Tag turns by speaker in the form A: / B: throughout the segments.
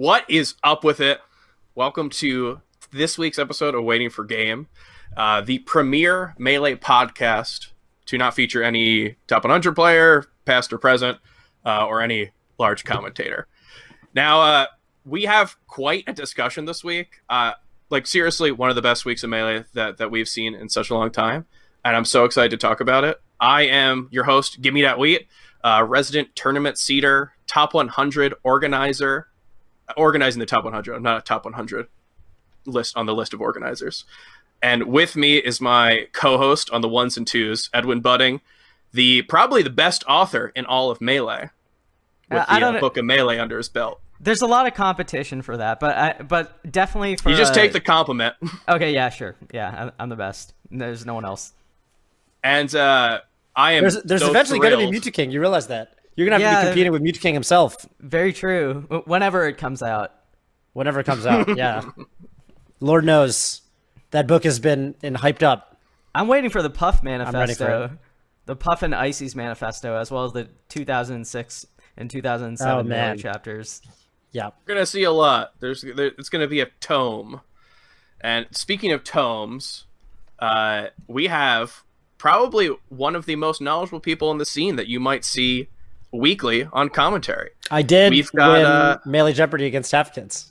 A: What is up with it? Welcome to this week's episode of Waiting for Game, uh, the premier Melee podcast to not feature any top 100 player, past or present, uh, or any large commentator. Now, uh, we have quite a discussion this week. Uh, like, seriously, one of the best weeks of Melee that, that we've seen in such a long time. And I'm so excited to talk about it. I am your host, Give Me That Wheat, uh, resident tournament seater, top 100 organizer, organizing the top 100. I'm not a top 100 list on the list of organizers. And with me is my co-host on the ones and twos, Edwin Budding, the probably the best author in all of Melee, with
B: Uh, I
A: the uh,
B: don't-
A: book of Melee under his belt.
B: There's a lot of competition for that, but I, but definitely for
A: You just
B: uh,
A: take the compliment.
B: Okay, yeah, sure, yeah, I'm, I'm the best. There's no one else.
A: And uh, I am.
C: There's there's
A: so
C: eventually going to be
A: thrilled.
C: King. You realize that you're gonna have to be competing with Mewtwo King himself
B: Very true. Whenever it comes out.
C: whenever it comes out. yeah, Lord knows that book has been in hyped up.
B: I'm waiting for the Puff
C: ready for
B: manifesto, the Puff and Icy's manifesto, as well as the 2006 and 2007
C: Oh, man.
B: chapters.
C: Yeah,
A: We're gonna see a lot. There's there, it's gonna be a tome. And speaking of tomes, uh, we have probably one of the most knowledgeable people in the scene that you might see weekly on commentary.
C: I did
A: We've got,
C: win
A: uh,
C: Melee Jeopardy against Tafkins.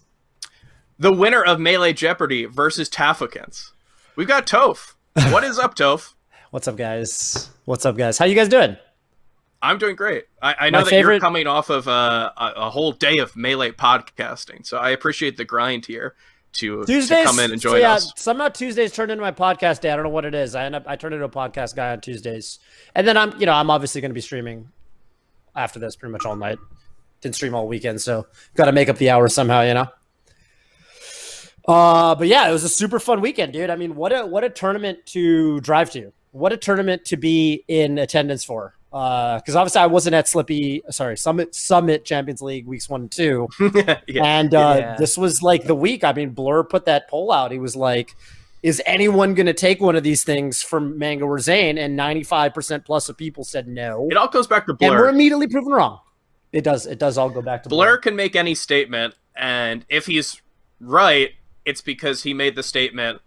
A: The winner of Melee Jeopardy versus Tafikins. We've got Toph. What is up, Toph?
C: What's up, guys? What's up, guys? How you guys doing?
A: I'm doing great. I, I know
C: My
A: that you're coming off of uh, a, a whole day of Melee podcasting, so I appreciate the grind here to, to come in and
C: so
A: join
C: yeah,
A: us.
C: Somehow Tuesdays turned into my podcast day. I don't know what it is. I end up I turned into a podcast guy on Tuesdays, and then I'm you know I'm obviously going to be streaming after this pretty much all night. Didn't stream all weekend, so got to make up the hours somehow, you know. Uh, but yeah, it was a super fun weekend, dude. I mean, what a what a tournament to drive to. What a tournament to be in attendance for. Because obviously I wasn't at Slippi, sorry, Summit Summit Champions League weeks one and two.
A: yeah.
C: And uh,
B: Yeah.
C: this was like the week. I mean, Blur put that poll out. He was like, "Is anyone going to take one of these things from Mango or Zain?" And ninety-five percent plus of people said no.
A: It all goes back to Blur.
C: And we're immediately proven wrong. It does. It does all go back to
A: Blur can make any statement, and if he's right, it's because he made the statement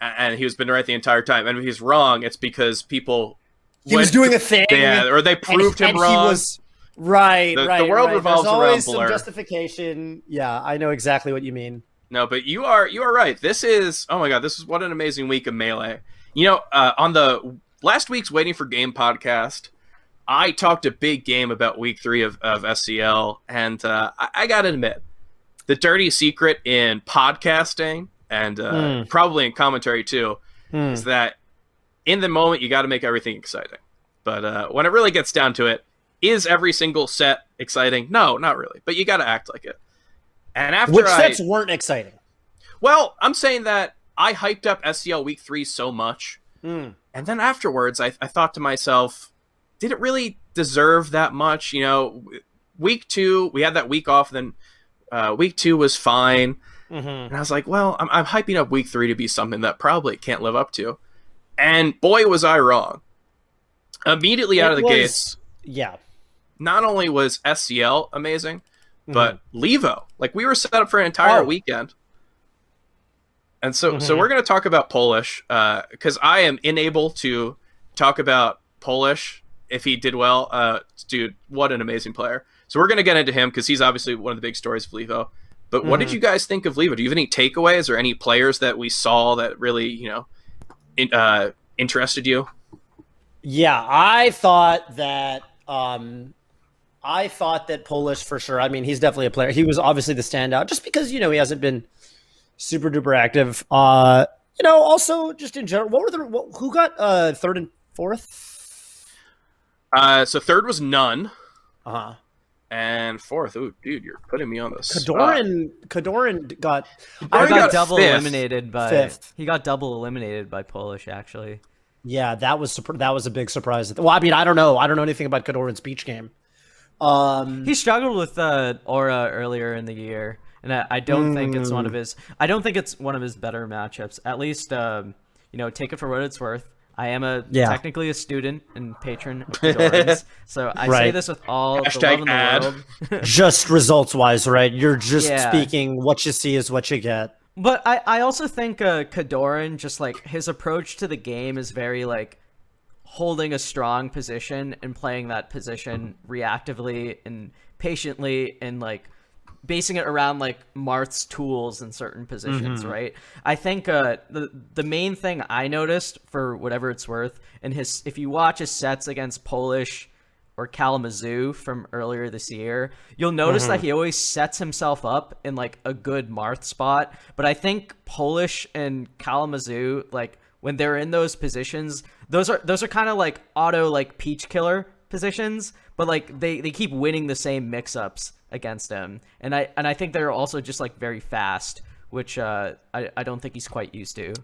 A: and he was been right the entire time. And if he's wrong, it's because people
C: He was doing a thing.
A: yeah, or they
C: and-
A: proved him
C: and
A: wrong.
C: He was right.
A: The- the world
C: right.
A: revolves
C: There's
A: around
C: always
A: Blur.
C: some justification. Yeah, I know exactly what you mean.
A: No, but you are you are right. This is oh my god, this is what an amazing week of melee. You know, uh, on the last week's waiting for game podcast, I talked a big game about week three of, of SCL, and uh, I, I gotta admit, the dirty secret in podcasting and uh,
C: Hmm.
A: probably in commentary too
C: Hmm.
A: is that in the moment you got to make everything exciting. But uh, when it really gets down to it, is every single set exciting? No, not really. But you got to act like it. And after
C: Which
A: I,
C: sets weren't exciting.
A: well, I'm saying that I hyped up SCL Week 3 so much,
C: Hmm.
A: and then afterwards I, I thought to myself, did it really deserve that much? You know, week two, we had that week off, then uh, week two was fine.
C: Mhm.
A: And I was like, well, I'm, I'm hyping up week three to be something that probably can't live up to. And boy, was I wrong. Immediately out
C: It
A: of the
C: was-
A: gates,
C: Yeah.
A: not only was SCL amazing, but Levo. Like we were set up for an entire
C: Mm-hmm. Oh.
A: weekend. And so, so
C: Mhm.
A: we're going to talk about Polish Uh because I am unable to talk about Polish if he did well. Uh, dude, what an amazing player! So we're going to get into him because he's obviously one of the big stories of Levo. But what did
C: Mhm.
A: you guys think of Levo? Do you have any takeaways or any players that we saw that really, you know, in, uh, interested you?
C: Yeah, I thought that um I thought that Polish for sure. I mean, he's definitely a player. He was obviously the standout just because, you know, he hasn't been super duper active. Uh you know, also just in general, what were the what, who got uh third and fourth?
A: Uh, so third was none,
C: Uh-huh.
A: and fourth, ooh, dude, you're putting me on the spot.
C: Kodorin Kodorin got
B: He
A: I
B: got,
A: got
B: double
A: fifth.
B: eliminated by
C: Fifth.
B: he got double eliminated by Polish actually.
C: Yeah, that was surpr- that was a big surprise. Well, I mean, I don't know. I don't know anything about Kodorin's beach game. Um
B: He struggled with uh, Aura earlier in the year, and I, I don't think it's
C: Hmm.
B: one of his. I don't think it's one of his better matchups. At least, um, you know, take it for what it's worth. I am a
C: Yeah.
B: technically a student and patron of Fedorans, so I say this with all the
A: Hashtag
B: love in the world.
C: just results wise, right? You're just
B: Yeah.
C: speaking what you see is what you get.
B: But I, I also think uh, Kodorin, just like his approach to the game is very like holding a strong position and playing that position reactively and patiently and like basing it around like Marth's tools in certain positions, right? I think uh, the the main thing I noticed for whatever it's worth, and his if you watch his sets against Polish or Kalamazhu from earlier this year, you'll notice that he always sets himself up in like a good Marth spot. But I think Polish and Kalamazhu, like when they're in those positions, those are those are kind of like auto like peach killer positions, but like they, they keep winning the same mix ups against him. And I and I think they're also just like very fast, which uh I, I don't think he's quite used to.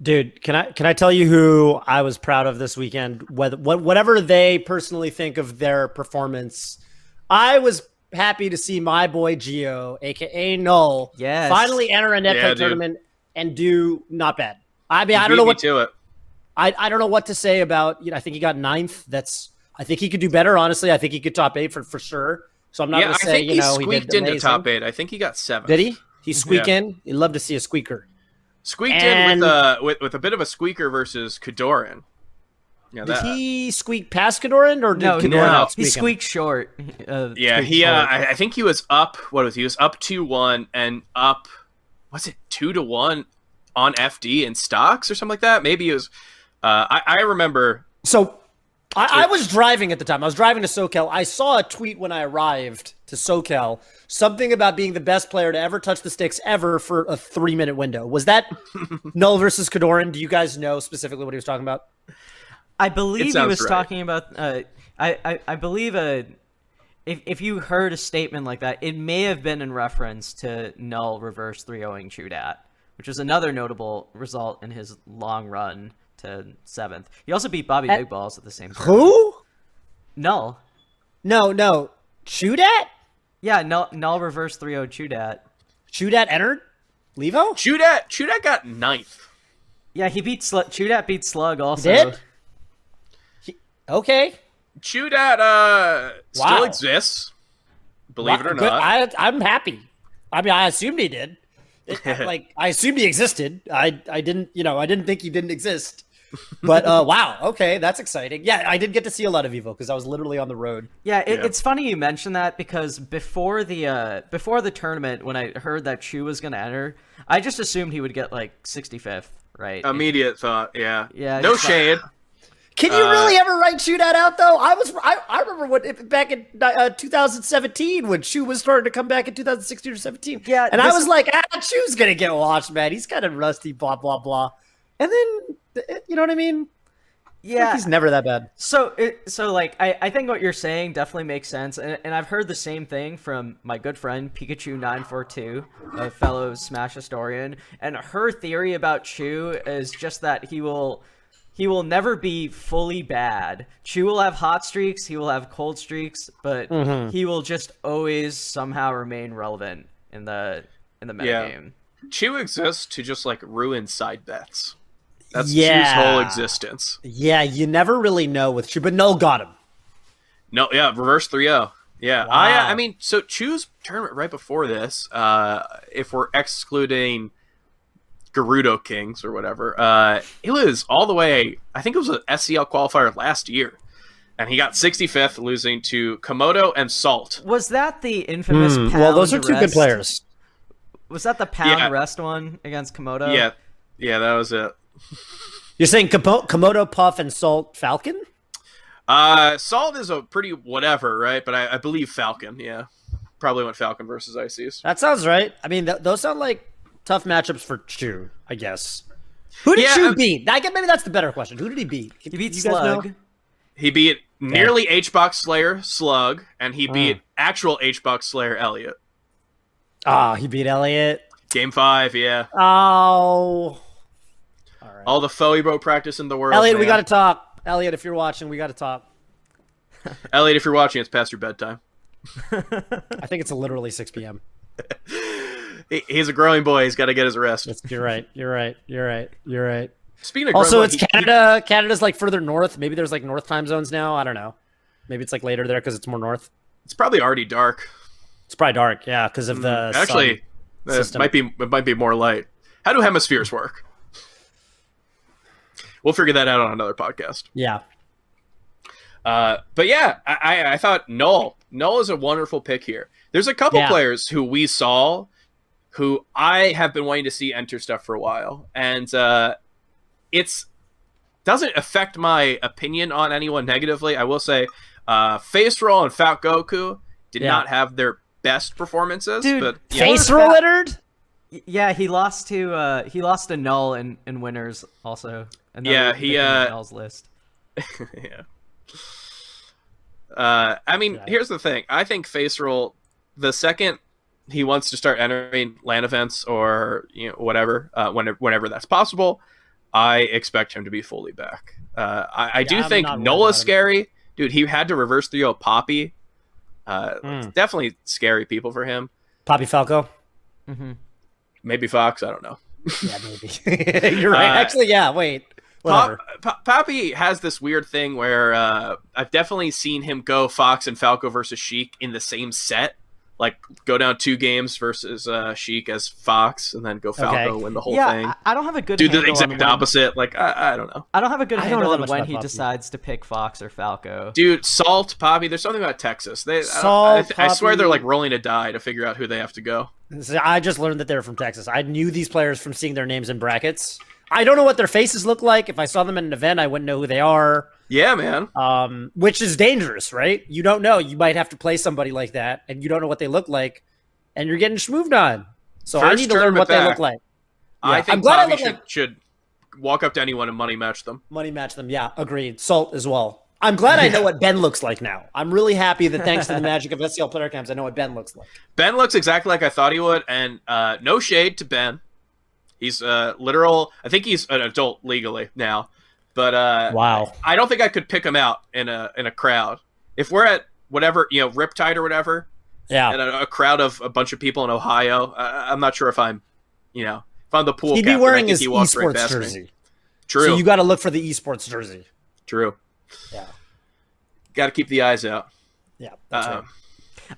C: Dude, can I can I tell you who I was proud of this weekend? Whether what whatever they personally think of their performance, I was happy to see my boy Geo, aka Null,
B: Yes.
C: finally enter a
A: Yeah,
C: tournament and do not bad. I mean,
A: He
C: I don't know what
A: to it.
C: I, I don't know what to say about you know I think he got ninth. That's I think he could do better. Honestly, I think he could top eight for for sure. So I'm not
A: Yeah,
C: going
A: I
C: to say
A: think
C: you
A: he
C: know
A: squeaked
C: he did
A: into top eight. I think he got seven.
C: Did he? He squeaked
A: Yeah.
C: in. You'd love to see a squeaker.
A: Squeaked
C: And-
A: in with a with, with a bit of a squeaker versus Kodorin. Yeah,
C: Did
A: that,
C: he squeak past Kodorin or did
B: No,
C: Kodorin
A: no.
C: out
B: he
C: squeak him?
B: squeaked short. Uh,
A: yeah,
C: squeaked
A: he. Uh. I, I think he was up. What was he? he was up two one and up. Was it two to one on FD in stocks or something like that? Maybe it was. Uh, I, I remember.
C: So I, I was driving at the time. I was driving to SoCal. I saw a tweet when I arrived to SoCal, something about being the best player to ever touch the sticks ever for a three minute window. Was that Null versus Kodorin? Do you guys know specifically what he was talking about?
B: I believe he was
A: right.
B: talking about. Uh, I, I I believe uh, if if you heard a statement like that, it may have been in reference to Null reverse 3-0ing Chudat, which was another notable result in his long run to seventh. He also beat Bobby
C: At-
B: Big Balls at the same time.
C: Who?
B: Null.
C: No, no. Chudat?
B: Yeah, Null, Null reverse 3-0 Chudat.
C: Chudat entered? Levo?
A: Chudat. Chudat got ninth.
B: Yeah, he beat Slug. Chudat beat Slug also.
C: Did? He- okay.
A: Chudat uh, still
C: Wow.
A: exists. Believe it or
C: Good.
A: not.
C: I, I'm happy. I mean, I assumed he did. It- like, I assumed he existed. I, I didn't, you know, I didn't think he didn't exist. But uh, wow, okay, that's exciting. Yeah, I did get to see a lot of Evo because I was literally on the road.
B: Yeah, it,
A: Yeah.
B: it's funny you mention that because before the uh, before the tournament, when I heard that Chu was gonna enter, I just assumed he would get like 65th, right?
A: Immediate thought. Yeah.
B: Yeah,
A: No
B: just-
A: shade.
C: Can you
A: Uh,
C: really ever write Chudat out though? I was I, I remember what if- back in uh, 2017 when Chu was starting to come back in 2016 or 17.
B: Yeah,
C: and I was like, ah, Chu's gonna get washed, man. He's kind of rusty, blah blah blah. And then uh, you know what I mean? Like,
B: yeah.
C: he's never that bad.
B: So, it, so like, I, I think what you're saying definitely makes sense, and, and I've heard the same thing from my good friend Pikachu nine four two, a fellow Smash historian, and her theory about Chu is just that he will, he will never be fully bad. Chu will have hot streaks, he will have cold streaks, but he will just always somehow remain relevant in the in the
A: Yeah.
B: metagame.
A: Chu exists to just like ruin side bets. That's
C: Yeah.
A: Chu's whole existence.
C: Yeah, you never really know with Chu, but Null got him.
A: No, yeah, reverse 3-0. Yeah, I,
C: Wow.
A: I mean, so Chu's tournament right before this, uh, if we're excluding Gerudo Kings or whatever, uh, it was all the way. I think it was an SCL qualifier last year, and he got 65th, losing to Komodo and Salt.
B: Was that the infamous?
C: Hmm, well, those are
B: pound
C: two good players.
B: Was that the pound
A: Yeah.
B: rest one against Komodo?
A: Yeah, yeah, that was it.
C: You're saying Komo- Komodo, Puff, and Salt Falcon?
A: Uh, Salt is a pretty whatever, right? But I, I believe Falcon. Yeah, probably went Falcon versus Ices.
C: That sounds right. I mean, th- those sound like tough matchups for Chu, I guess. Who did
A: Yeah,
C: Chu beat? I guess maybe that's the better question. Who did he beat?
B: He beat
C: You guys know?
B: Slug.
A: He beat nearly HBox Slayer Slug, and he beat actual HBox Slayer Elliot.
C: Ah, he beat Elliot.
A: Game five, yeah.
C: Oh. All right.
A: All the Foebo practice in the world.
C: Elliot, we got to talk. Elliot, if you're watching, we got to talk.
A: Elliot, if you're watching, it's past your bedtime.
C: I think it's literally 6 p.m.
A: He, he's a growing boy. He's got to get his rest.
C: You're right. You're right. You're right. You're right.
A: Speaking of
C: Also,
A: Grunwald,
C: it's
A: he- he-
C: Canada. Canada's like further north. Maybe there's like north time zones now. I don't know. Maybe it's like later there because it's more north.
A: it's probably already dark.
C: It's probably dark, yeah, because of the
A: Mm, Actually,
C: sun
A: it
C: system.
A: might be it might be more light. How do hemispheres work? We'll figure that out on another podcast.
C: Yeah,
A: Uh, but yeah, I, I, I thought Null. Null is a wonderful pick here. There's a couple
C: Yeah.
A: players who we saw who I have been wanting to see enter stuff for a while, and uh, it's doesn't affect my opinion on anyone negatively. I will say, uh, Face Roll and Fat Goku did
C: Yeah.
A: not have their best performances,
B: Dude,
A: but yeah,
C: face roll
B: fat-
C: Leonard.
B: Yeah, he lost to uh he lost to Null in, in winners also. Another
A: Yeah, he, uh,
B: Null's list.
A: yeah. Uh, I mean,
C: Yeah.
A: here's the thing. I think Face Roll, the second he wants to start entering land events or you know whatever, uh, whenever whenever that's possible, I expect him to be fully back. Uh, I, I do
C: I'm
A: think Nola's scary, dude. He had to reverse 3 Poppy. Uh,
C: Mm.
A: definitely scary people for him.
C: Poppy Falco.
B: hmm
A: Maybe Fox. I don't know.
C: Yeah, maybe. You're right.
A: Uh,
C: Actually, yeah. Wait.
A: Pop, Pop, Poppy has this weird thing where uh, I've definitely seen him go Fox and Falco versus Sheik in the same set. Like go down two games versus uh, Sheik as Fox, and then go Falco
C: Okay.
A: win the whole
B: yeah,
A: thing.
B: I, I don't have a good
A: Do the
B: handle on
A: exact
B: when-
A: opposite. Like I, I don't know,
B: I don't have a good
C: I don't know
B: handle on when he
C: Poppy.
B: decides to pick Fox or Falco.
A: dude. Salt Poppy. There's something about Texas. They, I,
C: Salt,
A: I, th- I swear they're like rolling a die to figure out who they have to go.
C: I just learned that they're from Texas. I knew these players from seeing their names in brackets. I don't know what their faces look like. If I saw them at an event, I wouldn't know who they are.
A: Yeah, man.
C: Um, which is dangerous, right? You don't know. You might have to play somebody like that, and you don't know what they look like, and you're getting schmooved on. So I need to learn what they look like.
A: I think
C: I'm glad I look
A: should,
C: like-
A: should walk up to anyone and money match them.
C: Money match them. Yeah, agreed. Salt as well. I'm glad I know what Ben looks like now. I'm really happy that thanks to the magic of SCL player camps, I know what Ben looks like.
A: Ben looks exactly like I thought he would, and uh, no shade to Ben. He's uh, literal. I think he's an adult legally now, but uh,
C: Wow.
A: I don't think I could pick him out in a in a crowd. If we're at whatever you know Riptide or whatever,
C: Yeah.
A: and a, a crowd of a bunch of people in Ohio, uh, I'm not sure if I'm, you know, if I'm the pool
C: He'd be
A: captain, I
C: wearing his
A: right
C: esports
A: me.
C: jersey.
A: True,
C: So you got to look for the esports jersey.
A: true.
C: Yeah.
A: Got to keep the eyes out.
C: Yeah. That's
A: Um,
C: right.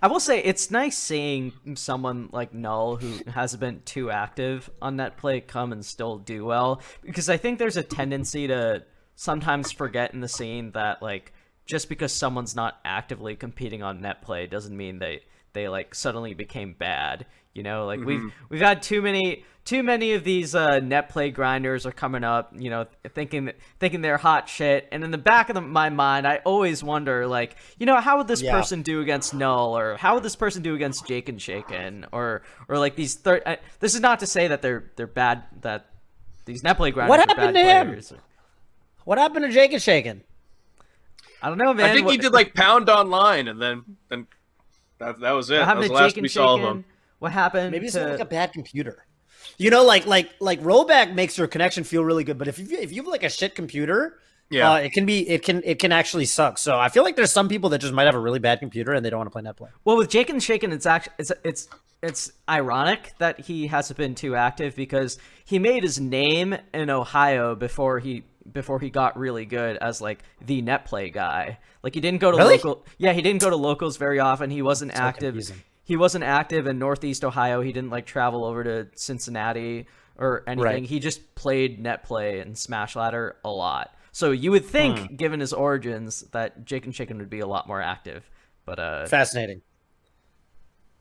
B: I will say it's nice seeing someone like Null who hasn't been too active on net play come and still do well because I think there's a tendency to sometimes forget in the scene that like just because someone's not actively competing on net play doesn't mean they they like suddenly became bad. You know, like we've we've had too many too many of these uh, net play grinders are coming up. You know, thinking thinking they're hot shit, and in the back of the, my mind, I always wonder, like, you know, how would this
C: Yeah.
B: person do against Null, or how would this person do against Jake and Shaken, or or like these third. This is not to say that they're they're bad that these net play grinders
C: What
B: are
C: happened
B: bad
C: to him? What happened to Jake and Shaken?
B: I don't know, man.
A: I think he did like pound online, and then then that, that was it.
B: What
A: That was
B: to
A: the last
B: Jake and
A: we saw of him.
B: What happened?
C: Maybe it's
B: to...
C: like a bad computer. You know, like like like rollback makes your connection feel really good, but if you if you have like a shit computer,
A: Yeah.
C: uh, it can be it can it can actually suck. So I feel like there's some people that just might have a really bad computer and they don't want to play netplay.
B: Well, with Jake and Shaken, it's actually it's it's it's ironic that he hasn't been too active because he made his name in Ohio before he before he got really good as like the net play guy. Like he didn't go to
C: Really?
B: local. Yeah, he didn't go to locals very often. He wasn't active.
C: confusing.
B: He wasn't active in Northeast Ohio. He didn't like travel over to Cincinnati or anything.
C: Right.
B: He just played net play and Smash Ladder a lot. So you would think,
C: Hmm.
B: given his origins, that Jake and Shaken would be a lot more active. But uh,
C: Fascinating.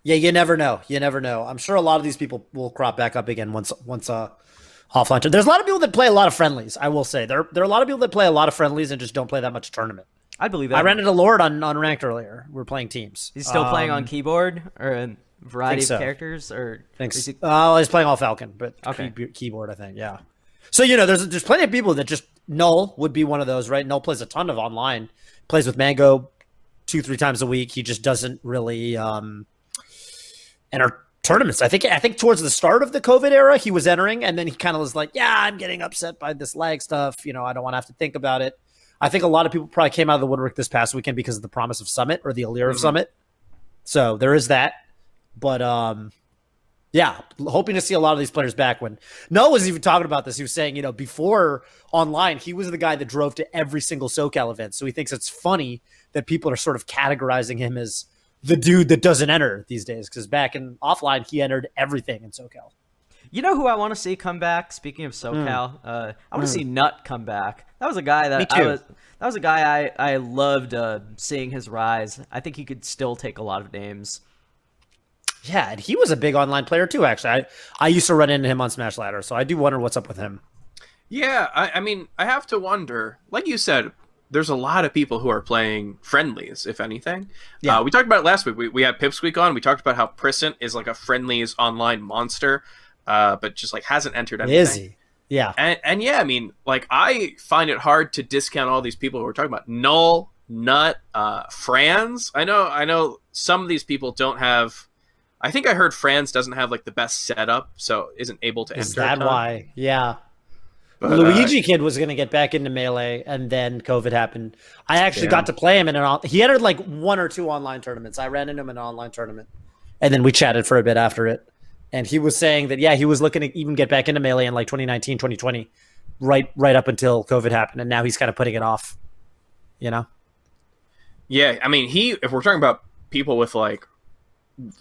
C: Yeah, you never know. You never know. I'm sure a lot of these people will crop back up again once once uh offline. There's a lot of people that play a lot of friendlies. I will say there there are a lot of people that play a lot of friendlies and just don't play that much tournament.
B: I believe that.
C: I ran into Lord on on ranked earlier. We're playing teams.
B: He's still playing on
C: Um,
B: keyboard or a variety
C: think
B: of characters, or
C: Thanks.
B: is he-
C: Oh, he's playing all Falcon, but
B: Okay.
C: key- keyboard, I think. Yeah. So you know, there's there's plenty of people that just Null would be one of those, right? Null plays a ton of online, plays with Mango two three times a week. He just doesn't really um enter tournaments. I think I think towards the start of the COVID era, he was entering, and then he kind of was like, "Yeah, I'm getting upset by this lag stuff. You know, I don't want to have to think about it." I think a lot of people probably came out of the woodwork this past weekend because of the promise of Summit or the allure of
A: Mhm.
C: Summit. So there is that, but um, Yeah, hoping to see a lot of these players back. When Noah was even talking about this, he was saying, you know, before online, he was the guy that drove to every single SoCal event. So he thinks it's funny that people are sort of categorizing him as the dude that doesn't enter these days. Because back in offline, he entered everything in SoCal.
B: You know who I want to see come back? Speaking of SoCal, mm. uh, I want to mm. see Nut come back. That was a guy that I was. That was a guy I I loved uh, seeing his rise. I think he could still take a lot of names.
C: Yeah, and he was a big online player too. Actually, I I used to run into him on Smash Ladder, so I do wonder what's up with him.
A: Yeah, I, I mean, I have to wonder. Like you said, there's a lot of people who are playing friendlies, if anything. Yeah. Uh, we talked about it last week. We, we had Pipsqueak on. We talked about how Prisant is like a friendlies online monster, uh, but just like hasn't entered anything. Is he?
C: Yeah.
A: And, and yeah, I mean, like I find it hard to discount all these people who are talking about Null, Nut, uh, Franz. I know, I know some of these people don't have I think I heard Franz doesn't have like the best setup, so isn't able to.
C: Is that why? Yeah. But, Luigi uh, Kid was going to get back into melee, and then COVID happened. I actually got to play him in an. He entered like one or two online tournaments. I ran into him in an online tournament, and then we chatted for a bit after it. And he was saying that yeah, he was looking to even get back into melee in like 2019, 2020, right right up until COVID happened, and now he's kind of putting it off. You know.
A: Yeah, I mean, he. If we're talking about people with like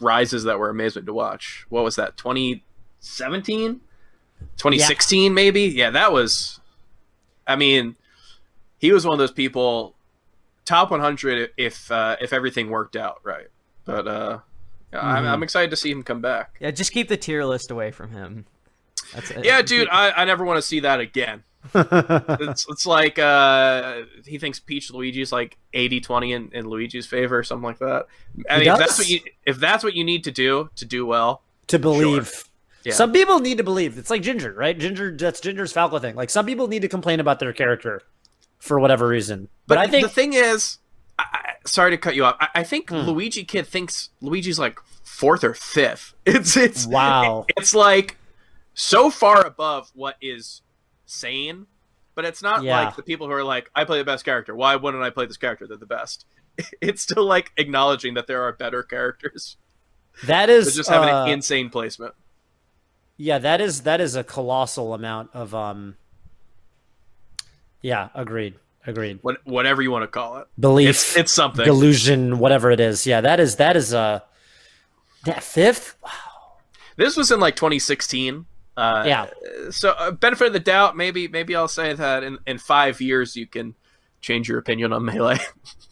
A: rises that were amazing to watch. What was that? 2017? 2016 yeah. maybe? Yeah, that was I mean, he was one of those people top 100 if uh, if everything worked out right. But uh mm-hmm. I'm, I'm excited to see him come back.
B: Yeah, just keep the tier list away from him.
A: That's it. Yeah, dude, I, I never want to see that again. it's, it's like uh, he thinks Peach Luigi is like 80-20 in, in Luigi's favor or something like that. I mean, if that's what you if that's what you need to do to do well,
C: to believe. Sure. Yeah. Some people need to believe. It's like Ginger, right? Ginger that's Ginger's Falco thing. Like some people need to complain about their character for whatever reason.
A: But, but I think the thing is, I, sorry to cut you off. I, I think hmm. Luigi Kid thinks Luigi's like fourth or fifth. It's it's
C: wow.
A: It's like so far above what is sane, but it's not yeah. like the people who are like, I play the best character. Why wouldn't I play this character? They're the best. It's still like acknowledging that there are better characters.
C: That is
A: just having uh, an insane placement.
C: Yeah, that is that is a colossal amount of um. Yeah, agreed. Agreed.
A: What, whatever you want to call it,
C: belief,
A: it's, it's something.
C: Delusion, whatever it is. Yeah, that is that is a uh, that fifth. Wow.
A: This was in like 2016. Uh,
C: yeah.
A: So uh, benefit of the doubt, maybe maybe I'll say that in in five years you can change your opinion on melee.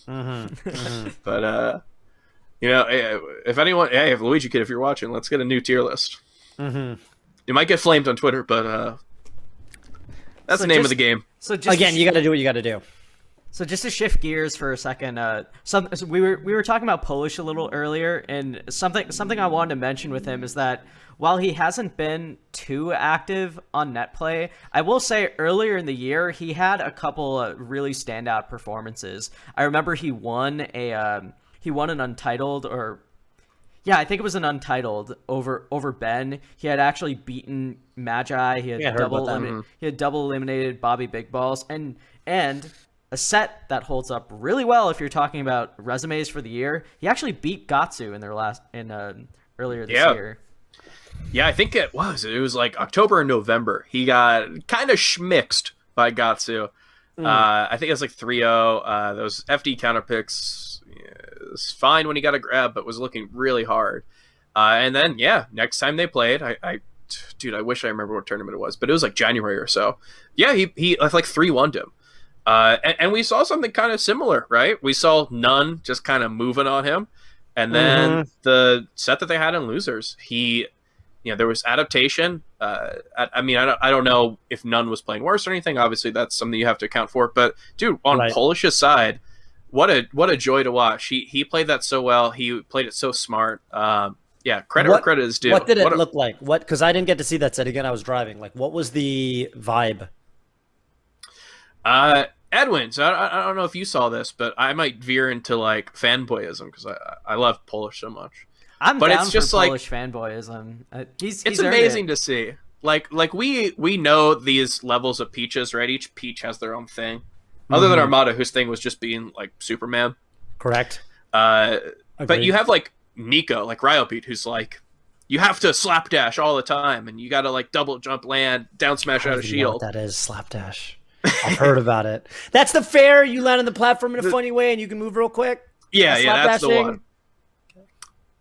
A: mm-hmm. Mm-hmm. But uh, you know, eh, if anyone, hey, if Luigi Kid, if you're watching, let's get a new tier list. Mm-hmm. You might get flamed on Twitter, but uh, that's so the name
B: just,
A: of the game.
C: So again, you got to do what you got to do.
B: So just to shift gears for a second, uh, some so we were we were talking about Polish a little earlier, and something something I wanted to mention with him is that while he hasn't been too active on net play, I will say earlier in the year he had a couple of really standout performances. I remember he won a um, he won an untitled or yeah, I think it was an untitled over over Ben. He had actually beaten Magi. He had yeah, double eliminated, he had double eliminated Bobby Big Balls and and a set that holds up really well if you're talking about resumes for the year. He actually beat Gahtzu in their last in uh, earlier this yeah. year.
A: Yeah, I think it was. It was like October and November. He got kind of schmixed by Gahtzu. Mm. Uh, I think it was like 3 0. Uh, those FD counter picks yeah, was fine when he got a grab, but was looking really hard. Uh, and then, yeah, next time they played, I, I, dude, I wish I remember what tournament it was, but it was like January or so. Yeah, he, he like 3 1 him. Uh, and, and, we saw something kind of similar, right? We saw none just kind of moving on him. And then mm-hmm. the set that they had in losers, he you know there was adaptation. Uh, I, I, mean, I don't, I don't know if none was playing worse or anything. Obviously, that's something you have to account for. But dude, on right. Polish's side, what a what a joy to watch. He he played that so well. He played it so smart. Um, yeah, credit what, where credit is due.
C: What did it what a, look like? What? Because I didn't get to see that set again. I was driving. Like, what was the vibe?
A: Uh, Edwin. So I, I don't know if you saw this, but I might veer into like fanboyism because I I love Polish so much.
B: I'm but it's just like Polish fanboyism. Uh, he's,
A: it's amazing it. to see. Like like we we know these levels of peaches, right? Each peach has their own thing. Other mm-hmm. than Armada, whose thing was just being like Superman.
C: Correct.
A: Uh, but you have like Nico, like Ryobeat, who's like you have to slapdash all the time, and you got to like double jump, land, down smash out of shield.
C: that is slapdash. I've heard about it. That's the fair. You land on the platform in a funny way, and you can move real quick.
A: Yeah,
C: That's
A: yeah, that's the
C: slapdashing?
A: one.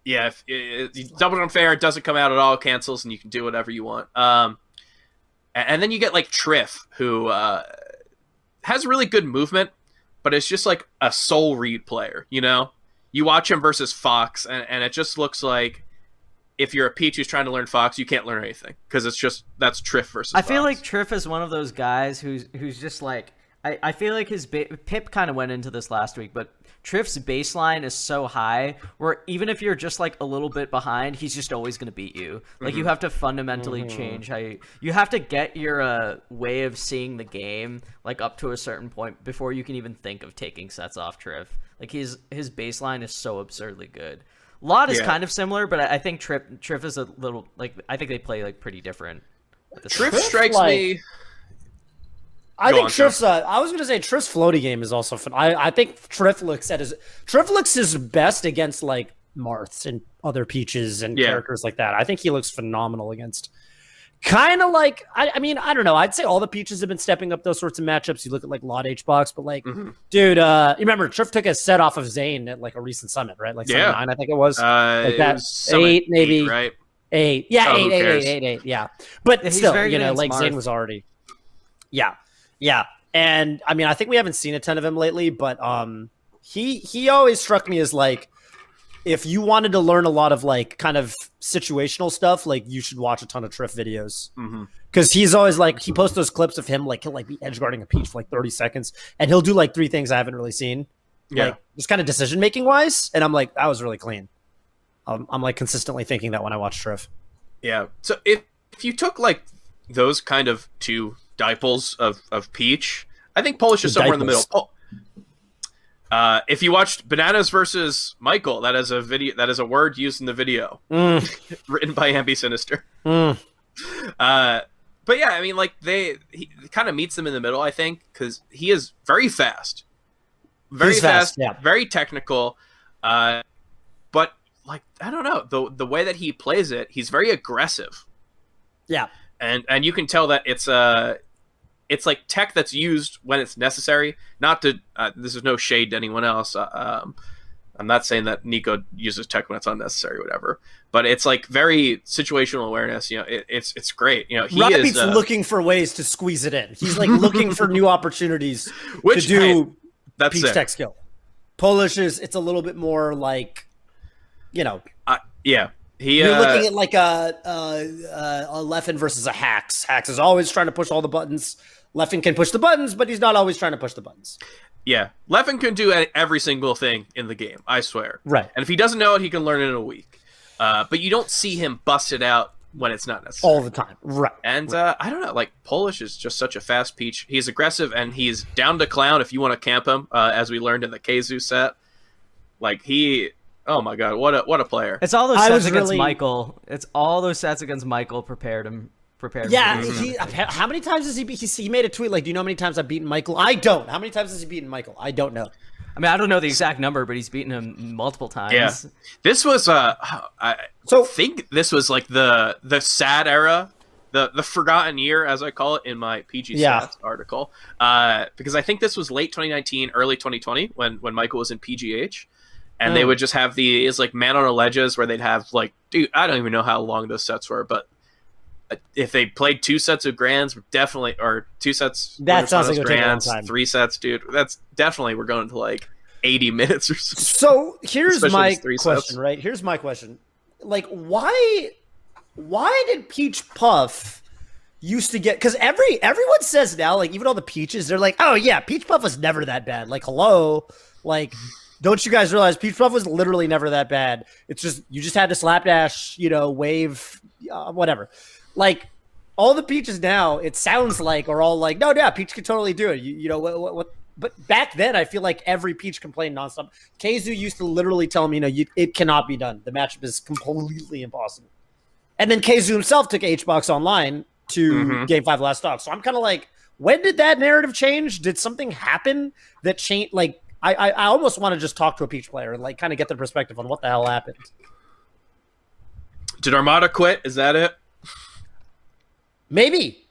A: Yeah, if it, it, double jump fair, it doesn't come out at all, cancels, and you can do whatever you want. Um, and, and then you get like Trif, who uh, has really good movement, but it's just like a soul read player. You know, you watch him versus Fox, and, and it just looks like if you're a Peach who's trying to learn Fox, you can't learn anything because it's just that's Trif versus.
B: I feel like Trif is one of those guys who's who's just like I, I feel like his ba- Pip kind of went into this last week, but Trif's baseline is so high where even if you're just like a little bit behind, he's just always going to beat you. Like
A: Mm-hmm.
B: you have to fundamentally change how you you have to get your uh, way of seeing the game like up to a certain point before you can even think of taking sets off Trif. Like his his baseline is so absurdly good. Lot is
A: Yeah.
B: kind of similar, but I I think Trif Trif is a little like I think they play like pretty different. the same
A: Trif
C: Trif,
A: strikes
C: like-
A: me.
C: I
A: Go
C: think
A: on,
C: Trif's. Uh, I was going to say Trif's floaty game is also fun. I, I think Trif looks at his Trif looks his best against like Marths and other Peaches and
A: Yeah.
C: characters like that. I think he looks phenomenal against. Kind of like I, I mean I don't know. I'd say all the Peaches have been stepping up those sorts of matchups. You look at like Lot H box, but like,
A: Mhm.
C: dude, uh, you remember Trif took a set off of Zain at like a recent summit, right? Like
A: Yeah.
C: nine, I think it was.
A: Uh,
C: Like
A: it
C: that
A: was
C: eight, maybe.
A: right?
C: Eight. Yeah,
A: Oh,
C: eight,
A: who
C: eight,
A: cares?
C: eight, eight, eight, Yeah. But
B: Yeah, he's
C: still, you know,
B: against
C: like
B: Zain
C: was already. Yeah. Yeah. And I mean, I think we haven't seen a ton of him lately, but um he he always struck me as like if you wanted to learn a lot of like kind of situational stuff, like you should watch a ton of Trif videos. Because he's always like he posts those clips of him like he'll like be edge guarding a peach for like 30 seconds and he'll do like three things I haven't really seen.
A: Yeah.
C: Like just kind of decision making wise. And I'm like, that was really clean. Um, I'm like consistently thinking that when I watch Trif.
A: Yeah. So if if you took like those kind of two dipoles of of Peach, I think Polish is somewhere in the middle. Pol- uh, if you watched Bananas versus Michael, that is a video. That is a word used in the video,
C: Mm,
A: written by Ambi Sinister.
C: mm.
A: Uh, but yeah, I mean, like they he kind of meets them in the middle. I think because he is very fast, very
C: He's
A: fast,
C: fast, yeah.
A: very technical. Uh, but like I don't know the the way that he plays it, he's very aggressive.
C: Yeah.
A: and and you can tell that it's uh it's like tech that's used when it's necessary not to uh, this is no shade to anyone else uh, um i'm not saying that nico uses tech when it's unnecessary whatever but it's like very situational awareness you know it, it's it's great you know he
C: Rocket
A: is uh,
C: looking for ways to squeeze it in. He's like looking for new opportunities
A: which
C: to do
A: hey, that's
C: peach
A: it.
C: tech skill. Polish is it's a little bit more like, you know,
A: Uh, yeah he
C: you're
A: uh,
C: looking at like a, a, a Leffen versus a Hax. Hax is always trying to push all the buttons. Leffen can push the buttons, but he's not always trying to push the buttons.
A: yeah Leffen can do every single thing in the game i swear
C: Right.
A: and if he doesn't know it he can learn it in a week uh, but you don't see him bust it out when it's not necessary
C: All the time. Right.
A: And uh, I don't know, like Polish is just such a fast peach. He's aggressive and he's down to clown if you want to camp him, uh, as we learned in the Keizu set. Like he, oh my god, what a what a player!
B: It's all those
C: I
B: sets against
C: really-
B: Michael. It's all those sets against Michael prepared him. Prepared. him
C: Yeah, he, how many times has he, be- he? He made a tweet like, "Do you know how many times I've beaten Michael?" I don't. How many times has he beaten Michael? I don't know.
B: I mean, I don't know the exact number, but he's beaten him multiple times.
A: Yeah. This was uh, I
C: So
A: think this was like the the sad era, the the forgotten year, as I call it in my PG
C: Yeah.
A: Stats article, uh, because I think this was late 2019, early 2020 when when Michael was in PGH. And they
C: Mm.
A: would just have these like man on a ledges where they'd have like, dude, I don't even know how long those sets were, but uh, if they played two sets of grands, definitely, or two sets,
C: That sounds like it take a long
A: grands,
C: time.
A: three sets, dude. That's definitely we're going to like 80 minutes or so.
C: So here's my question,
A: sets.
C: right? Here's my question. Like, why why did Peach Puff used to get because every everyone says now, like even all the peaches, they're like, oh yeah, Peach Puff was never that bad. Like, hello, like don't you guys realize Peach Puff was literally never that bad? It's just you just had to slapdash, you know, wave, uh, whatever. Like all the peaches now, it sounds like are all like, no, yeah, Peach could totally do it. You, you know what, what, what? But back then, I feel like every Peach complained nonstop. Keizu used to literally tell me, you know, you, it cannot be done. The matchup is completely impossible. And then Keizu himself took HBox online to
A: Mhm.
C: Game Five Last Stock. So I'm kind of like, when did that narrative change? Did something happen that changed? Like, I, I, I almost want to just talk to a Peach player and like kind of get their perspective on what the hell happened.
A: Did Armada quit? Is that it?
C: Maybe.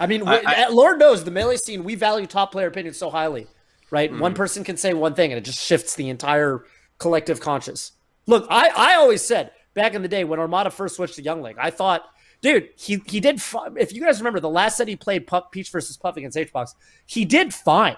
C: I mean,
A: I- I-
C: Lord knows the melee scene. We value top player opinions so highly, right?
A: Mm-hmm.
C: One person can say one thing, and it just shifts the entire collective conscious. Look, I I always said back in the day when Armada first switched to Young Link, I thought, dude, he he did. Fi- if you guys remember the last set he played, Peach versus Puff against HBox, he did fine,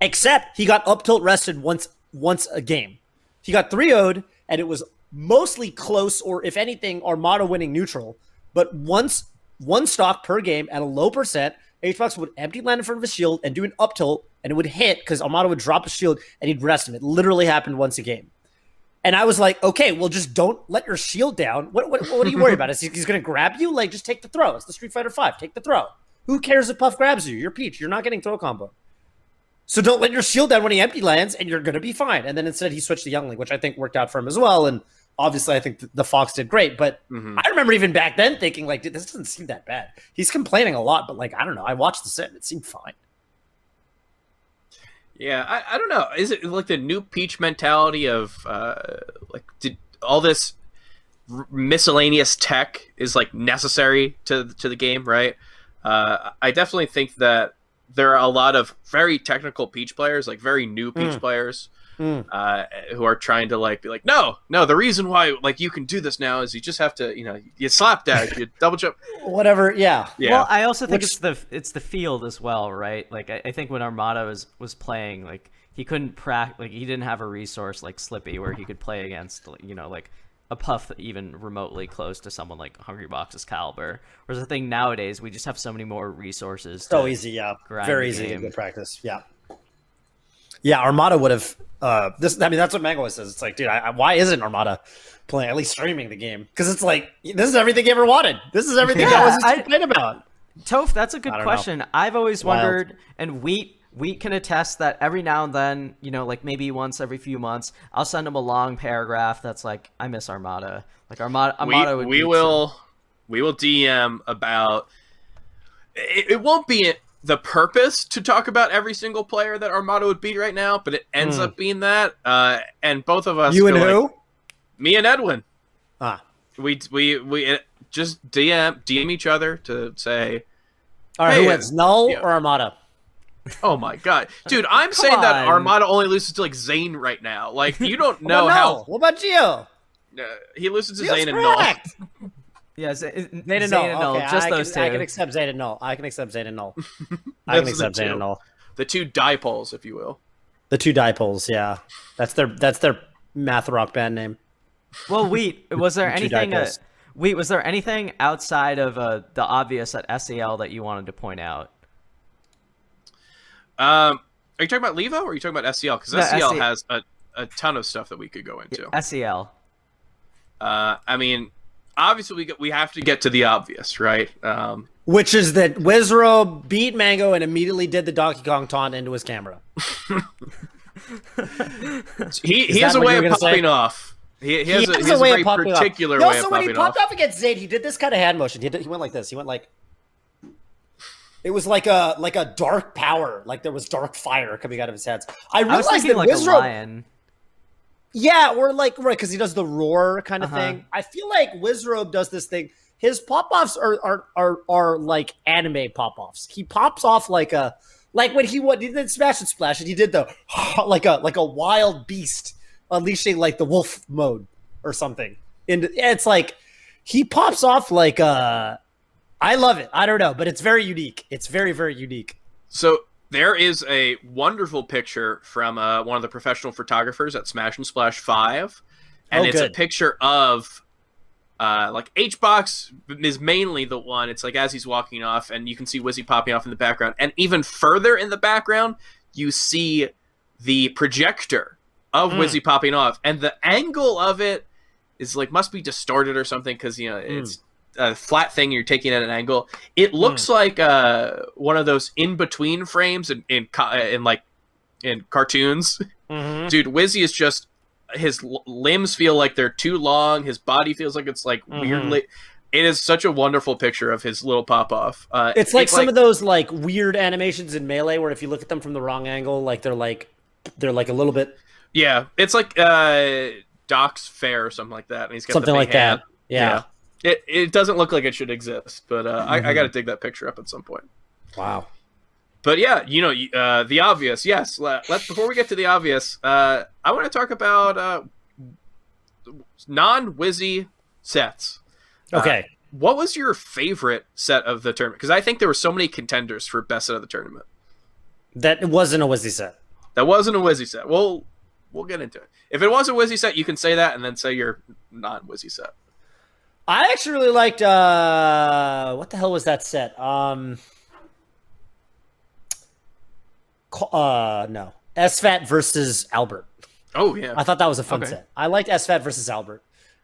C: except he got up tilt rested once once a game. He got 3 0'd, and it was mostly close, or if anything, Armada winning neutral. But once one stock per game at a low percent, HBox would empty land in front of his shield and do an up tilt, and it would hit because Armada would drop a shield and he'd rest him. It literally happened once a game. And I was like, okay, well, just don't let your shield down. What, what, what are you worried about? Is he, he's going to grab you? Like, just take the throw. It's the Street Fighter Five. Take the throw. Who cares if Puff grabs you? You're Peach. You're not getting throw combo. So don't let your shield down when he empty lands, and you're going to be fine. And then instead, he switched to Young Link, which I think worked out for him as well. And obviously, I think th- the Fox did great. But
A: Mhm.
C: I remember even back then thinking, like, dude, this doesn't seem that bad. He's complaining a lot, but like, I don't know. I watched the set, and it seemed fine.
A: Yeah, I, I don't know. Is it like the new Peach mentality of uh, like did all this r- miscellaneous tech is like necessary to to the game, right? Uh, I definitely think that there are a lot of very technical Peach players, like very new Peach
C: Mm.
A: players,
C: Mm.
A: uh, who are trying to like be like, no, no. The reason why like you can do this now is you just have to, you know, you slap dash, you double jump.
C: Whatever. Yeah.
A: Yeah,
B: Well, I also think
C: Which-
B: it's the it's the field as well, right? Like I, I think when Armada was was playing, like he couldn't prac like he didn't have a resource like Slippi where he could play against you know like a puff even remotely close to someone like Hungry Box's caliber. Whereas I think nowadays we just have so many more resources.
C: So easy, yeah. Very easy
B: game.
C: practice. Yeah. Yeah, Armada would have. Uh, this. I mean, that's what Mango says. It's like, dude, I, I- why isn't Armada playing at least streaming the game? Because it's like this is everything you ever wanted. This is everything
B: Yeah,
C: I was
B: I-
C: complain about.
B: Toph, that's a good
C: don't know.
B: question. I've always
C: Wild.
B: wondered, and Wheat Wheat can attest that every now and then, you know, like maybe once every few months, I'll send him a long paragraph that's like, "I miss Armada." Like Armada, Armada
A: we,
B: would
A: we
B: beat
A: will we will DM about it, it won't be the purpose to talk about every single player that Armada would beat right now, but it ends
C: Hmm.
A: up being that. Uh, and both of us
C: You and who?
A: like- me and Edwin.
C: Ah,
A: We we we uh, just DM DM each other to say,
C: all right.
A: Hey,
C: who wins, Null
A: yeah.
C: or Armada?
A: "Oh my god, dude, I'm saying that. Armada only loses to like Zain right now. Like you don't
C: What
A: know
C: about
A: how
C: Null? What about Geo?
A: uh, he loses to
C: Geo's
A: Zain and Null.
C: cracked.
B: Yeah, Z-
C: Zain and
B: Zain
C: Null.
B: and Null,
C: Okay,
B: just
C: I
B: those
C: can, I
B: two.
C: can accept Zain and Null. I can accept Zain and Null. I can
A: Those are the
C: accept
A: Zain
C: and Null.
A: The two dipoles, if you will.
C: The two dipoles. Yeah, that's their that's their math rock band name.
B: Well, Wheat, was there
C: Two
B: anything? Uh. Wheat, was there anything outside of uh, the obvious at SCL that you wanted to point out?
A: Um, are you talking about Levo or are you talking about SCL? Because
B: No,
A: SCL
B: SE
A: has a, a ton of stuff that we could go into.
B: SCL.
A: Uh, I mean, obviously we we have to get to the obvious, right? Um,
C: Which is that Wizzrobe beat Mango and immediately did the Donkey Kong taunt into his camera.
A: he he has a way of
C: wway to say?
A: popping off. He, he has, a, he has a,
C: of
A: very
C: popping off.
A: particular
C: No,
A: way of
C: so when he popped
A: off.
C: off against Zayd, he did this kind of hand motion. He, did, he went like this. He went like. It was like a like a dark power, like there was dark fire coming out of his hands. I
B: I
C: realized
B: thinking
C: that
B: like a
C: Wizzrobe,
B: lion.
C: yeah, or like right because he does the roar kind of
B: Uh-huh.
C: thing. I feel like Wizzrobe does this thing. His pop offs are, are are are like anime pop offs. He pops off like a like when he what he did Smash and Splash and he did the like a like a wild beast unleashing like the wolf mode or something. And it's like he pops off like uh I love it. I don't know, but it's very unique. It's very very unique.
A: So there is a wonderful picture from uh, one of the professional photographers at Smash and Splash Five, and
C: Oh,
A: it's
C: good.
A: a picture of uh, like HBox is mainly the one. It's like as he's walking off, and you can see Wizzy popping off in the background, and even further in the background, you see the projector of
C: Mm.
A: Wizzy popping off, and the angle of it is like must be distorted or something because you know it's a flat thing. You're taking at an angle. It looks like uh, one of those in between frames in in, in like in cartoons. Dude, Wizzy is just his l- limbs feel like they're too long. His body feels like it's like
C: Mhm.
A: weirdly. It is such a wonderful picture of his little pop off. Uh,
C: It's like some of those like weird animations in Melee where if you look at them from the wrong angle, like they're like they're like a little bit
A: yeah, it's like uh, Doc's Fair or something like that. And he's got
C: Something like
A: hand.
C: that. Yeah.
A: It it doesn't look like it should exist, but uh, I, I
C: Mhm.
A: got to dig that picture up at some point.
C: Wow.
A: But yeah, you know, uh, the obvious. Yes, let, before we get to the obvious, uh, I want to talk about uh, non-Wizzy sets. Uh,
C: Okay.
A: What was your favorite set of the tournament? Because I think there were so many contenders for best set of the tournament.
C: that wasn't a Wizzy set.
A: That wasn't a Wizzy set. We'll we'll get into it. If it was a Wizzy set, you can say that and then say your non-Wizzy set.
C: I actually really liked uh what the hell was that set? Um uh no. SFAT versus Albert.
A: Oh yeah,
C: I thought that was a fun
A: Okay.
C: set. I liked SFAT versus Albert.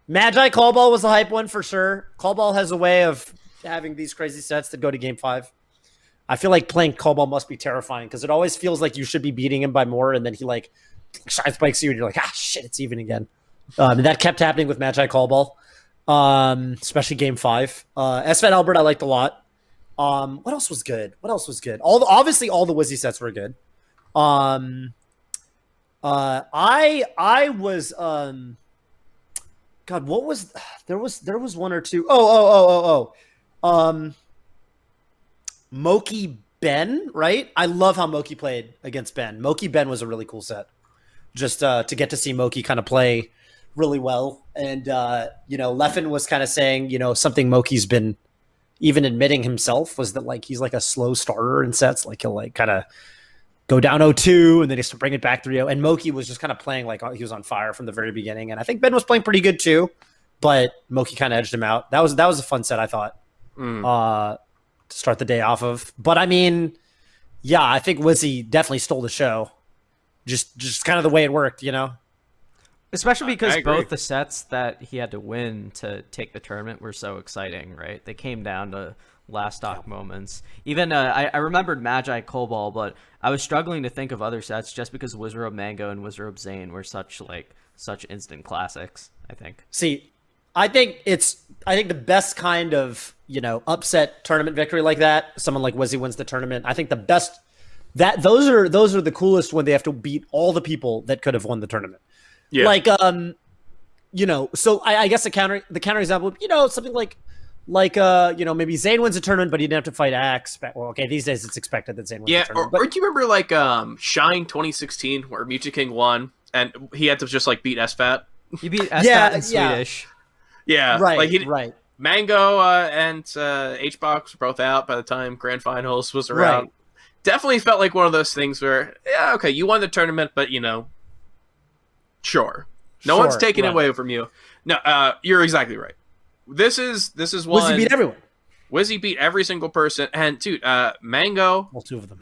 C: Magi Colbol was the hype one for sure. Colbol has a way of having these crazy sets that go to game five. I feel like playing Colbol must be terrifying because it always feels like you should be beating him by more, and then he like shine spikes you, and you're like, ah, shit, it's even again. Um, that kept happening with Magi Colbol, um, especially game five. Uh, SFAT Albert, I liked a lot. Um, what else was good? What else was good? All the, obviously all the Wizzy sets were good. Um, uh, I I was um, God, what was there was there was one or two. Oh oh oh oh oh, um, Moki Ben, right? I love how Moki played against Ben. Moki Ben was a really cool set. Just uh, to get to see Moki kind of play really well, and uh, you know, Leffen was kind of saying, you know, something Moki's been even admitting himself was that like he's like a slow starter in sets, like he'll like kind of go down 0-2 and then he has to bring it back 3-0 and Moki was just kind of playing like he was on fire from the very beginning. And I think Ben was playing pretty good too but Moki kind of edged him out. That was that was a fun set I thought
A: Mm.
C: uh to start the day off of. But I mean yeah I think Wizzy definitely stole the show. Just just kind of the way it worked you know
B: Especially because both the sets that he had to win to take the tournament were so exciting, right? They came down to last stock moments. Even uh, I, I remembered Magi Colbol, but I was struggling to think of other sets just because Wizard of Mango and Wizard of Zain were such like such instant classics. I think.
C: See, I think it's I think the best kind of you know upset tournament victory like that. Someone like Wizzy wins the tournament. I think the best that those are those are the coolest when they have to beat all the people that could have won the tournament.
A: Yeah.
C: Like um, you know, so I, I guess the counter the counter example, you know, something like like uh, you know, maybe Zain wins a tournament, but he didn't have to fight Axe. Well, okay, these days it's expected that Zain wins
A: Yeah,
C: the
A: or,
C: tournament.
A: or
C: but,
A: do you remember like um Shine 2016 where Mew2King won and he had to just like beat SFAT?
B: You beat Estat
C: Yeah,
B: in
C: yeah.
B: Swedish.
A: Yeah,
C: right,
A: Like he,
C: right.
A: Mango uh, and uh, HBox were both out by the time Grand Finals was around.
C: Right.
A: Definitely felt like one of those things where, yeah, okay, you won the tournament, but you know, sure, no one's
C: Sure,
A: taking it away from you. No, uh, you're exactly right. This is this is one.
C: Wizzy beat everyone.
A: Wizzy beat every single person, and dude, uh, Mango.
C: All two of them.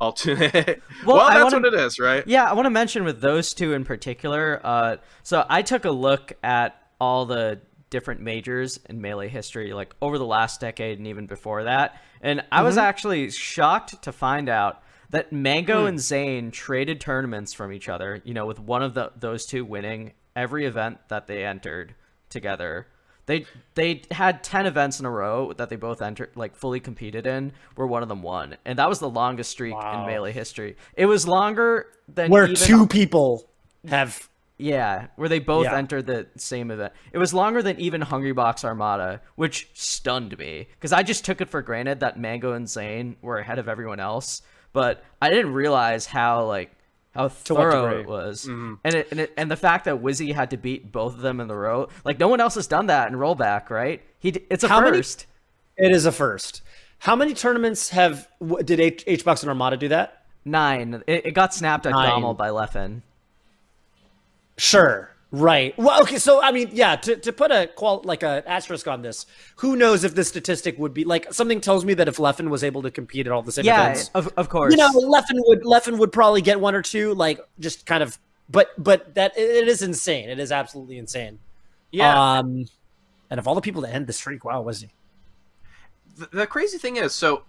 A: All two. well,
B: I
A: that's
B: wanna-
A: what it is, right?
B: Yeah, I want to mention with those two in particular. Uh, so I took a look at all the different majors in melee history, like over the last decade and even before that, and I was actually shocked to find out that Mango hmm. and Zain traded tournaments from each other. You know, with one of the, those two winning every event that they entered together. They they had ten events in a row that they both entered, like fully competed in, where one of them won, and that was the longest streak
C: Wow.
B: in melee history. It was longer than
C: Where
B: even-
C: two people have
B: yeah, where they both
C: Yeah.
B: entered the same event. It was longer than even Hungry Box Armada, which stunned me because I just took it for granted that Mango and Zain were ahead of everyone else, but I didn't realize how like how
C: what
B: thorough it was,
A: Mm-hmm.
B: and it, and it and the fact that Wizzy had to beat both of them in the row, like no one else has done that in rollback, right? He it's a
C: How many-
B: first.
C: It is a first. How many tournaments have did H, H Box and Armada do that?
B: Nine. It, it got snapped at
C: Nine.
B: Gommel by Leffen.
C: Sure. Right. Well, okay. So, I mean, yeah. To, to put a qual like a asterisk on this, who knows if this statistic would be like something tells me that if Leffen was able to compete at all the same
B: Yeah,
C: events,
B: of, of course.
C: you know, Leffen would Leffen would probably get one or two, like just kind of. But but that it, it is insane. It is absolutely insane.
A: Yeah.
C: Um, and of all the people to end the streak, wow, was he?
A: the, the crazy thing is, so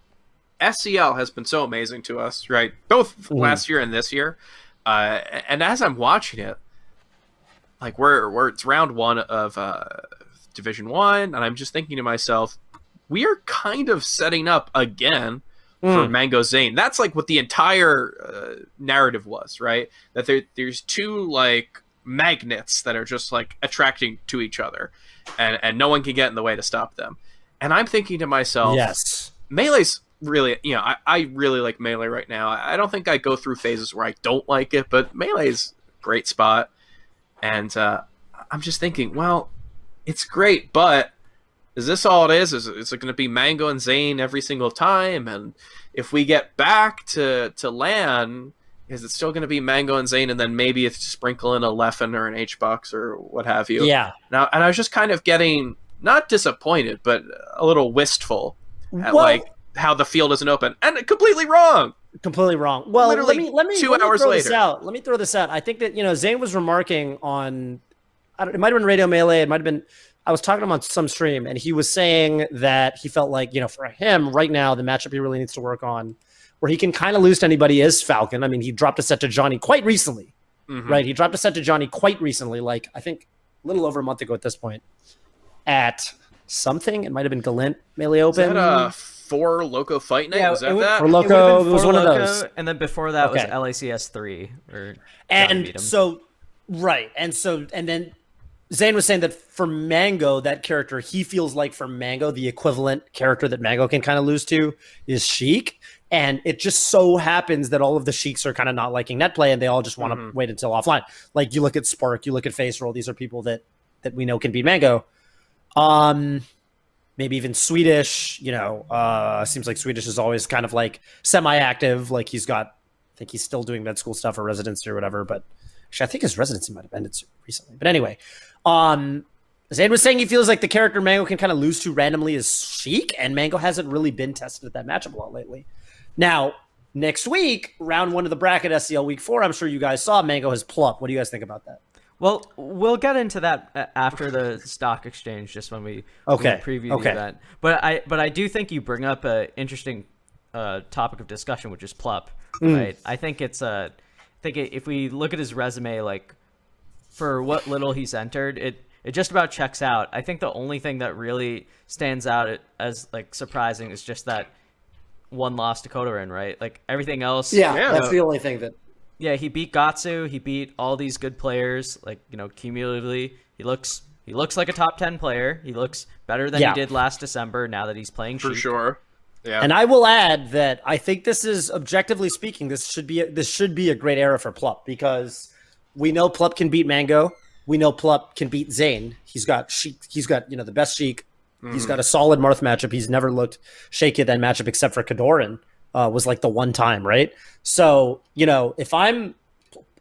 A: SCL has been so amazing to us, right? Both last year and this year. Uh, and as I'm watching it, like we're we're it's round one of uh, Division One, and I'm just thinking to myself, we are kind of setting up again for Mango Zain. That's like what the entire uh, narrative was, right? That there there's two like magnets that are just like attracting to each other, and and no one can get in the way to stop them. And I'm thinking to myself,
C: Yes.
A: Melee's really, you know, I, I really like Melee right now. I I don't think I go through phases where I don't like it, but Melee's great spot. And uh, I'm just thinking, well, it's great, but is this all it is? Is, is it going to be Mango and Zain every single time? And if we get back to, to LAN, is it still going to be Mango and Zain and then maybe it's sprinkle in a Leffen or an H-Box or what have you?
C: Yeah.
A: Now, and I was just kind of getting not disappointed, but a little wistful at
C: Well-
A: like how the field isn't open, and completely wrong.
C: Completely wrong. Well,
A: Literally
C: let me let me
A: two
C: let me
A: hours
C: throw this out. Let me throw this out. I think that you know Zain was remarking on, I don't, it might have been Radio Melee. It might have been. I was talking to him on some stream, and he was saying that he felt like you know for him right now the matchup he really needs to work on, where he can kind of lose to anybody is Falcon. I mean, he dropped a set to Johnny quite recently,
A: Mhm.
C: right? He dropped a set to Johnny quite recently, like I think a little over a month ago at this point, at something. It might have been Galint Melee
A: Is
C: Open.
A: that a four loco fight night?
B: Yeah,
A: was
B: it
A: that
B: would-
A: that?
C: For Loco,
B: would've
C: it was
B: Four
C: one of those.
B: and then before that was LACS three or John beat
C: and
B: 'em.
C: so right and so and then zain was saying that for mango that character he feels like for mango the equivalent character that mango can kind of lose to is sheik and it just so happens that all of the sheiks are kind of not liking net play and they all just want to
A: Mhm.
C: wait until offline like you look at spark you look at face roll these are people that that we know can beat mango um maybe even swedish you know uh seems like swedish is always kind of like semi-active like he's got i think he's still doing med school stuff or residency or whatever but Actually, I think his residency might have ended recently. But anyway, um, Zain was saying he feels like the character Mango can kind of lose to randomly is Sheik, and Mango hasn't really been tested at that matchup a lot lately. Now, next week, round one of the bracket SCL week four, I'm sure you guys saw Mango has Plup. What do you guys think about that?
B: Well, we'll get into that after the stock exchange, just when we when we
C: Okay,
B: preview
C: okay.
B: the event. But I but I do think you bring up a interesting uh, topic of discussion, which is Plup.
C: Hmm.
B: Right? I think it's a. I think if we look at his resume, like for what little he's entered, it it just about checks out. I think the only thing that really stands out as like surprising is just that one loss to Kodorin, right? Like everything else,
A: Yeah.
C: that's the only thing that.
B: Yeah, he beat Gahtzu. He beat all these good players. Like you know, cumulatively, he looks he looks like a top ten player. He looks better than
C: Yeah.
B: he did last December. Now that he's playing
A: for
B: Sheik.
A: sure. Yeah.
C: And I will add that I think this is objectively speaking, this should be a, this should be a great era for Plup because we know Plup can beat Mango. We know Plup can beat Zain. He's got Sheik. He's got you know the best Sheik. He's mm. got a solid Marth matchup. He's never looked shaky at that matchup except for Kodorin. Uh, was like the one time, right? So you know, if I'm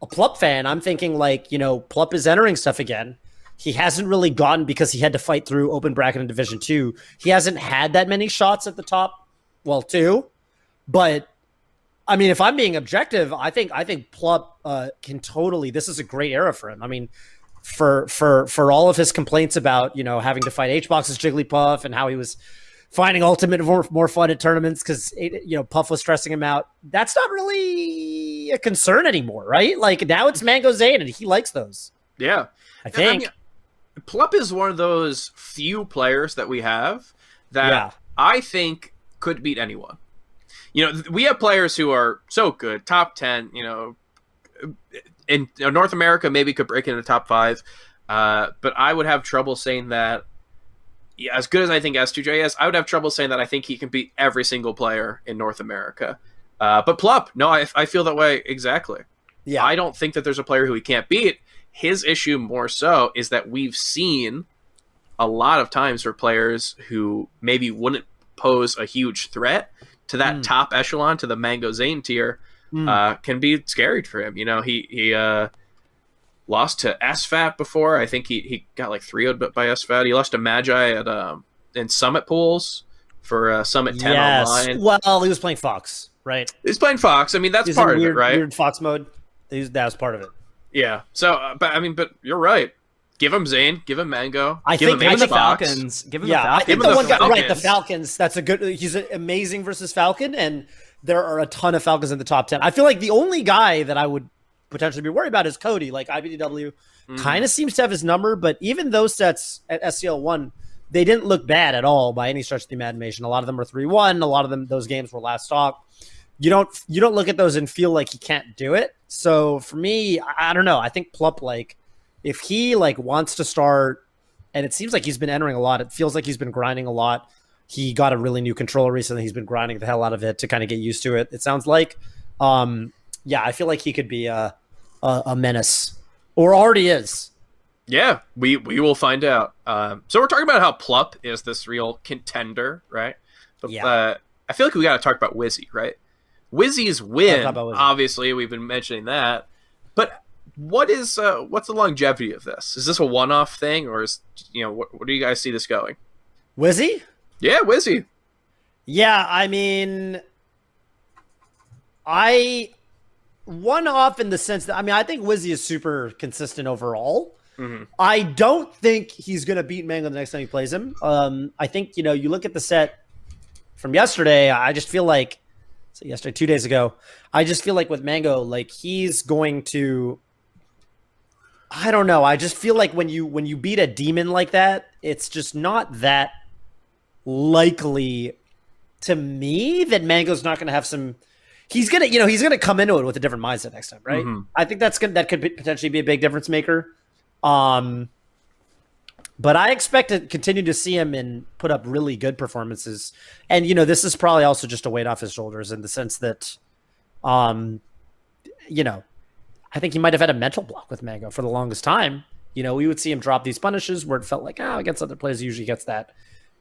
C: a Plup fan, I'm thinking like you know Plup is entering stuff again. He hasn't really gotten because he had to fight through open bracket in Division Two. He hasn't had that many shots at the top well two, But I mean, if I'm being objective, I think I think Plup uh, can totally. This is a great era for him. I mean, for for for all of his complaints about you know having to fight H boxes Jigglypuff and how he was finding ultimate more, more fun at tournaments because you know Puff was stressing him out. That's not really a concern anymore, right? Like now it's Mango Zain and he likes those.
A: yeah.
C: I think.
A: mean, Plup is one of those few players that we have that
C: Yeah.
A: I think could beat anyone. You know, we have players who are so good, top 10, you know, in North America maybe could break into top 5. Uh, but I would have trouble saying that yeah, as good as I think S2J is, I would have trouble saying that I think he can beat every single player in North America. Uh, but Plup, no, I, I feel that way exactly.
C: yeah,
A: I don't think that there's a player who he can't beat. His issue more so is that we've seen a lot of times for players who maybe wouldn't pose a huge threat to that
B: Mm.
A: top echelon, to the Mango Zain tier,
C: Mm.
A: uh, can be scary for him. You know, he he uh, lost to SFAT before. I think he, he got like 3 0 by SFAT. He lost to Magi at um, in Summit pools for uh, Summit 10
C: yes.
A: online.
C: Well, he was playing Fox, right?
A: He's playing Fox. I mean, that's
C: He's
A: part
C: in
A: of
C: weird,
A: it, right?
C: Weird Fox mode. He's- That was part of it.
A: Yeah. So, uh, but I mean, but you're right. Give him Zain. Give him Mango.
C: I
A: give
C: think-
A: him
C: I
B: the
C: think-
B: Falcons. Give him
C: Yeah,
B: the
C: I think
A: Give
C: the one
A: the
C: guy, right, the
A: Falcons.
C: Falcons. That's a good. He's amazing versus Falcon, and there are a ton of Falcons in the top ten. I feel like the only guy that I would potentially be worried about is Cody. Like IBDW
A: Mhm.
C: kind of seems to have his number, but even those sets at SCL one, they didn't look bad at all by any stretch of the imagination. A lot of them were three one. A lot of them those games were last stock. You don't you don't look at those and feel like he can't do it. So for me, I, I don't know. I think Plup like if he like wants to start, and it seems like he's been entering a lot. It feels like he's been grinding a lot. He got a really new controller recently. He's been grinding the hell out of it to kind of get used to it. It sounds like, um, yeah, I feel like he could be a, a, a menace, or already is.
A: Yeah, we we will find out. Um, so we're talking about how Plup is this real contender, right? But,
C: Yeah.
A: Uh, I feel like we got to talk about Wizzy, right? Wizzy's win,
C: Wizzy.
A: obviously, we've been mentioning that. But what is uh, what's the longevity of this? Is this a one-off thing, or is you know what, where do you guys see this going?
C: Wizzy?
A: Yeah, Wizzy.
C: Yeah, I mean, I one off in the sense that I mean I think Wizzy is super consistent overall.
A: Mhm.
C: I don't think he's gonna beat Mango the next time he plays him. Um, I think you know you look at the set from yesterday. I just feel like so yesterday, two days ago. I just feel like with Mango, like he's going to. I don't know. I just feel like when you when you beat a demon like that, it's just not that likely to me that Mango's not going to have some. He's gonna, you know, he's gonna come into it with a different mindset next time, right?
A: Mhm.
C: I think that's gonna that could potentially be a big difference maker. Um, but I expect to continue to see him and put up really good performances. And you know, this is probably also just a weight off his shoulders in the sense that, um, you know, I think he might have had a mental block with Mango for the longest time. You know, we would see him drop these punishes where it felt like, oh, against other players, he usually gets that.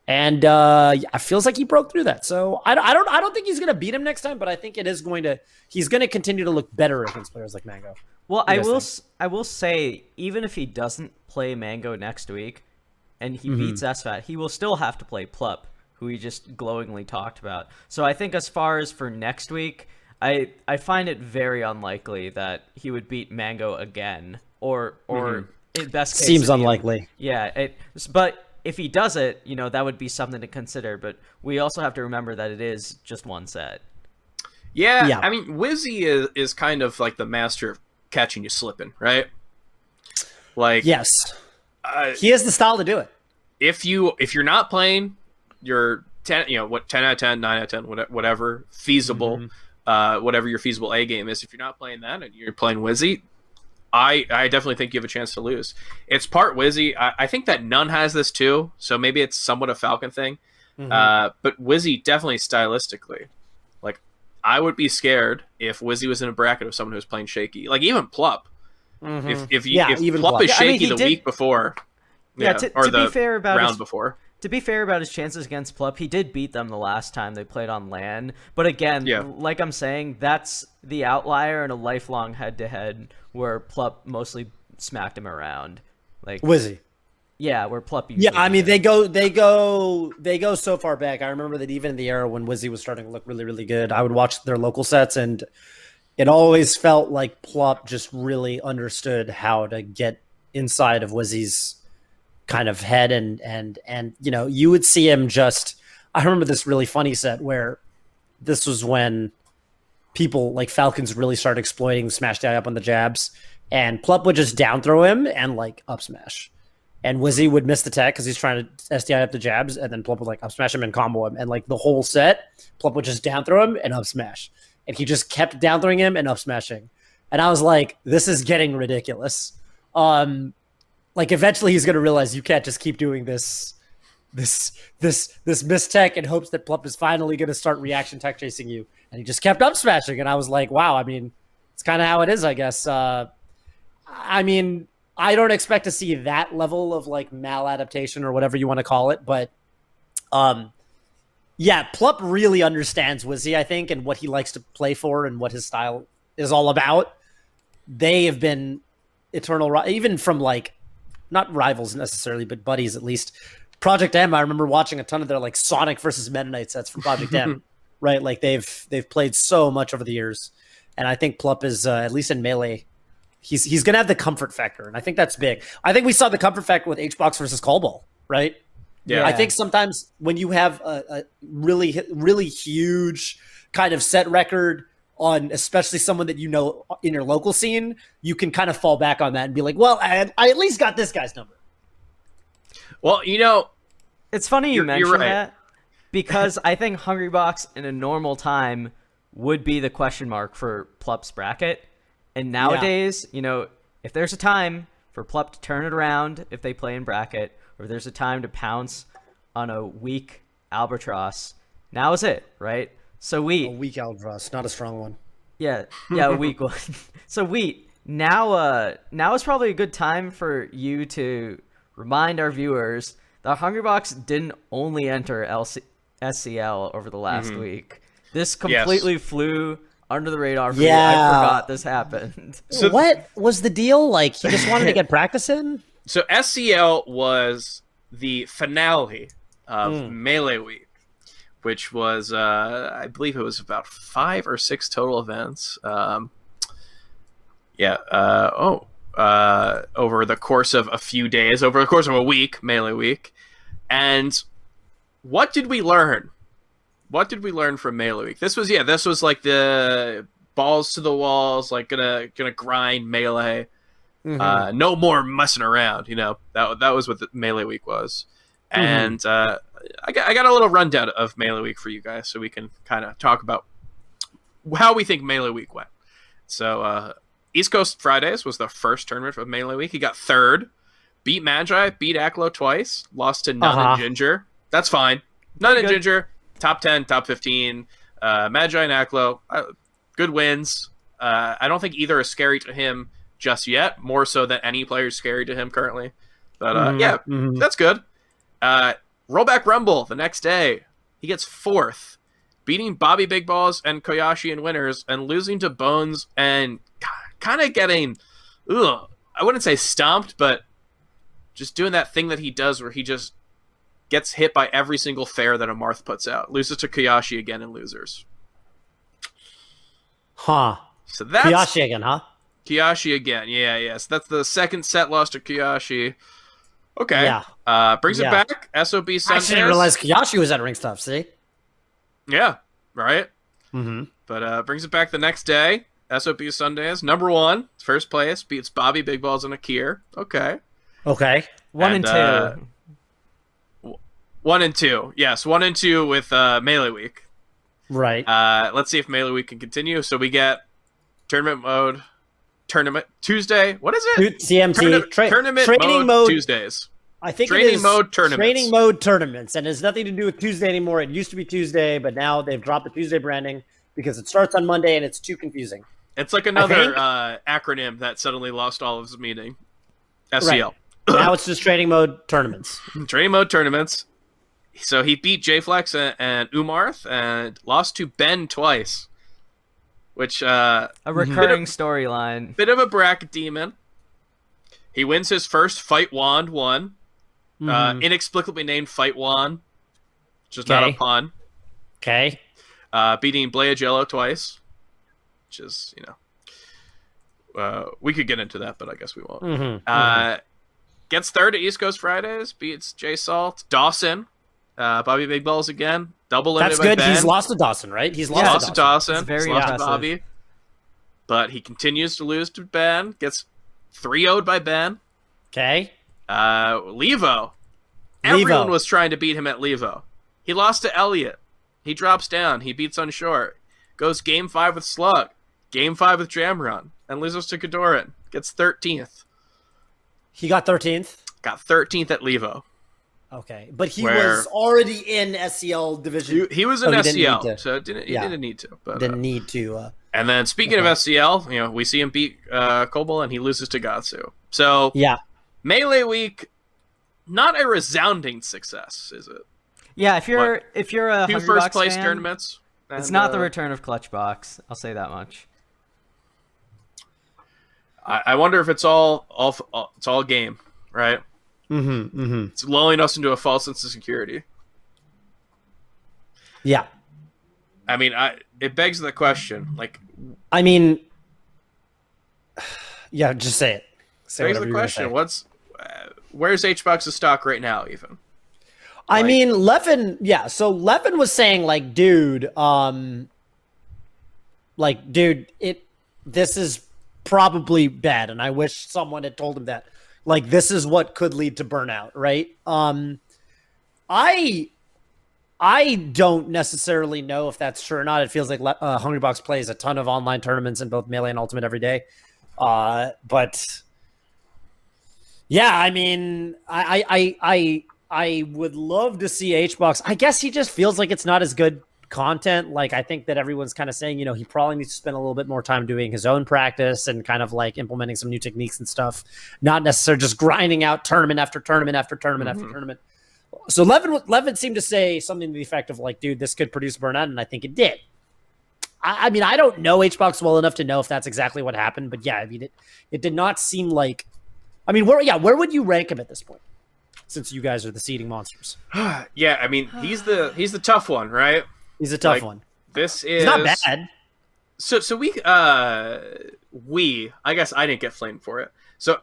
C: And uh, it feels like he broke through that. So I, I don't, I don't think he's going to beat him next time, but I think it is going to. He's going to continue to look better against players like Mango.
B: Well, I will.
C: think?
B: I will say, even if he doesn't play Mango next week, and he beats SFAT, he will still have to play Plup, who we just glowingly talked about. So I think, as far as for next week, I I find it very unlikely that he would beat Mango again, or or in best case,
C: Seems unlikely.
B: Yeah, it. But if he does it, you know, that would be something to consider. But we also have to remember that it is just one set.
A: Yeah,
C: Yeah.
A: I mean, Wizzy is is kind of like the master of catching you slipping, right? Like,
C: Yes,
A: uh,
C: he has the style to do it.
A: if you if you're not playing, you're ten, you know what, ten out of 10, 9 out of ten, whatever, whatever feasible,
C: Mm-hmm.
A: uh, whatever your feasible A game is. If you're not playing that and you're playing Wizzy, I I definitely think you have a chance to lose. It's part Wizzy. I, I think that none has this too, so maybe it's somewhat a Falcon thing.
C: Mm-hmm.
A: Uh, but Wizzy definitely stylistically, like I would be scared if Wizzy was in a bracket of someone who's playing shaky, like even Plup. If if you
C: Mm-hmm. Yeah,
A: if
C: even
A: Plup
C: Plup.
A: is
B: Yeah, I mean,
A: shaky the
B: did-
A: week before,
B: Yeah, to-
A: or
B: to be fair about
A: round
B: his-
A: before.
B: To be fair about his chances against Plup, he did beat them the last time they played on LAN. But again,
A: Yeah.
B: like I'm saying, that's the outlier in a lifelong head-to-head where Plup mostly smacked him around. Like,
C: Wizzy.
B: yeah, where Plup.
C: Yeah, I mean
B: beat him.
C: they go they go they go so far back. I remember that even in the era when Wizzy was starting to look really really good, I would watch their local sets and it always felt like Plup just really understood how to get inside of Wizzy's kind of head and and and you know, you would see him just I remember this really funny set where this was when people like Falcons really started exploiting Smash DI up on the jabs and Plup would just down throw him and like up smash. And Wizzy would miss the tech because he's trying to SDI up the jabs, and then Plup would like up smash him and combo him, and like the whole set, Plup would just down throw him and up smash, and he just kept down throwing him and up smashing, and I was like, this is getting ridiculous. Um, like eventually he's gonna realize you can't just keep doing this, this, this, this miss tech in hopes that Plup is finally gonna start reaction tech chasing you, and he just kept up smashing, and I was like, wow, I mean, it's kind of how it is, I guess. Uh, I mean, I don't expect to see that level of like maladaptation or whatever you want to call it, but um yeah, Plup really understands Wizzy, I think, and what he likes to play for and what his style is all about. They have been eternal even from like not rivals necessarily, but buddies at least. Project M, I remember watching a ton of their like Sonic versus Meta Knight sets from Project M, right? Like they've they've played so much over the years, and I think Plup is uh, at least in melee he's he's gonna have the comfort factor, and I think that's big. I think we saw the comfort factor with HBox versus Colbol, right?
A: Yeah.
C: I think sometimes when you have a, a really really huge kind of set record on, especially someone that you know in your local scene, you can kind of fall back on that and be like, well, I, I at least got this guy's number.
A: Well, you know,
B: It's funny you
A: You're-
B: mention
A: you're right.
B: that because I think Hungry Box in a normal time would be the question mark for Plup's bracket. And nowadays, you know, if there's a time for Plup to turn it around if they play in bracket, or there's a time to pounce on a weak albatross. Now is it, right? So we
C: A weak albatross, not a strong one.
B: yeah, yeah, a weak one. so wheat. Now, uh, now is probably a good time for you to remind our viewers that Hungrybox didn't only enter LC- SCL over the last week. This completely flew under the radar for me. I forgot this happened.
A: So-
C: what was the deal? Like he just wanted to get practice in?
A: So SCL was the finale of
C: Hmm.
A: Melee Week, which was uh, I believe it was about five or six total events. Um, yeah. Uh, oh. Uh, over the course of a few days, over the course of a week, Melee Week, and what did we learn? What did we learn from Melee Week? This was yeah, this was like the balls to the walls, like gonna gonna grind melee.
C: Mm-hmm.
A: Uh, no more messing around. You know that that was what the melee week was, and uh, I got I got a little rundown of melee week for you guys, so we can kind of talk about how we think melee week went. So uh, East Coast Fridays was the first tournament of melee week. He got third, beat Magi, beat Aklo twice, lost to None
C: Uh-huh.
A: and Ginger. That's fine. None and. Ginger, top ten, top fifteen. Uh, Magi and Aklo, uh, good wins. Uh, I don't think either is scary to him just yet. More so than any player is scary to him currently. But uh,
C: Mhm,
A: yeah,
C: mhm.
A: that's good. Rollback Rumble the next day. He gets fourth, beating Bobby Big Balls and Koyashi in winners, and losing to Bones and kind of getting, ugh, I wouldn't say stomped, but just doing that thing that he does where he just gets hit by every single fair that a Marth puts out. Loses to Koyashi again in losers.
C: Huh.
A: So that's
C: Kiyashi again, huh?
A: Kiyashi again. Yeah, yes. That's the second set loss to Kiyashi. Okay.
C: Yeah.
A: Uh, brings
C: Yeah.
A: it back. SOB
C: I didn't realize Kiyashi was at Ring stuff. See?
A: Yeah. Right.
C: Mm-hmm.
A: But uh, brings it back the next day. SOP Sundays. Number one, first place, beats Bobby Big Balls and Akir. Okay.
C: Okay.
B: One
A: And,
B: and, two.
A: uh, One and two. Yes, one and two with uh, Melee Week.
C: Right.
A: Uh, let's see if Melee Week can continue. So we get tournament mode, tournament Tuesday. What is it?
C: CMT
A: Tourna-
C: tra-
A: tournament
C: training
A: mode,
C: mode.
A: Tuesdays.
C: I think
A: training
C: it is
A: mode tournaments.
C: Training mode tournaments, and it has nothing to do with Tuesday anymore. It used to be Tuesday, but now they've dropped the Tuesday branding because it starts on Monday and it's too confusing.
A: It's like another uh, acronym that suddenly lost all of its meaning. SCL.
C: now it's just training mode tournaments.
A: Training mode tournaments. So he beat JFlex and, and Umarth and lost to Ben twice, which uh,
B: a recurring storyline.
A: bit of a brack demon. He wins his first fight wand one, uh,
C: Mhm.
A: inexplicably named fight wand, just is not a
C: Okay.
A: pun.
C: okay.
A: Uh, beating Blayagello twice, which is you know, uh, we could get into that, but I guess we won't.
C: Mm-hmm.
A: Uh, gets third at East Coast Fridays, beats Jay Salt, Dawson, uh, Bobby Big Balls again, double limited
C: That's good.
A: Ben.
C: He's lost to Dawson, right? He's lost,
B: Yeah.
A: lost
C: to
A: to Dawson,
B: It's very
A: lost to. Bobby, but he continues to lose to Ben. Gets 3-0'd by Ben.
C: Okay.
A: Uh, Levo. Everyone was trying to beat him at Levo. He lost to Elliot. He drops down. He beats on short. Goes game five with Slug. Game five with Jamron. And loses to Kodorin. Gets 13th.
C: He got 13th.
A: Got 13th at Levo.
C: Okay. But he
A: Where-
C: was already in SCL division.
A: He, he was in
C: Oh, he didn't
A: SCL,
C: to.
A: so didn't, he
C: Yeah.
A: didn't need to. But, uh,
C: Didn't need to. Uh,
A: and then speaking of
C: Okay.
A: SCL, you know, we see him beat uh, Colbol and he loses to Gahtzu. So
C: yeah.
A: Melee Week, not a resounding success, is it?
B: Yeah, if you're if you're a
A: Two
B: Hungry
A: first place
B: fan,
A: tournaments.
B: it's
A: and,
B: not the
A: uh,
B: return of Clutchbox. I'll say that much.
A: I, I wonder if it's all, all, all it's all game, right?
C: Mm-hmm. Mm-hmm.
A: It's lulling us into a false sense of security.
C: Yeah.
A: I mean, I it begs the question, like,
C: I mean, yeah, just say it. Say
A: begs the question, what's uh, where's HBox's stock right now? Even
C: I
A: Like-
C: mean, Leffen, yeah. So Leffen was saying, like, dude, um, like, dude, it, this is probably bad, and I wish someone had told him that. Like, this is what could lead to burnout, right? Um, I, I don't necessarily know if that's true or not. It feels like uh, Hungry Box plays a ton of online tournaments in both Melee and Ultimate every day, uh, but Yeah, I mean, I, I, I, I would love to see HBox. I guess he just feels like it's not as good content. Like I think that everyone's kind of saying, you know, he probably needs to spend a little bit more time doing his own practice and kind of like implementing some new techniques and stuff, not necessarily just grinding out tournament after tournament after tournament
A: Mhm.
C: after tournament. So Leffen, Leffen seemed to say something to the effect of like, dude, this could produce burnout, and I think it did. I, I mean, I don't know HBox well enough to know if that's exactly what happened, but yeah, I mean, it it did not seem like. I mean, where yeah, where would you rank him at this point? Since you guys are the seeding monsters,
A: yeah, I mean, he's the he's the tough one, right?
C: He's a tough
A: Like,
C: one.
A: This is
C: He's not bad.
A: So so we uh we I guess I didn't get flamed for it. So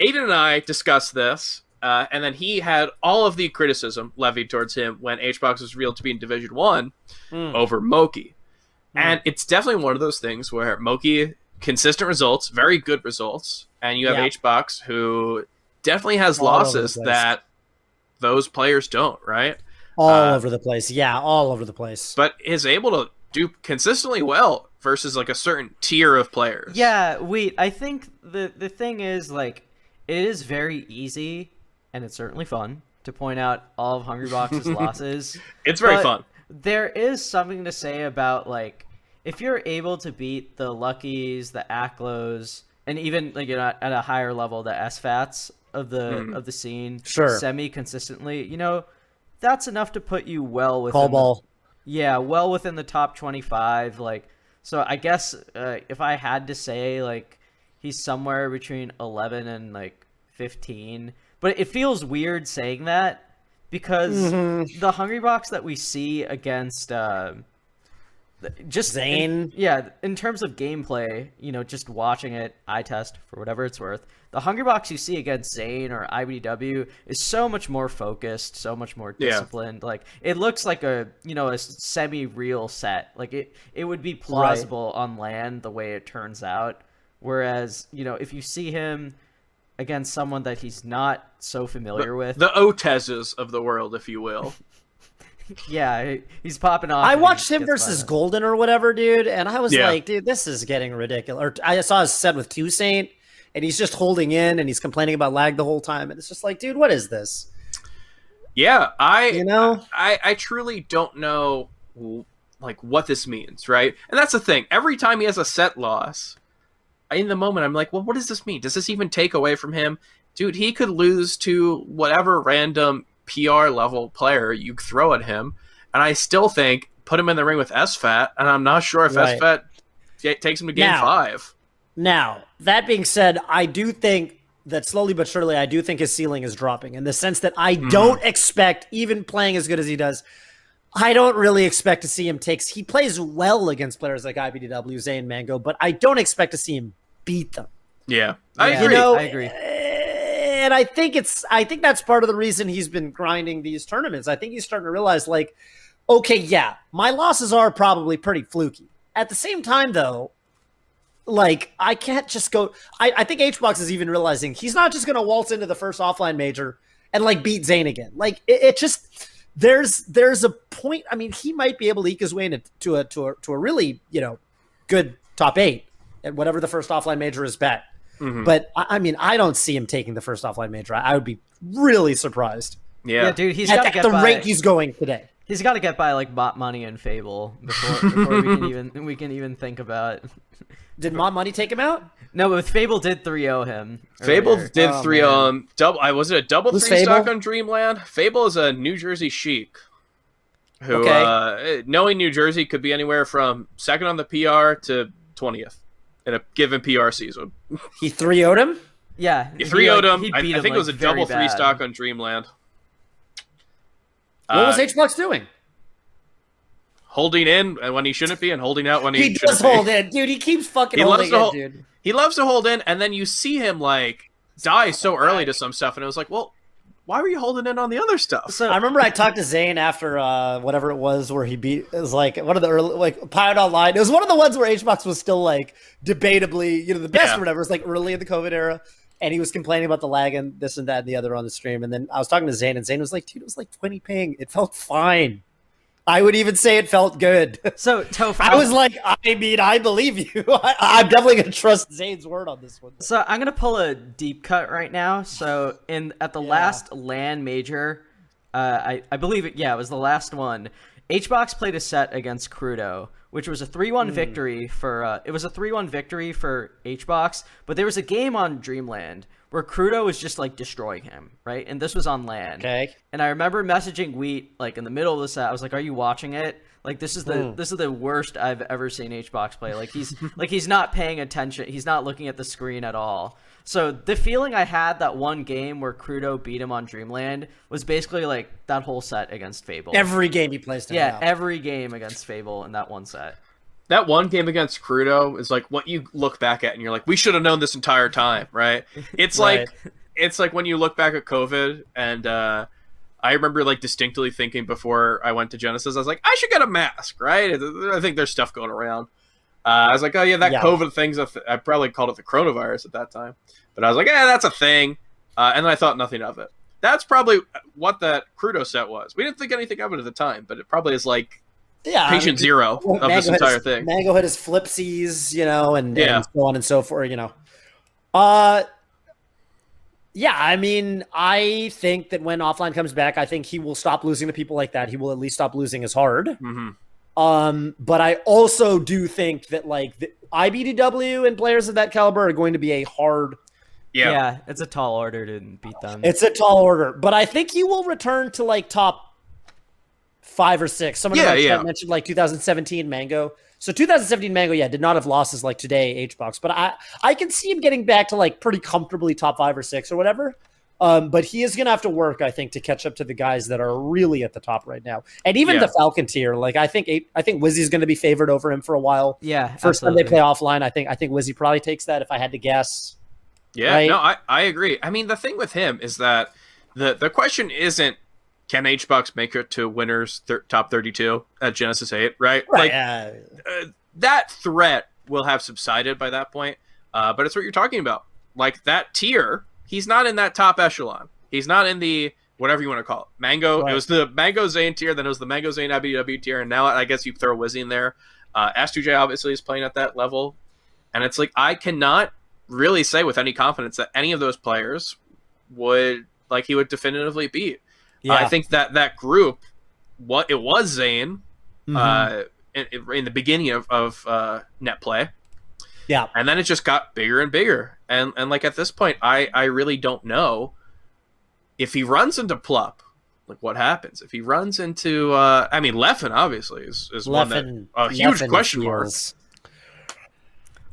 A: Aiden and I discussed this, uh, and then he had all of the criticism levied towards him when HBox was revealed to be in Division One
C: Mm.
A: over Moki.
C: Mm.
A: And it's definitely one of those things where Moki consistent results, very good results, and you have
C: Yeah.
A: HBox who definitely has
C: All
A: losses that those players don't, right?
C: All
A: uh,
C: over the place. Yeah, all over the place.
A: But is able to do consistently well versus like a certain tier of players.
B: Yeah, wait. I think the the thing is like it is very easy, and it's certainly fun to point out all of Hungrybox's losses.
A: It's very
B: But
A: fun.
B: There is something to say about like if you're able to beat the Luckies, the Aklos, and even like you know at a higher level the SFATs of the
A: Mhm.
B: of the scene
C: Sure.
B: semi consistently, you know, that's enough to put you well within
C: Call
B: the- yeah, well within the top 25 like so I guess uh, if I had to say like he's somewhere between 11 and like 15, but it feels weird saying that because
C: Mhm.
B: the hungry box that we see against uh, just in-
C: Zain?
B: yeah, in terms of gameplay, you know, just watching it, eye test for whatever it's worth. The hungry box you see against Zain or IBDW is so much more focused, so much more
A: Yeah.
B: disciplined. Like it looks like a you know a semi-real set. Like it it would be plausible on LAN the way it turns out. Whereas you know if you see him against someone that he's not so familiar with,
A: The Otezes of the world, if you will.
B: yeah, he's popping off.
C: I watched him versus
B: violent.
C: Golden or whatever, dude, and I was
A: Yeah.
C: like, dude, this is getting ridiculous. Or I saw his set with Q Saint, and he's just holding in and he's complaining about lag the whole time, and it's just like, dude, what is this?
A: Yeah, I
C: You know?
A: I, I truly don't know like what this means, right? And that's the thing. Every time he has a set loss, in the moment I'm like, well, what does this mean? Does this even take away from him? Dude, he could lose to whatever random PR level player you throw at him, and I still think put him in the ring with SFAT, and I'm not sure if
C: Right.
A: SFAT takes him to game
C: Now-
A: five.
C: Now, that being said, I do think that slowly but surely, I do think his ceiling is dropping in the sense that I mm-hmm. don't expect, even playing as good as he does, I don't really expect to see him take. He plays well against players like IBDW, and Mango, but I don't expect to see him beat them.
A: Yeah, I
B: Yeah.
A: agree.
C: You know,
B: I agree.
C: Eh, and I think it's I think that's part of the reason he's been grinding these tournaments. I think he's starting to realize like, okay, yeah, my losses are probably pretty fluky. At the same time though, like I can't just go I, I think HBox is even realizing he's not just gonna waltz into the first offline major and like beat Zain again. Like it, it just there's there's a point. I mean, he might be able to eke his way into to a to a to a really, you know, good top eight at whatever the first offline major is bet.
A: Mhm.
C: But I I mean, I don't see him taking the first offline major. I I would be really surprised
A: yeah.
B: Yeah, dude, he's
C: at,
B: got to
C: at
B: get
C: the
B: by.
C: rate he's going today.
B: He's got to get by like bot money and Fable before, before we can even we can even think about.
C: Did Mod Money take him out?
B: No, but Fable did 3-0 him.
A: Fable
B: earlier.
A: did
C: Oh,
A: three
C: man.
A: um double. I was it a double
C: Who's
A: three stock on Dreamland. Fable is a New Jersey chic, who
C: Okay.
A: uh, knowing New Jersey could be anywhere from second on the PR to twentieth in a given PR season.
C: He 3 0'd him?
B: Yeah,
A: He
B: he,
A: three would
B: like,
A: him.
B: he
A: I,
B: beat
A: I think it was a double three
B: bad.
A: stock on Dreamland.
C: What was
A: Uh,
C: HBox doing?
A: holding in when he shouldn't be, and holding out when he,
C: He
A: shouldn't
C: does
A: be.
C: hold in. Dude, he keeps fucking
A: He loves
C: holding
A: to
C: in,
A: hold-
C: dude.
A: He loves to hold in, and then you see him like die so early to some stuff, and it was like, well, why were you holding in on the other stuff?
B: So
C: I remember I talked to Zain after uh, whatever it was where he beat. It was like one of the early, like Pilot Online. It was one of the ones where HBox was still like debatably, you know, the best
A: Yeah.
C: or whatever. It was like early in the COVID era. And he was complaining about the lag and this and that and the other on the stream. And then I was talking to Zain, and Zain was like, dude, it was like 20 ping. It felt fine. I would even say it felt good.
B: So Toph,
C: I was like, I mean, I believe you. I, I'm definitely gonna trust Zain's word on this one.
B: So I'm gonna pull a deep cut right now. So in at the
C: Yeah.
B: last LAN major, uh, I I believe it. Yeah, it was the last one. HBox played a set against Crudo, which was a three-one
C: Hmm.
B: victory for. Uh, it was a three-one victory for HBox, but there was a game on Dreamland where Crudo was just like destroying him, right? And this was on LAN.
C: Okay.
B: And I remember messaging Wheat like in the middle of the set. I was like, "Are you watching it? Like this is the
C: Hmm.
B: this is the worst I've ever seen HBox play. Like he's like he's not paying attention. He's not looking at the screen at all." So the feeling I had that one game where Crudo beat him on Dreamland was basically like that whole set against Fable.
C: Every game he plays now.
B: yeah, every game against Fable in that one set.
A: That one game against Crudo is like what you look back at and you're like, we should have known this entire time, right? It's
C: Right.
A: like it's like when you look back at COVID and uh I remember like distinctly thinking before I went to Genesis, I was like, I should get a mask, right? I think there's stuff going around. Uh, I was like, oh yeah, that
C: Yeah.
A: COVID thing's a th- I probably called it the coronavirus at that time, but I was like, yeah, that's a thing, uh, and then I thought nothing of it. That's probably what that Crudo set was. We didn't think anything of it at the time, but it probably is like
C: yeah. I
A: patient
C: mean,
A: zero of
C: Mango
A: this entire
C: his,
A: thing.
C: Mango had his flipsies, you know, and,
A: Yeah.
C: and so on and so forth, you know. Uh yeah, I mean, I think that when offline comes back, I think he will stop losing to people like that. He will at least stop losing as hard.
A: hmm
C: Um, but I also do think that like the IBDW and players of that caliber are going to be a hard.
A: Yeah. Yeah.
B: it's a tall order to beat them.
C: It's a tall order, but I think he will return to like top five or six. Someone
A: Yeah, yeah.
C: mentioned like 2017 Mango. So 2017 Mango, yeah, did not have losses like today HBox, but I I can see him getting back to like pretty comfortably top five or six or whatever. Um, but he is going to have to work, I think, to catch up to the guys that are really at the top right now, and even
A: Yeah.
C: the Falcon tier. Like I think, I think Wizzy's going to be favored over him for a while.
B: yeah,
C: First time they play offline, I think I think Wizzy probably takes that. If I had to guess,
A: Yeah,
C: right?
A: no, I, I agree. I mean, the thing with him is that the the question isn't can HBox make it to winners thir- top 32 at Genesis 8, right? Like
C: uh,
A: uh, that threat will have subsided by that point. Uh, but it's what you're talking about. Like that tier, he's not in that top echelon. He's not in the whatever you want to call it. Mango.
C: Right.
A: It was the Mango Zain tier, then it was the Mango Zain IBW tier, and now I guess you throw Wizzy in there. Uh, S2J obviously is playing at that level, and it's like I cannot really say with any confidence that any of those players would like he would definitively beat.
C: Yeah,
A: I think that that group, what it was Zain,
C: Mhm.
A: uh, in, in the beginning of, of uh, net play,
C: yeah.
A: and then it just got bigger and bigger. And and like at this point, I I really don't know if he runs into Plup, like what happens if he runs into. Uh, I mean, Leffen obviously is is one that
C: Leffen-
A: a huge
C: Leffen
A: question mark.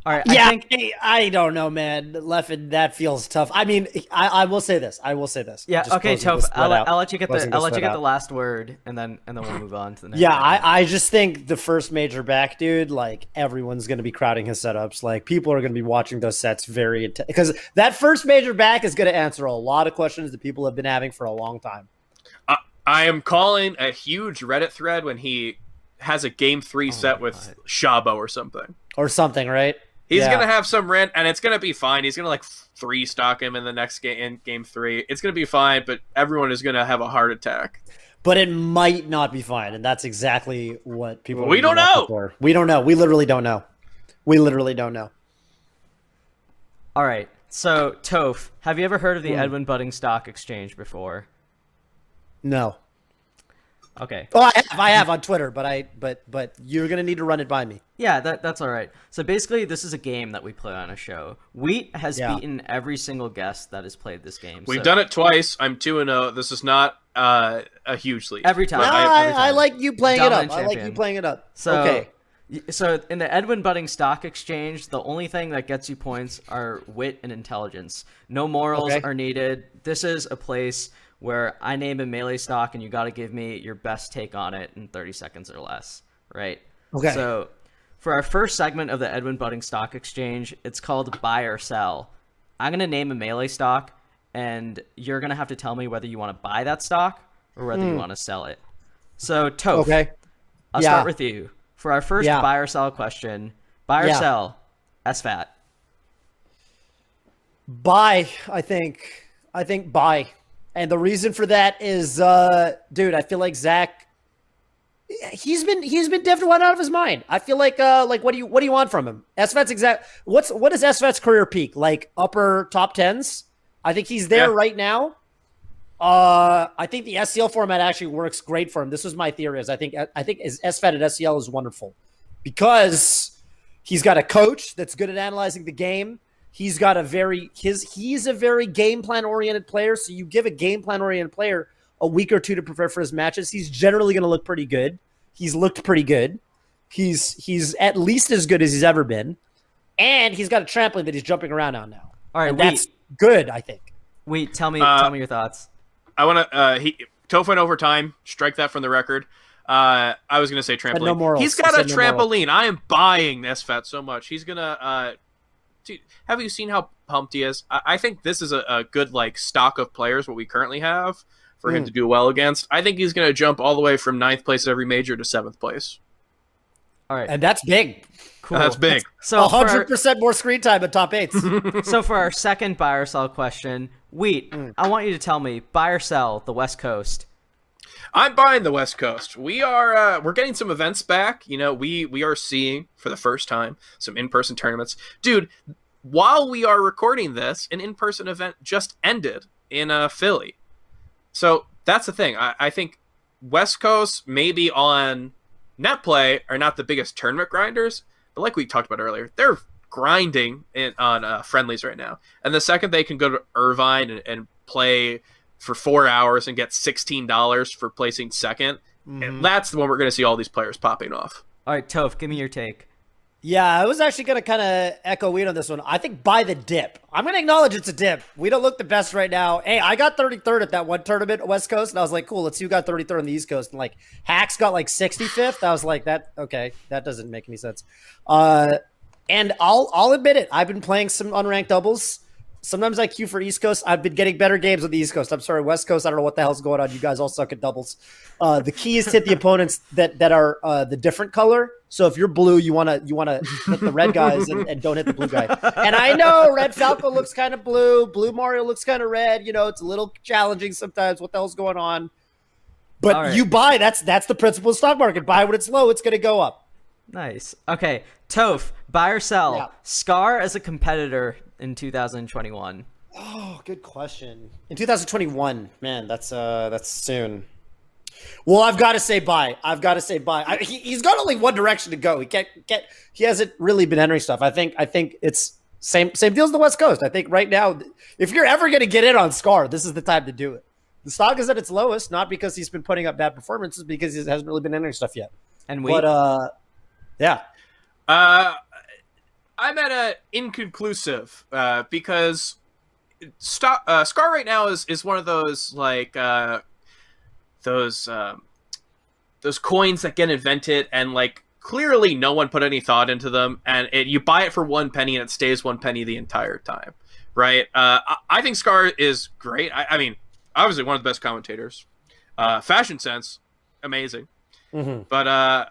C: Feels-
B: All right,
C: yeah,
B: I think
C: I, I don't know, man. Leffen, that feels tough. I mean, I, I will say this. I will say this.
B: Yeah.
C: Just
B: okay, Toph. I'll, let- I'll let you get
C: Closing
B: the I'll let you
C: thread
B: get the last word, and then and then we'll move on to the next.
C: Yeah,
B: segment.
C: I, I just think the first major back, dude, like everyone's going to be crowding his setups. Like people are going to be watching those sets very intense because that first major back is going to answer a lot of questions that people have been having for a long time.
A: I I am calling a huge Reddit thread when he has a game three
B: Oh
A: set with
B: God.
A: Shabo or something.
C: Or something, right?
A: He's
C: Yeah.
A: gonna have some rent, and it's gonna be fine. He's gonna like three stock him in the next game, in game three. It's gonna be fine, but everyone is gonna have a heart attack.
C: But it might not be fine, and that's exactly what people.
A: We
C: are
A: don't know.
C: For. We don't know. We literally don't know. We literally don't know.
B: All right. So Toph, have you ever heard of the
C: Hmm.
B: Edwin Budding Stock Exchange before?
C: No.
B: Okay.
C: Oh, I have. I have on Twitter, but I but but you're gonna need to run it by me.
B: Yeah, that, that's all right. So basically, this is a game that we play on a show. Wheat has
C: Yeah.
B: beaten every single guest that has played this game.
A: We've
B: so
A: done it twice. I'm two and zero. This is not uh, a huge lead.
B: Every time.
C: No,
A: I-
C: I,
B: every
C: I like you playing it up.
B: Dominant
C: I like you playing it up.
B: So,
C: okay.
B: so in the Edwin Budding Stock Exchange, the only thing that gets you points are wit and intelligence. No morals
C: Okay.
B: are needed. This is a place where I name a melee stock, and you got to give me your best take on it in 30 seconds or less, right?
C: Okay.
B: So, for our first segment of the Edwin Budding Stock Exchange, it's called Buy or Sell. I'm gonna name a melee stock, and you're gonna have to tell me whether you want to buy that stock or whether you want to sell it. So, Toph,
C: Hmm. Okay.
B: I'll
C: Yeah.
B: start with you. For our first
C: Yeah.
B: buy or sell question, buy or
C: Yeah.
B: sell SFAT.
C: Buy, I think. I think buy. And the reason for that is, uh, dude, I feel like Zach he's been he's been definitely one out of his mind. I feel like uh like what do you what do you want from him? SFAT's exact what's what is SFAT's career peak? Like upper top tens? I think he's there
A: Yeah.
C: right now. Uh I think the SCL format actually works great for him. This was my theory is I think I think SFAT at SCL is wonderful because he's got a coach that's good at analyzing the game. He's got a very his he's a very game plan oriented player. So you give a game plan oriented player a week or two to prepare for his matches, he's generally going to look pretty good. He's looked pretty good. He's he's at least as good as he's ever been, and he's got a trampoline that he's jumping around on now.
B: All right,
C: and
B: wait,
C: that's good, I think.
B: wait. Tell me,
A: Uh,
B: tell me your thoughts.
A: I want to. Uh, he Toph went overtime. Strike that from the record. Uh, I was gonna say trampoline.
C: no morals.
A: he's got a
C: said no morals.
A: trampoline. I am buying this fat so much. He's gonna. Uh, dude, have you seen how pumped he is? I, I think this is a, a good like stock of players what we currently have for
C: Hmm.
A: him to do well against. I think he's gonna jump all the way from ninth place at every major to seventh place.
B: All right,
C: And that's big.
B: cool.
A: That's big.
B: So 100
C: percent more screen time at top eights.
B: so for our second buy or sell question, Wheat,
C: Hmm.
B: I want you to tell me buy or sell the West Coast.
A: I'm buying the West Coast. We are uh, we're getting some events back. You know, we we are seeing for the first time some in-person tournaments. Dude, while we are recording this, an in-person event just ended in uh, Philly. So that's the thing. I, I think West Coast maybe on net play are not the biggest tournament grinders, but like we talked about earlier, they're grinding in, on uh, friendlies right now. And the second they can go to Irvine and, and play for four hours and get sixteen dollars for placing 2nd and that's the one we're going to see all these players popping off.
B: All right, Toph, give me your take.
C: Yeah, I was actually going to kind of echo Wheat on this one. I think by the dip. I'm going to acknowledge it's a dip. We don't look the best right now. Hey, I got 33rd at that one tournament West Coast, and I was like, cool, let's see who got 33rd on the East Coast. And like, Hax got like 65th. I was like, that, okay, that doesn't make any sense. Uh, and I'll, I'll admit it. I've been playing some unranked doubles. Sometimes I queue for East Coast. I've been getting better games with the East Coast. I'm sorry, West Coast. I don't know what the hell's going on. You guys all suck at doubles. Uh, the key is to hit the opponents that that are uh, the different color. So if you're blue, you wanna you wanna hit the red guys and, and don't hit the blue guy. And I know Red Falco looks kind of blue, Blue Mario looks kind of red. You know, it's a little challenging sometimes. What the hell's going on? But
B: right.
C: you buy. That's that's the principle of stock market. Buy when it's low. It's gonna go up.
B: Nice. Okay, Toph, buy or sell
C: Yeah.
B: Scar as a competitor in 2021.
C: Oh, good question. In 2021, man, that's uh, that's soon. Well, I've got to say bye. I've got to say bye. I, he, he's got only one direction to go. He can't get. He hasn't really been entering stuff. I think. I think it's same same deal as the West Coast. I think right now, if you're ever going to get in on Scar, this is the time to do it. The stock is at its lowest, not because he's been putting up bad performances, because he hasn't really been entering stuff yet.
B: And we
C: But uh, yeah,
A: Uh, I'm at a inconclusive uh, because uh, Scar right now is is one of those like uh, those um, those coins that get invented and like clearly no one put any thought into them and it, you buy it for one penny and it stays one penny the entire time right? Uh, I, I think scar is great. I, I mean obviously one of the best commentators. Uh, fashion sense amazing.
C: Mhm.
A: but uh,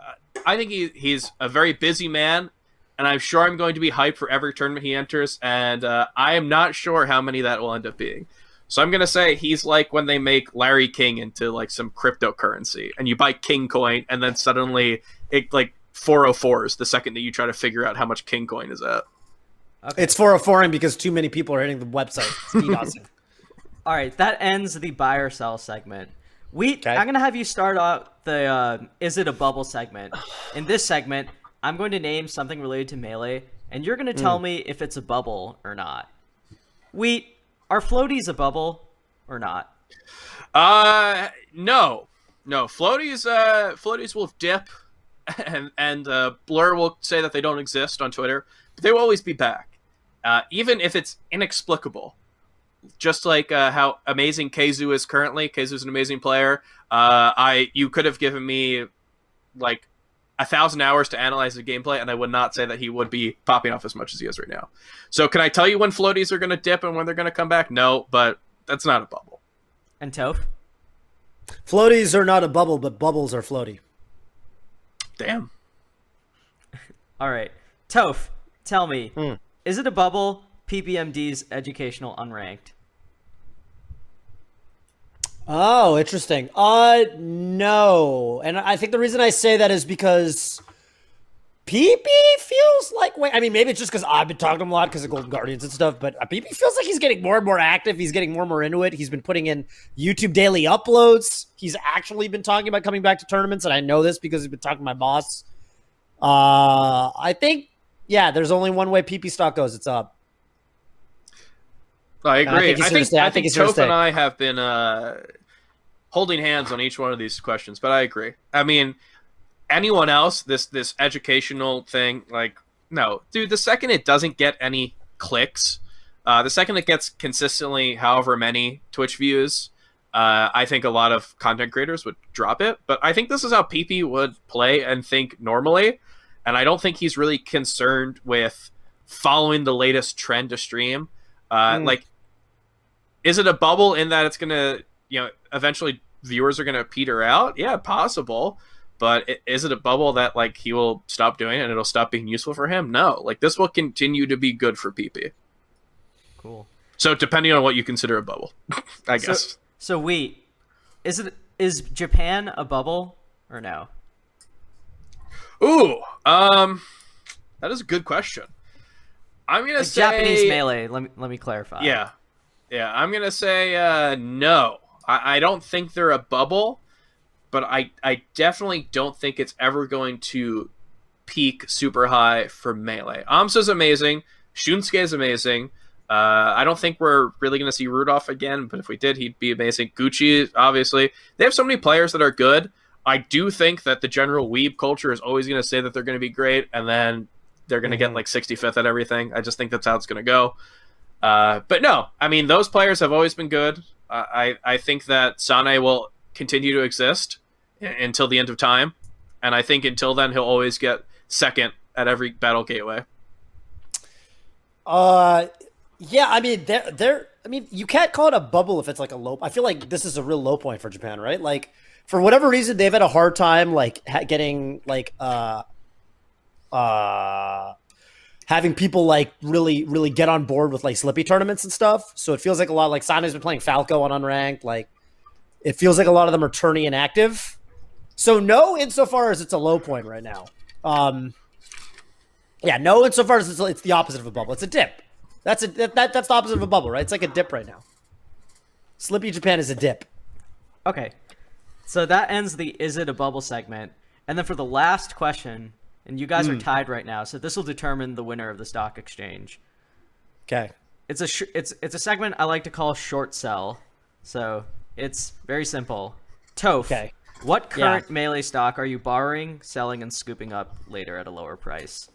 A: I think he, he's a very busy man, and I'm sure I'm going to be hyped for every tournament he enters, and uh, I am not sure how many that will end up being. So I'm gonna say he's like when they make Larry King into like some cryptocurrency, and you buy King Coin, and then suddenly it like 404s the second that you try to figure out how much King Coin is at. Okay.
C: it's for a foreign because too many people are hitting the website. It's DDoSing.
B: All right, that ends the buy or sell segment. We,
C: Okay.
B: I'm gonna have you start off the uh, "Is it a bubble?" segment. In this segment, I'm going to name something related to melee, and you're gonna tell me if it's a bubble or not. Wheat, are floaties a bubble or not?
A: Uh, no, no. Floaties, uh, floaties will dip, and and uh, Blur will say that they don't exist on Twitter, but they will always be back, uh, even if it's inexplicable. Just like uh, how amazing Keizu is currently. Keizu's an amazing player. Uh, I you could have given me like a thousand hours to analyze the gameplay, and I would not say that he would be popping off as much as he is right now. So, can I tell you when floaties are going to dip and when they're going to come back? No, but that's not a bubble.
B: And Toph?
C: Floaties are not a bubble, but bubbles are floaty.
A: Damn.
B: All right, Toph, tell me,
C: Hmm.
B: is it a bubble? PPMD's educational unranked.
C: Oh, interesting. Uh, no, and I think the reason I say that is because PP feels like. Wait, I mean, maybe it's just because I've been talking to him a lot because of Golden Guardians and stuff. But PP feels like he's getting more and more active. He's getting more and more into it. He's been putting in YouTube daily uploads. He's actually been talking about coming back to tournaments, and I know this because he's been talking to my boss. Uh, I think, yeah, there's only one way PP stock goes. It's up.
A: I
C: And I
A: agree.
C: think
A: I think,
C: stay. I
A: I
C: think
A: think Toph and I have been uh, holding hands on each one of these questions, but I agree. I mean, anyone else, this this educational thing, like, no, dude. The second it doesn't get any clicks, uh, the second it gets consistently however many Twitch views, uh, I think a lot of content creators would drop it. But I think this is how PP would play and think normally, and I don't think he's really concerned with following the latest trend to stream. Uh,
C: Mm.
A: Like, is it a bubble in that it's gonna, you know, eventually viewers are gonna peter out? Yeah, possible. But is it a bubble that like he will stop doing it and it'll stop being useful for him? No. Like this will continue to be good for PP.
B: Cool.
A: So depending on what you consider a bubble, I
B: So-
A: guess.
B: So wait, is it is Japan a bubble or no?
A: Ooh, um, that is a good question. I'm gonna
B: Like
A: say
B: Japanese melee. Let me let me clarify.
A: Yeah, yeah. I'm gonna say uh, no. I, I don't think they're a bubble, but I I definitely don't think it's ever going to peak super high for melee. Amsa's amazing. Shunsuke is amazing. Uh, I don't think we're really going to see Rudolph again, but if we did, he'd be amazing. Gucci, obviously, they have so many players that are good. I do think that the general weeb culture is always going to say that they're going to be great, and then they're going to get
C: Mhm.
A: like 65th at everything. I just think that's how it's going to go. Uh, but no, I mean those players have always been good. Uh, I I think that Sane will continue to exist until the end of time, and I think until then he'll always get second at every battle gateway.
C: Uh, yeah. I mean, they're they're. I mean, you can't call it a bubble if it's like a low. I feel like this is a real low point for Japan, right? Like, for whatever reason, they've had a hard time like ha- getting like uh, uh, having people like really really get on board with like Slippi tournaments and stuff. So it feels like a lot. Like Sana's been playing Falco on unranked. Like, it feels like a lot of them are turning inactive. So no, insofar as it's a low point right now. Um, yeah, no. Insofar as it's, it's the opposite of a bubble, it's a dip. That's a that, that- that's the opposite of a bubble, right? It's like a dip right now. Slippi Japan is a dip.
B: Okay. So that ends the is it a bubble segment. And then for the last question, and you guys
A: Hmm.
B: are tied right now, so this will determine the winner of the stock exchange.
C: Okay.
B: It's a sh- it's it's a segment I like to call short sell. So it's very simple. Toph,
C: Okay.
B: what
C: Yeah.
B: current melee stock are you borrowing, selling, and scooping up later at a lower price?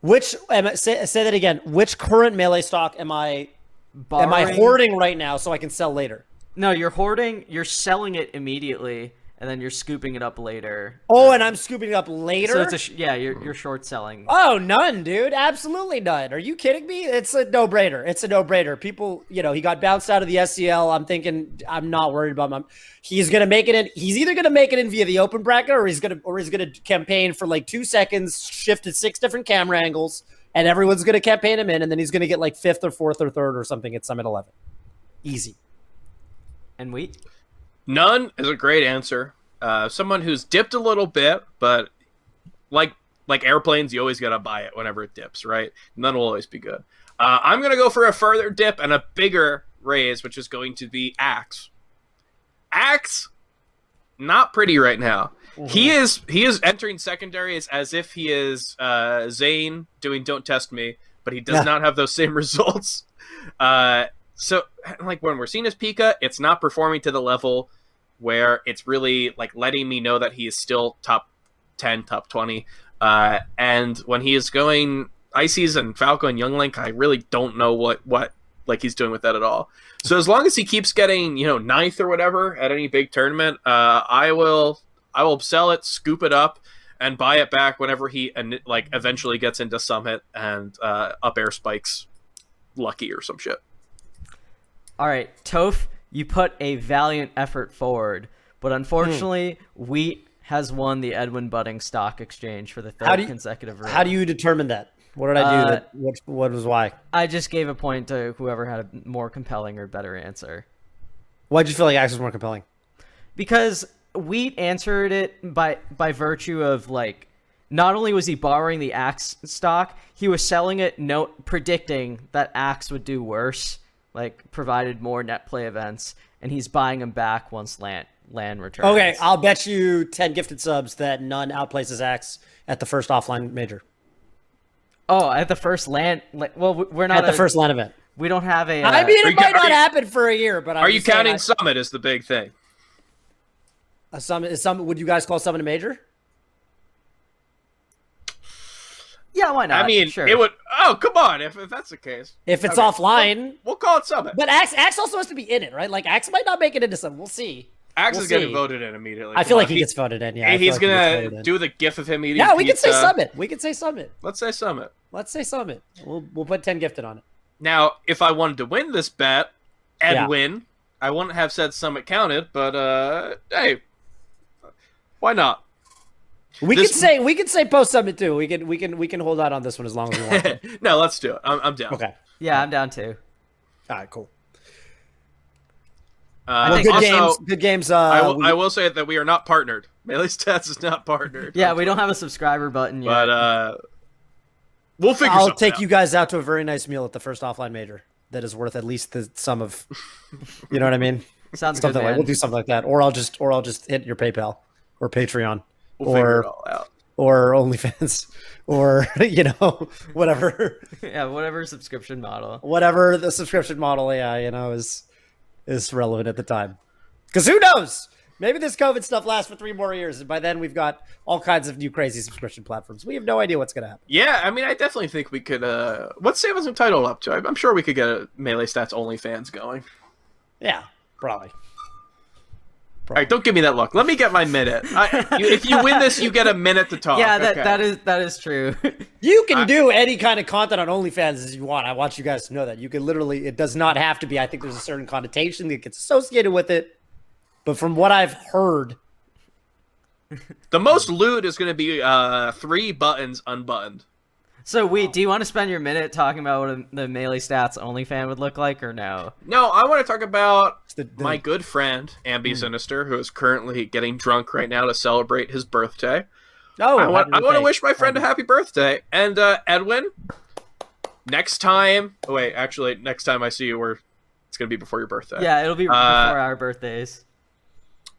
C: Which I, say say that again? Which current melee stock am I
B: Borrowing,
C: am I hoarding right now so I can sell later?
B: No, you're hoarding. You're selling it immediately, and then you're scooping it up later.
C: Oh, and I'm scooping it up later.
B: So it's a sh- yeah. You're you're short selling.
C: Oh, none, dude. Absolutely none. Are you kidding me? It's a no brainer. It's a no brainer. People, you know, he got bounced out of the SCL. I'm thinking, I'm not worried about him. He's gonna make it in. He's either gonna make it in via the open bracket, or he's gonna, or he's gonna campaign for like two seconds, shift to six different camera angles, and everyone's gonna campaign him in, and then he's gonna get like fifth or fourth or third or something at Summit 11. Easy.
B: And we
A: None is a great answer. Uh, someone who's dipped a little bit, but like like airplanes, you always gotta buy it whenever it dips, right? None will always be good. Uh, I'm gonna go for a further dip and a bigger raise, which is going to be Axe. Axe, not pretty right now. He is he is entering secondaries as if he is uh, Zain doing "Don't Test Me," but he does
C: Yeah.
A: not have those same results. Uh, so, like when we're seeing his Pika, it's not performing to the level where it's really like letting me know that he is still top ten, top twenty. Uh, and when he is going Ices and Falco and Young Link, I really don't know what what like he's doing with that at all. So as long as he keeps getting you know ninth or whatever at any big tournament, uh, I will I will sell it, scoop it up, and buy it back whenever he and like eventually gets into Summit and uh, up air spikes, lucky or some shit.
B: all right, Toph. You put a valiant effort forward, but unfortunately, Wheat has won the Edwin Budding Stock Exchange for the third
C: you-
B: consecutive round.
C: How do you determine that? What did I do?
B: Uh,
C: that, what, what was why?
B: I just gave a point to whoever had a more compelling or better answer.
C: Why'd you feel like Axe was more compelling?
B: because Wheat answered it by by virtue of like not only was he borrowing the axe stock, he was selling it no predicting that axe would do worse, like provided more net play events, and he's buying them back once LAN LAN returns.
C: Okay, I'll bet you ten gifted subs that none outplaces Axe at the first offline major.
B: oh, at the first LAN, well, we're not
C: At the
B: a-
C: first LAN event.
B: We don't have a.
C: I
B: uh,
C: mean, it might
A: are
C: not
A: you-
C: happen for a year, but I'm
A: Are you counting
C: I-
A: Summit as the big thing?
C: a summit? Is some would you guys call summit a major?
B: Yeah, why not?
A: I mean,
B: sure.
A: it would. Oh, come on! If, if that's the case,
C: If it's
A: Okay.
C: offline,
A: we'll call it Summit.
C: but Axe Axe also has to be in it, right? Like Axe might not make it into Summit. We'll see.
A: Axe
C: we'll
A: is getting
C: see.
A: voted in immediately.
C: I feel like he gets voted in. Yeah, I
A: he's
C: like
A: gonna
C: voted in.
A: do the gif of him eating.
C: Yeah, we can say summit. We can say summit.
A: Let's say Summit.
C: Let's say summit. We'll we'll put ten gifted on it.
A: Now, if I wanted to win this bet,
C: Yeah.
A: win, I wouldn't have said Summit counted, but uh, hey, why not?
C: We
A: This-
C: can say we can say post summit too. We can we can we can hold out on this one as long as we want.
A: no, let's do it. I'm, I'm down.
C: okay.
B: yeah, I'm down too.
C: All right. Cool.
A: Uh,
B: think-
C: Good
A: also,
C: games. Good games. Uh,
A: I will,
C: we-
A: I will say that we are not partnered. Melee Stats is not partnered.
B: Yeah, we don't have a subscriber button yet.
A: But uh, we'll figure.
C: I'll take
A: out.
C: you guys out to a very nice meal at the first offline major. That is worth at least the sum of, you know what I mean?
B: Sounds good,
C: Something like we'll do something like that, or I'll just or I'll just hit your PayPal or Patreon
A: We'll
C: or
A: it all
C: or OnlyFans or you know whatever
B: yeah, whatever subscription model.
C: whatever the subscription model, yeah, you know is is relevant at the time. Because who knows? Maybe this COVID stuff lasts for three more years, and by then we've got all kinds of new crazy subscription platforms. We have no idea what's going to happen.
A: Yeah, I mean, I definitely think we could. Uh, what's Samus entitled up to? I'm I'm sure we could get a Melee Stats OnlyFans going.
C: Yeah, probably.
A: All right, don't give me that look. Let me get my minute. I, you, if you win this, you get a minute to talk.
B: yeah, that
A: Okay.
B: that is that is true.
C: You can do any kind of content on OnlyFans as you want. I want you guys to know that. You can literally, it does not have to be. I think there's a certain connotation that gets associated with it. But from what I've heard,
A: The most loot is going to be uh, three buttons unbuttoned.
B: So, wait, do you want to spend your minute talking about what the melee stats only fan would look like, or no?
A: No, I want to talk about
C: the, the,
A: my good friend Ambi
C: Hmm.
A: Sinister, who is currently getting drunk right now to celebrate his birthday.
C: oh,
A: I want, I want to wish my friend a happy birthday. And uh, Edwin, next time. Oh wait, actually, next time I see you, we're it's going to be before your birthday.
B: Yeah, it'll be
A: Uh,
B: before our birthdays.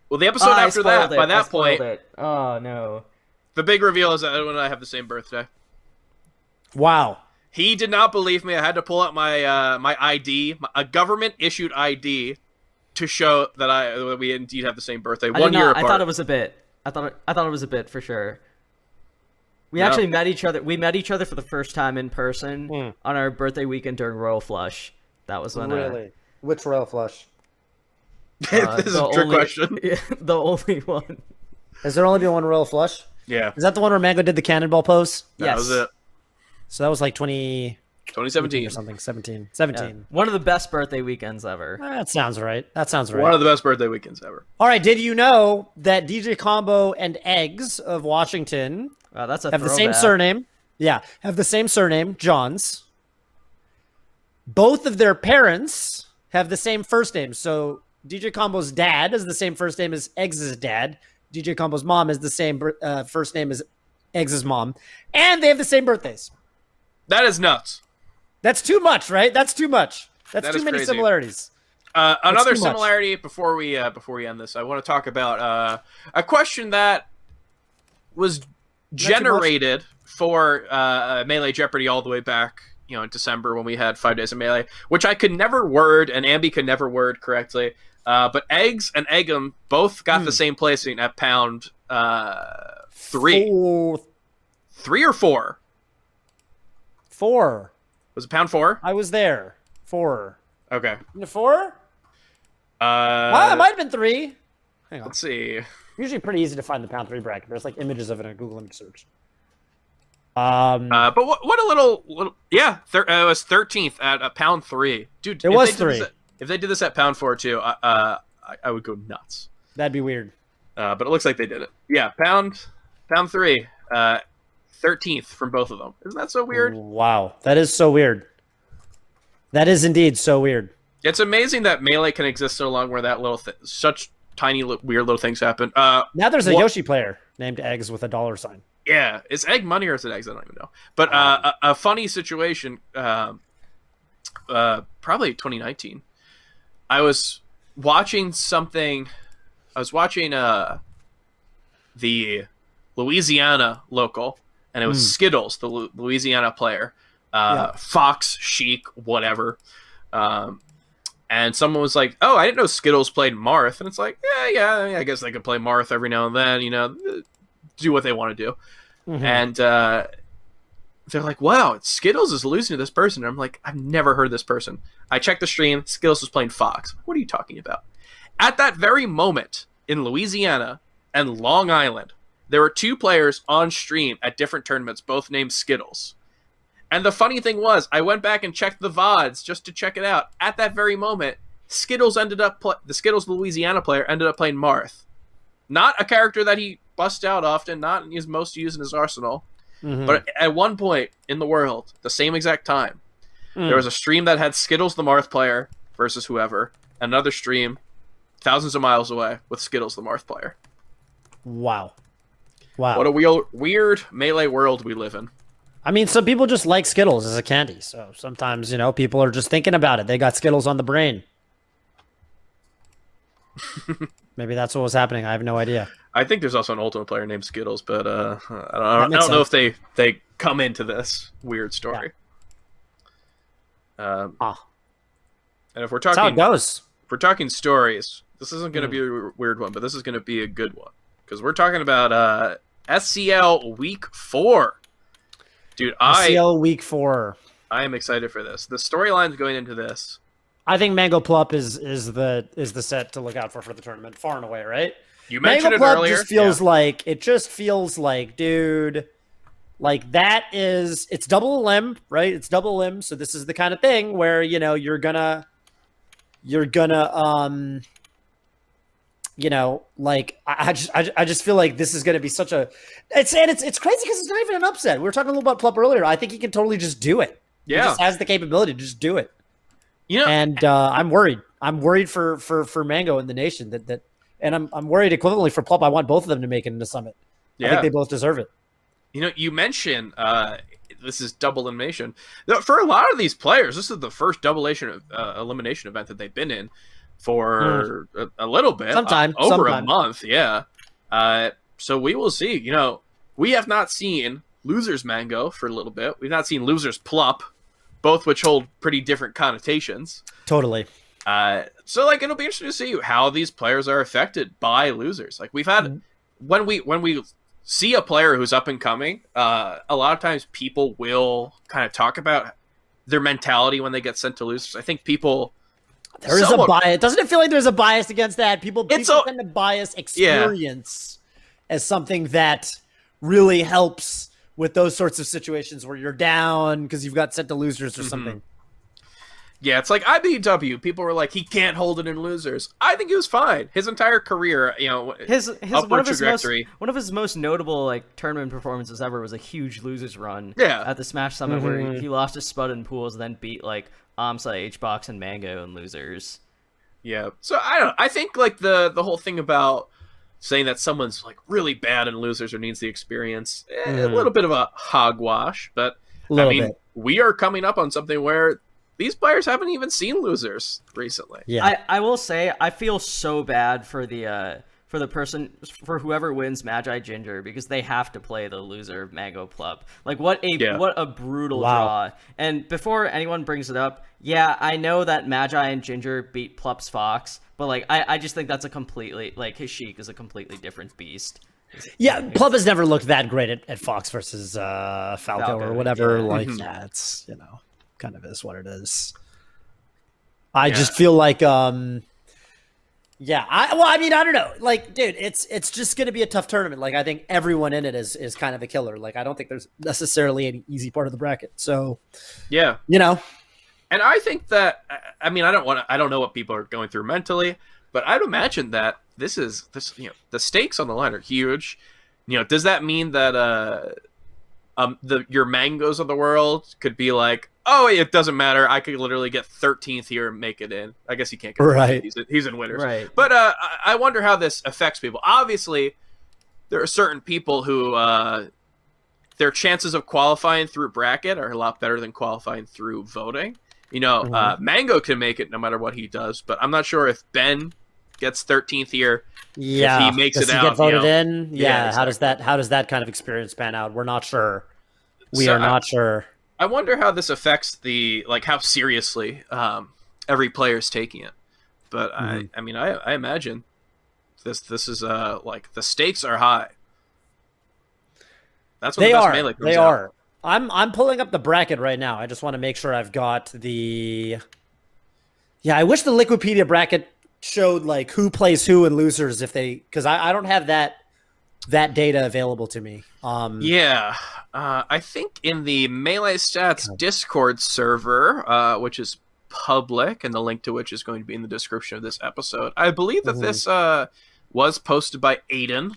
A: Well, the episode
B: Oh,
A: after that,
B: spoiled it,
A: by
B: I
A: that
B: spoiled
A: point,
B: it. Oh no.
A: the big reveal is that Edwin and I have the same birthday.
C: Wow.
A: He did not believe me. I had to pull out my uh, my ID, my, a government issued ID, to show that I that we indeed have the same birthday.
B: I
A: One year
B: not,
A: apart.
B: I thought it was a bit. I thought it, I thought it was a bit for sure. We
A: No.
B: actually met each other. We met each other for the first time in person
C: Hmm.
B: on our birthday weekend during Royal Flush. That was when uh,
C: Really? Which royal flush?
B: uh,
A: this is a trick
B: only-
A: question.
B: the only one.
C: Has there only been one royal flush?
A: Yeah,
C: Is that the one where Mango did the cannonball pose?
A: that
B: yes.
A: was it.
C: So that was like 20
A: 2017.
C: or something, 17.
B: Yeah.
C: 17.
B: One of the best birthday weekends ever.
C: That sounds right. That sounds right.
A: One of the best birthday weekends ever.
C: All right. Did you know that DJ Combo and Eggs of Washington
B: Wow, that's a
C: have the same surname? Yeah, have the same surname, Johns. Both of their parents have the same first name. So DJ Combo's dad is the same first name as Eggs' dad. DJ Combo's mom is the same uh, first name as Eggs' mom, and they have the same birthdays.
A: That is nuts.
C: That's too much, right? That's too much. That's
A: That
C: too many
A: crazy.
C: similarities.
A: Uh, another
C: too much.
A: similarity before we uh, before we end this, I want to talk about uh, a question that was generated for uh, Melee Jeopardy all the way back, you know, in December when we had five days of Melee, which I could never word and Ambi could never word correctly. Uh, but Eggs and Eggm both got
C: Hmm.
A: the same placing at pound uh, three,
C: Four.
A: three or four.
C: Four.
A: Was it pound four?
C: I was there. Four.
A: Okay.
C: Four?
A: Uh,
C: well, it might have been three. Hang on.
A: let's see.
C: Usually pretty easy to find the pound three bracket. There's like images of it in a Google image search. Um,
A: Uh, but what, what a little, little yeah, uh, it was thirteenth at a pound three, dude.
C: It was
A: they did this
C: three.
A: at- if they did this at pound four too, uh, uh, I, I would go nuts.
C: that'd be weird.
A: Uh, but it looks like they did it. Yeah, pound, pound three, uh, thirteenth from both of them. Isn't that so weird?
C: Wow, that is so weird. That is indeed so weird.
A: It's amazing that melee can exist so long where that little th- such tiny li- weird little things happen. Uh,
C: Now there's a
A: What-
C: Yoshi player named Eggs with a dollar sign.
A: yeah, is egg money or is it eggs? I don't even know. But uh, a, a funny situation. Um, uh, probably 2019. I was watching something. I was watching uh, the Louisiana local, and it was
C: Hmm.
A: Skittles, the Lu- Louisiana player, uh, Fox, Sheik, whatever. Um, and someone was like, "Oh, I didn't know Skittles played Marth," and it's like, "Yeah, yeah, I guess they could play Marth every now and then. You know, do what they want to do."
C: Mhm.
A: and uh, they're like, "Wow, Skittles is losing to this person." And I'm like, "I've never heard this person." I checked the stream. Skittles was playing Fox. What are you talking about? At that very moment in Louisiana and Long Island, there were two players on stream at different tournaments, both named Skittles. And the funny thing was, I went back and checked the VODs just to check it out. At that very moment, Skittles ended up the Skittles Louisiana player ended up playing Marth, not a character that he busts out often, not his most used in his arsenal.
C: Mhm.
A: But at one point in the world, the same exact time,
C: Mm.
A: there was a stream that had Skittles the Marth player versus whoever, another stream thousands of miles away with Skittles the Marth player.
C: wow, wow.
A: What a weird, weird melee world we live in.
C: I mean, some people just like Skittles as a candy. So sometimes, you know, people are just thinking about it. They got Skittles on the brain. Maybe that's what was happening. I have no idea.
A: I think there's also an Ultimate player named Skittles, but uh, I don't, I don't, I don't know if they they come into this weird story. Um,
C: Ah,
A: and if we're
C: that's how it
A: talking
C: goes.
A: if we're talking stories, this isn't going to be a weird one, but this is going to be a good one because we're talking about uh, SCL Week Four. Dude, I
C: CL week four.
A: I am excited for this. The storylines going into this.
C: I think Mango Plup is is the is the set to look out for for the tournament, far and away, right?
A: You
C: Mango
A: mentioned it
C: Plup
A: earlier.
C: just feels
A: Yeah.
C: like it just feels like, dude, like that is it's double limb, right? It's double limb, so this is the kind of thing where you know you're gonna you're gonna um you know like I, I just I, I just feel like this is gonna be such a it's and it's it's crazy because it's not even an upset. We were talking a little about Plup earlier. I think he can totally just do it. He
A: yeah.
C: just has the capability to just do it
A: You know,
C: and uh, I'm worried. I'm worried for for for Mango and the nation that that, and I'm I'm worried equivalently for Plup. I want both of them to make it into Summit. I
A: yeah.
C: think they both deserve it.
A: You know, you mentioned uh, this is double elimination. For a lot of these players, this is the first double elimination, uh, elimination event that they've been in for a, a little bit, uh, over
C: sometime.
A: a month. Yeah. Uh, so we will see. You know, we have not seen losers mango for a little bit. We've not seen losers plup, both which hold pretty different connotations.
C: Totally.
A: Uh, so like it'll be interesting to see how these players are affected by losers. Like we've had when we when we see a player who's up and coming, uh, a lot of times people will kind of talk about their mentality when they get sent to losers. I think people
C: There is
A: somewhat-
C: a bias. Doesn't it feel like there's a bias against that? People,
A: It's
C: people
A: a-
C: tend to bias experience as something that really helps with those sorts of situations where you're down because you've got set to losers or
A: Mhm.
C: something.
A: yeah, it's like iBDW. People were like, he can't hold it in losers. I think he was fine. His entire career, you know,
B: His his one of his most one of his most notable like tournament performances ever was a huge losers run.
A: Yeah.
B: At the Smash Summit where
C: Mhm.
B: he, he lost to Spud and Pools, and then beat like Amsa, HBox, and Mango and losers.
A: Yeah. So I don't. I think like the the whole thing about saying that someone's like really bad and losers or needs the experience, eh, a
C: Mhm.
A: little bit of a hogwash. But
C: A little
A: I mean,
C: bit.
A: we are coming up on something where these players haven't even seen losers recently.
C: Yeah.
B: I, I will say I feel so bad for the uh for the person for whoever wins Magi Ginger because they have to play the loser of Mango Plup. Like what a
A: Yeah.
B: what a brutal
C: Wow.
B: draw. And before anyone brings it up, yeah, I know that Magi and Ginger beat Plup's Fox, but like I, I just think that's a completely like his Sheik is a completely different beast.
C: Yeah, Plup has never looked that great at, at Fox versus uh, Falco,
B: Falco,
C: or whatever.
B: yeah.
C: Like,
A: Mhm.
C: yeah, it's you know, kind of is what it is. I
A: Yeah.
C: just feel like, um, yeah, I well, I mean, I don't know, like, dude, it's it's just gonna be a tough tournament. Like, I think everyone in it is is kind of a killer. Like, I don't think there's necessarily any easy part of the bracket. So,
A: Yeah.
C: you know,
A: And I think that I- I mean I don't want to I don't know what people are going through mentally, but I'd imagine that this is this you know the stakes on the line are huge. You know, does that mean that uh um, the your mangoes of the world could be like, oh, it doesn't matter. I could literally get 13th here and make it in. I guess he can't get
C: right.
A: He's, he's in winners.
B: Right.
A: But uh, I wonder how this affects people. Obviously, there are certain people who uh, their chances of qualifying through bracket are a lot better than qualifying through voting. You know, mm-hmm. uh, Mango can make it no matter what he does, but I'm not sure if Ben gets 13th here.
C: Yeah,
A: if he makes
C: does
A: it
C: he
A: out,
C: get voted
A: you know,
C: in? Yeah, yeah exactly. how does that how does that kind of experience pan out? We're not sure. We so are not
A: I,
C: sure.
A: I wonder how this affects the like how seriously um, every player's taking it. But mm-hmm. I, I mean, I, I imagine this this is uh like the stakes are high. That's what
C: they
A: the
C: are. they
A: out.
C: are. I'm I'm pulling up the bracket right now. I just want to make sure I've got the. Yeah, I wish the Liquipedia bracket showed like who plays who and losers if they because I, I don't have that that data available to me. Um,
A: yeah, uh, I think in the Melee Stats Discord server, uh, which is public, and the link to which is going to be in the description of this episode, I believe that mm-hmm. this uh, was posted by Aiden,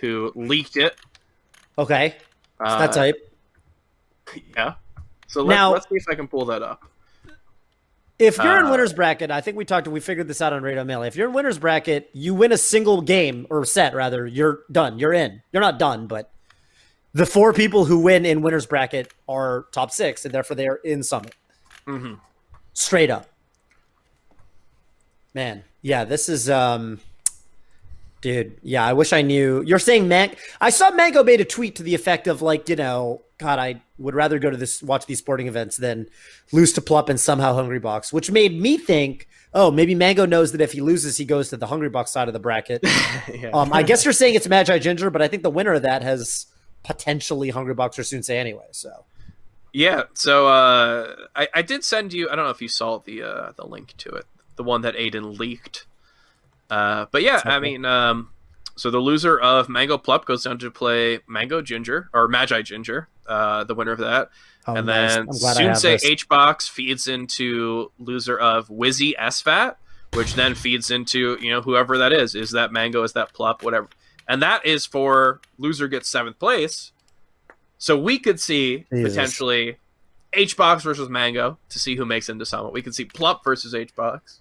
A: who leaked it.
C: Okay, uh, that type.
A: Yeah. So let's, now, let's see if I can pull that up.
C: If you're uh, in winner's bracket, I think we talked. We figured this out on Radio Melee. If you're in winner's bracket, you win a single game or set rather. You're done. You're in. You're not done, but the four people who win in winner's bracket are top six, and therefore they are in summit.
A: Mm-hmm.
C: Straight up, man. Yeah, this is um, dude. Yeah, I wish I knew. You're saying Man? I saw Mango made a tweet to the effect of like, you know, God, I would rather go to this watch these sporting events than lose to Plup and somehow Hungry Box, which made me think, oh, maybe Mango knows that if he loses, he goes to the Hungry Box side of the bracket. yeah. um, I guess you're saying it's Magi Ginger, but I think the winner of that has potentially Hungry Box or Soonsay anyway. So.
A: Yeah, so uh, I, I did send you. I don't know if you saw the uh, the link to it, the one that Aiden leaked. Uh, but yeah. I mean, um, so the loser of Mango Plup goes down to play Mango Ginger or Magi Ginger, uh, the winner of that. Oh, and
C: nice.
A: then Soonsay H Box feeds into loser of Wizzy SFAT, which then feeds into, you know, whoever that is. Is that Mango? Is that Plup? Whatever. And that is for loser gets seventh place. So we could see Jesus. potentially H Box versus Mango to see who makes into Summit. We could see Plup versus H Box.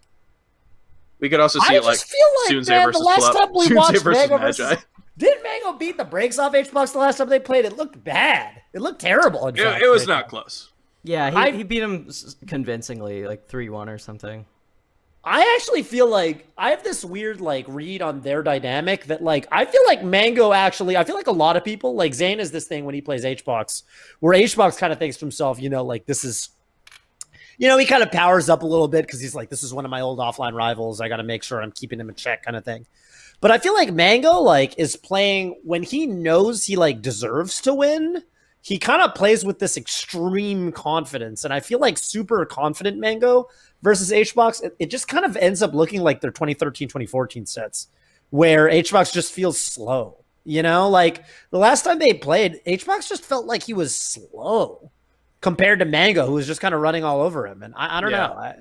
A: We could also see
C: I
A: it like,
C: feel like Soonsay man, versus the last time we watched Mango versus,
A: Magi.
C: did Mango beat the brakes off HBox the last time they played? It looked bad. It looked terrible.
A: It, it, was not close.
B: Yeah, he, I, he beat him convincingly, like three one or something.
C: I actually feel like I have this weird like read on their dynamic that like I feel like Mango actually I feel like a lot of people like Zain is this thing when he plays HBox where HBox kind of thinks to himself, you know, like this is you know, he kind of powers up a little bit because he's like, this is one of my old offline rivals. I got to make sure I'm keeping him in check, kind of thing. But I feel like Mango like is playing when he knows he like deserves to win. He kind of plays with this extreme confidence, and I feel like super confident Mango versus HBox. It, it just kind of ends up looking like their 2013 2014 sets, where HBox just feels slow. You know, like the last time they played, HBox just felt like he was slow compared to Mango, who was just kind of running all over him. And I, I don't yeah. know. I...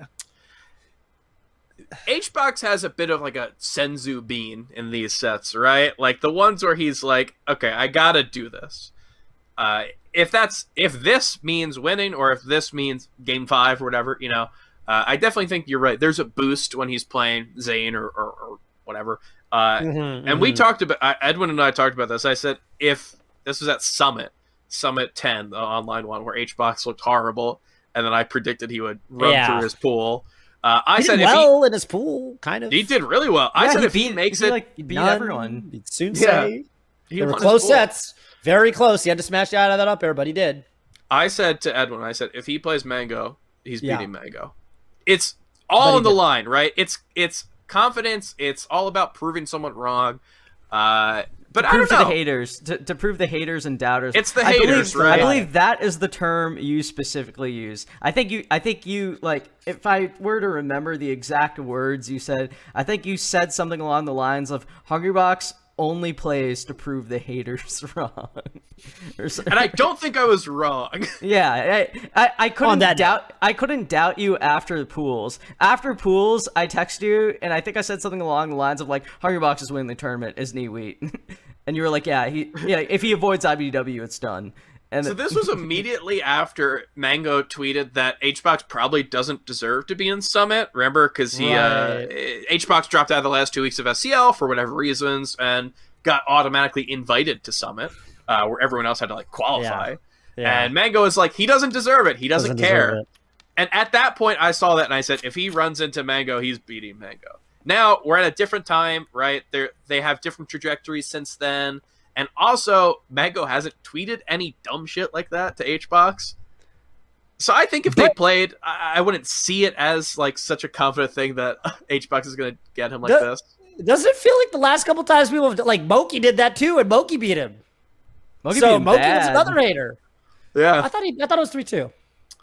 A: HBox has a bit of like a Senzu bean in these sets, right? Like the ones where he's like, okay, I gotta do this. Uh, if that's if this means winning or if this means game five or whatever, you know, uh, I definitely think you're right. There's a boost when he's playing Zain or, or, or whatever. Uh, mm-hmm, and mm-hmm. we talked about Edwin and I talked about this. I said if this was at Summit Summit 10, the online one, where HBox looked horrible, and then I predicted he would run yeah. through his pool. Uh, I
C: he
A: said
C: well
A: he,
C: in his pool, kind of.
A: He did really well. Yeah, I said he if beat, he makes it,
B: like beat none, everyone.
C: He'd soon say yeah, they were close sets, very close. He had to smash out of that up air, but he did.
A: I said to Edwin, I said if he plays Mango, he's yeah. beating Mango. It's all on the did. line, right? It's it's confidence. It's all about proving someone wrong. Uh, but
B: to
A: I
B: prove
A: to the
B: haters, to, to prove the haters and doubters.
A: It's the haters,
B: believe,
A: right?
B: I believe that is the term you specifically use. I think you, I think you like. If I were to remember the exact words you said, I think you said something along the lines of "Hungrybox only plays to prove the haters wrong.
A: and I don't think I was wrong.
B: yeah, I, I, I couldn't doubt note. I couldn't doubt you after the pools. After pools, I texted you and I think I said something along the lines of like Hungrybox is winning the tournament, isn't he wheat? and you were like, Yeah, he yeah, if he avoids iBDW, it's done. And
A: So this was immediately after Mango tweeted that HBox probably doesn't deserve to be in Summit. Remember, because he uh, HBox dropped out of the last two weeks of SCL for whatever reasons and got automatically invited to Summit, uh, where everyone else had to like qualify.
C: Yeah.
A: And Mango is like, he doesn't deserve it. He doesn't,
C: Doesn't
A: care. And at that point, I saw that and I said, if he runs into Mango, he's beating Mango. Now we're at a different time, right? They they have different trajectories since then, and also Mango hasn't tweeted any dumb shit like that to HBox. So I think if they played, I, I wouldn't see it as like such a confident thing that HBox is going to get him like
C: The-
A: this.
C: Doesn't it feel like the last couple times people have like Moky did that too, and Moky beat him.
B: Moky
C: so
B: beat him
C: Moky was another hater. Yeah, I
A: Yeah,
C: thought he, I thought it was three two.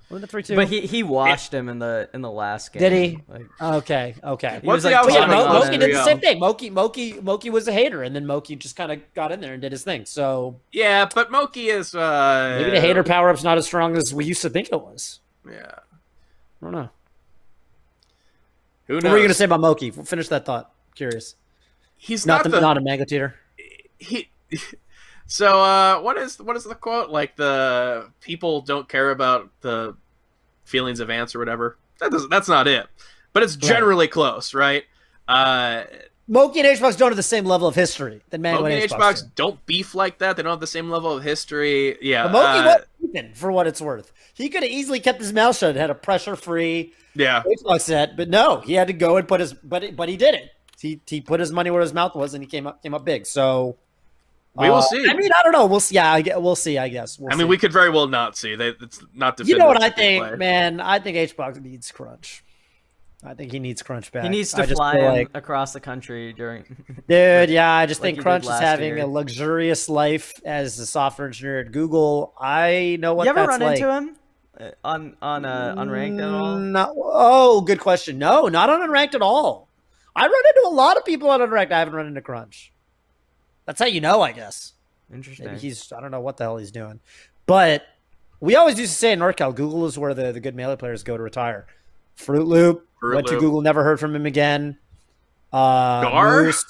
C: Wasn't it three two?
B: But he he washed him in the in the last game.
C: Did he?
B: Like,
C: Okay, okay.
B: He
A: Once
B: was,
A: the
B: like,
A: outcome
C: But yeah,
B: talking
C: Mo-
B: Moky
C: did the same thing. Moky, Moky, Moky was a hater, and then Moky just kind of got in there and did his thing. So
A: yeah, but Moky is uh,
C: maybe the hater power up's not as strong as we used to think it was.
A: Yeah,
C: I don't know.
A: who knows?
C: What were you gonna say about Moky? Finish that thought. Curious.
A: He's
C: Not,
A: not,
C: the,
A: the
C: not a mango teeter.
A: he so uh what is what is the quote like the people don't care about the feelings of ants or whatever that doesn't that's not it but it's generally close right uh
C: Moky and HBox don't have the same level of history that Mango
A: Moky
C: and HBox.
A: HBox
C: do.
A: don't beef like that they don't have the same level of history yeah
C: But Moky
A: uh,
C: was beefing, for what it's worth. He could have easily kept his mouth shut, and had a pressure-free
A: yeah
C: HBox set, but no, he had to go and put his. But but he did it. He he put his money where his mouth was, and he came up came up big. So
A: we will
C: uh,
A: see
C: I mean, I don't know. We'll see. Yeah, I get, we'll see. I guess. We'll
A: I mean
C: see.
A: we could very well not see they it's not
C: You know what I
A: definitive if they
C: think,
A: play.
C: man? I think HBox needs crunch. I think he needs crunch back.
B: he needs to
C: just
B: fly him
C: like-
B: across the country during.
C: Dude, yeah, I just
B: like
C: think
B: he
C: Crunch is having
B: year.
C: a luxurious life as a software engineer at Google. I know what
B: you ever
C: that's
B: run
C: like.
B: into him Uh, on on uh, unranked at all?
C: No. Oh, good question. No, not on unranked at all. I run into a lot of people on unranked. I haven't run into Crunch. That's how you know, I guess.
B: Interesting.
C: Maybe he's I don't know what the hell he's doing. But we always used to say in NorCal, Google is where the, the good melee players go to retire. Fruit Loop
A: Fruit
C: went to Google, never heard from him again. Uh,
A: Gar?
C: Moose-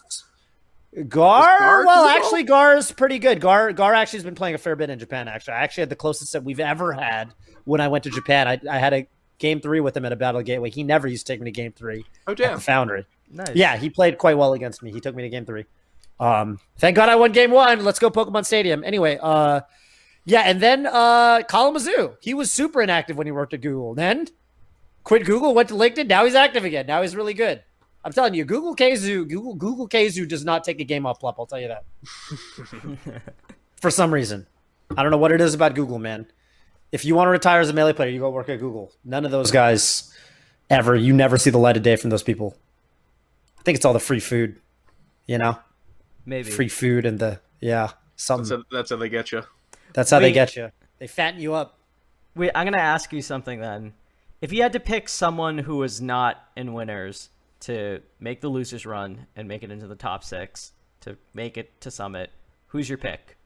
C: Gar,
A: Gar
C: well,
A: Google?
C: actually, Gar is pretty good. Gar, Gar actually has been playing a fair bit in Japan. Actually, I actually had the closest that we've ever had when I went to Japan. I, I had a game three with him at a battle gateway. He never used to take me to game three. at
A: damn
C: the Foundry.
B: nice.
C: Yeah, he played quite well against me. He took me to game three. Um, thank God I won game one. Let's go Pokemon Stadium. Anyway, uh, yeah, and then uh, Kalamazhu. He was super inactive when he worked at Google. Then quit Google, went to LinkedIn. Now he's active again. Now he's really good. I'm telling you, Google Kazoo, Google Google Kazoo does not take a game off Plup. I'll tell you that. For some reason, I don't know what it is about Google, man. If you want to retire as a melee player, you go work at Google. None of those guys ever. You never see the light of day from those people. I think it's all the free food, you know,
B: Maybe.
C: free food and the yeah, something.
A: that's, how, that's how they get you
C: That's how they get you. They fatten you up.
B: Wait, I'm gonna ask you something then. If you had to pick someone who was not in winners to make the losers run and make it into the top six to make it to summit, who's your pick?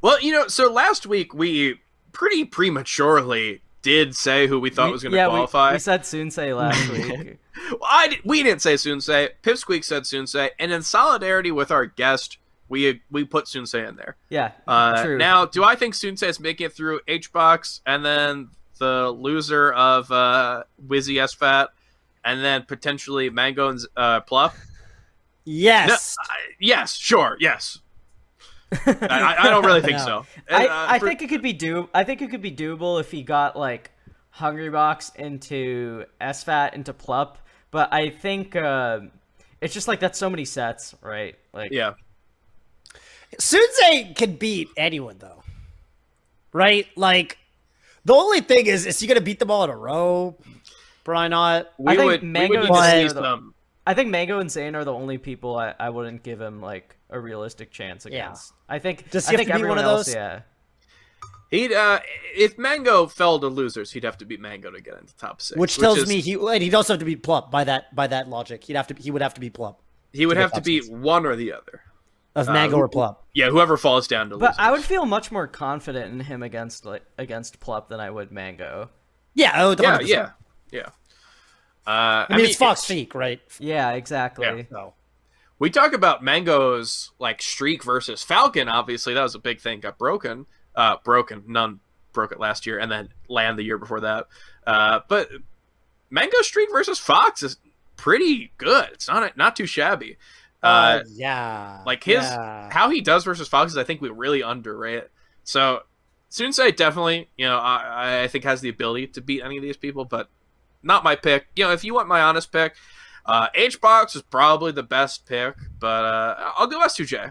A: well you know so last week we pretty prematurely did say who we thought
B: We-
A: was going to
B: yeah, we-
A: qualify
B: We, said Soonsay last week.
A: Well, I we didn't say Soonsay. Pipsqueak said Soonsay, and in solidarity with our guest, we we put Soonsay in there.
B: Yeah,
A: Uh,
B: true.
A: now, do I think Soonsay is making it through H box, and then the loser of uh, Wizzy SFAT, and then potentially Mango and uh, Plup?
C: Yes.
A: I- yes, sure, yes. I, I- I don't really think
C: No.
A: so.
B: I,
A: Uh,
B: I
A: for-
B: think it could be do. I think it could be doable if he got like Hungrybox into SFAT into Plup, but I think uh, it's just like that's so many sets, right? Like
A: yeah.
C: Soonsay can beat anyone though. Right? Like the only thing is is he gonna beat them all in a row? Probably not.
A: We
B: think
A: would, we would
C: and
A: need to
B: Zain
A: see
B: the-
A: some.
B: I think Mango and Zain are the only people I, I wouldn't give him like a realistic chance against.
C: Yeah.
B: against. I think
C: Does
B: I
C: he have
B: think
C: to beat one
B: everyone
C: of
B: else,
C: those?
B: yeah.
A: He'd uh, if Mango fell to losers, he'd have to beat Mango to get into top six,
C: Which tells
A: is-
C: me he and he'd also have to beat Plup by that by that logic. He'd have to he would have to beat Plup.
A: he would
C: to
A: have to
C: top
A: beat
C: six.
A: one or the other.
C: Of Mango
A: who-
C: or Plup.
A: Yeah, whoever falls down to
B: But
A: losers.
B: I would feel much more confident in him against like against Plup than I would Mango.
C: Yeah, oh,
A: yeah, yeah, yeah. Uh,
C: I mean, it's Fox Sheik, right?
B: Yeah, exactly.
A: Yeah.
C: No.
A: We talk about Mango's like streak versus Falcon. Obviously, that was a big thing. Got broken. uh, broken. None broke it last year, and then land the year before that. Uh, but Mango streak versus Fox is pretty good. It's not not too shabby. Uh,
C: yeah,
A: like his
C: yeah.
A: how he does versus Fox is I think we really underrate. So Soonsay definitely, you know, I, I think has the ability to beat any of these people, but not my pick. You know, if you want my honest pick, uh, HBox is probably the best pick, but uh, I'll go S2J.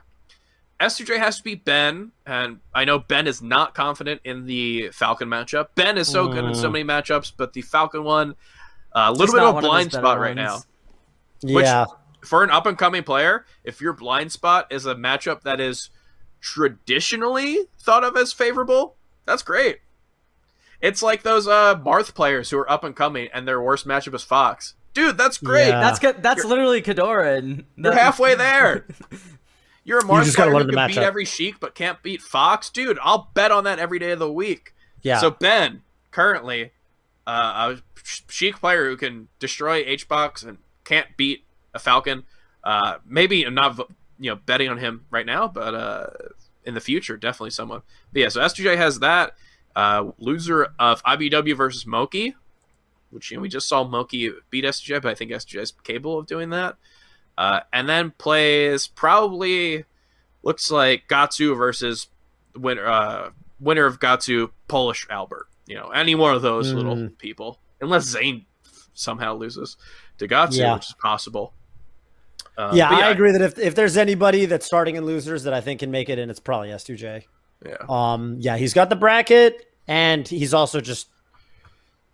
A: S2J has to be Ben, and I know Ben is not confident in the Falcon matchup. Ben is so good in so
C: Mm.
A: many matchups, but the Falcon one, uh, a
B: Just
A: little bit of a
B: of
A: blind
B: better
A: spot right now.
B: ones.
A: which-
C: yeah.
A: For an up and coming player, if your blind spot is a matchup that is traditionally thought of as favorable, that's great. It's like those uh Marth players who are up and coming and their worst matchup is Fox. Dude, that's great.
C: Yeah.
B: That's good. That's literally Kodorin. And
A: You're halfway there. You're a Marth
C: just gotta
A: player who
C: learn the
A: can beat
C: matchup.
A: every Sheik but can't beat Fox. Dude, I'll bet on that every day of the week.
C: Yeah.
A: So Ben, currently, uh, a Sheik player who can destroy HBox and can't beat a Falcon. Uh, maybe I'm not you know betting on him right now, but uh, in the future, definitely someone. But yeah, so S2J has that. Uh, loser of iBDW versus Moky, which you know, we just saw Moky beat S2J, but I think S2J is capable of doing that. Uh, and then plays probably looks like Gahtzu versus winner uh, winner of Gahtzu Polish Albert. You know, any one of those little
C: Mm.
A: people, unless Zain somehow loses to Gahtzu,
C: Yeah.
A: which is possible. Uh,
C: yeah,
A: but
C: I agree that if, if there's anybody that's starting in losers that I think can make it and it's probably S2J.
A: Yeah,
C: Um, yeah, he's got the bracket, and he's also just.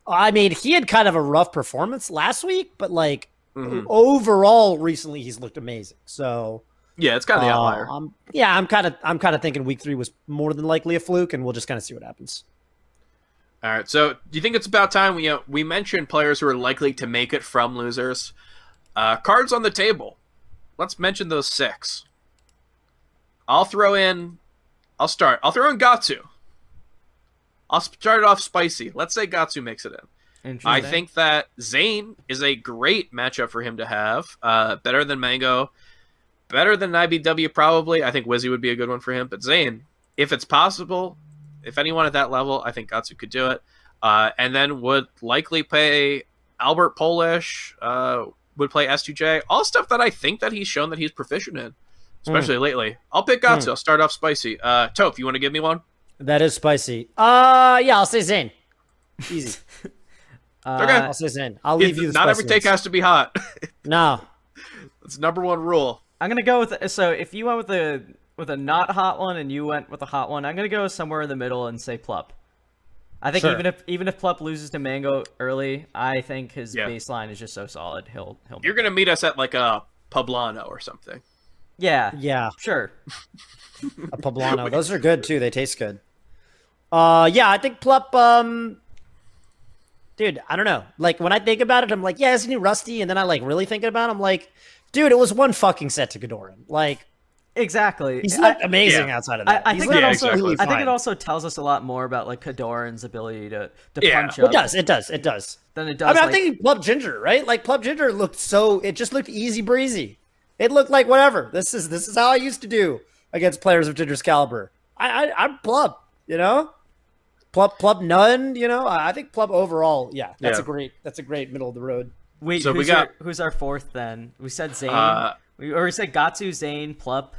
C: I mean, he had kind of a rough performance last week, but like
A: Mhm.
C: overall, recently he's looked amazing. So
A: yeah, it's kind of the
C: uh,
A: outlier.
C: um, yeah, I'm kind of I'm kind of thinking week three was more than likely a fluke, and we'll just kind of see what happens.
A: All right. So, do you think it's about time we you know, we mentioned players who are likely to make it from losers? Uh, cards on the table. Let's mention those six. I'll throw in. I'll start. I'll throw in Gahtzu. I'll start it off spicy. Let's say Gahtzu makes it in. I think that Zain is a great matchup for him to have. Uh, better than Mango, better than iBDW probably. I think Wizzy would be a good one for him. But Zain, if it's possible, if anyone at that level, I think Gahtzu could do it. Uh, and then would likely play Albert Polish. Uh, would play S2J. All stuff that I think that he's shown that he's proficient in, especially lately. I'll pick Gahtzu. I'll start off spicy. Uh, Toph, you want to give me one?
C: That is spicy. Uh, yeah, I'll say Zain. Easy.
B: Uh,
A: Okay.
C: I'll say Zain. I'll leave you. The
A: Not every
C: spicy
A: take has to be hot.
C: ones. No.
A: It's number one rule.
B: I'm gonna go with so if you went with a with a not hot one and you went with a hot one, I'm gonna go somewhere in the middle and say Plup. I think
C: Sure.
B: even if even if Plup loses to Mango early, I think his
A: Yeah.
B: baseline is just so solid. He'll he'll.
A: You're gonna meet us at like a Poblano or something.
B: Yeah,
C: Yeah,
B: sure.
C: a poblano. Those are good too. They taste good. Uh, yeah, I think Plup. Um, dude, I don't know. Like when I think about it, I'm like, yeah, isn't he rusty? And then I like really thinking about, it, I'm like, dude, it was one fucking set to Kodorin. Like
B: Exactly.
C: he's
B: I-
C: amazing
A: yeah.
C: outside of that.
B: I
C: He's
B: think
C: looked
B: that
A: Yeah,
B: also.
A: exactly.
B: I think it also tells us a lot more about like Kodorin's ability to to
A: Yeah.
B: punch
C: It does. It does. It does.
B: Then it does.
C: I mean,
B: like,
C: I'm thinking Plup Ginger, right? Like Plup Ginger looked so. It just looked easy breezy. It looked like whatever. This is this is how I used to do against players of Ginger's caliber. I, I I'm Plup, you know. Plup Plup none, you know. I I think Plup overall, yeah, that's
A: Yeah.
C: a great that's a great middle of the road.
B: Wait,
A: So we
B: who's,
A: got-
B: our, who's our fourth then? We said Zain,
A: Uh,
B: we, or we said Gahtzu, Zain, Plup.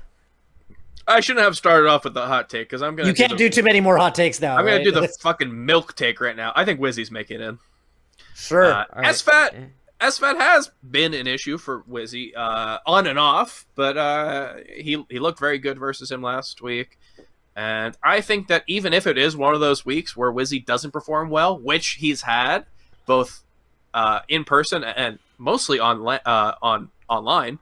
A: I shouldn't have started off with the hot take because I'm gonna.
C: You can't
A: the,
C: do too many more hot takes now.
A: I'm gonna do the fucking milk take right now. I think Wizzy's making it in.
C: sure.
A: Uh,
B: All right.
A: SFAT
B: Eh.
A: SFAT has been an issue for Wizzy, uh, on and off, but uh, he he looked very good versus him last week. And I think that even if it is one of those weeks where Wizzy doesn't perform well, which he's had both uh, in person and mostly on uh, on online,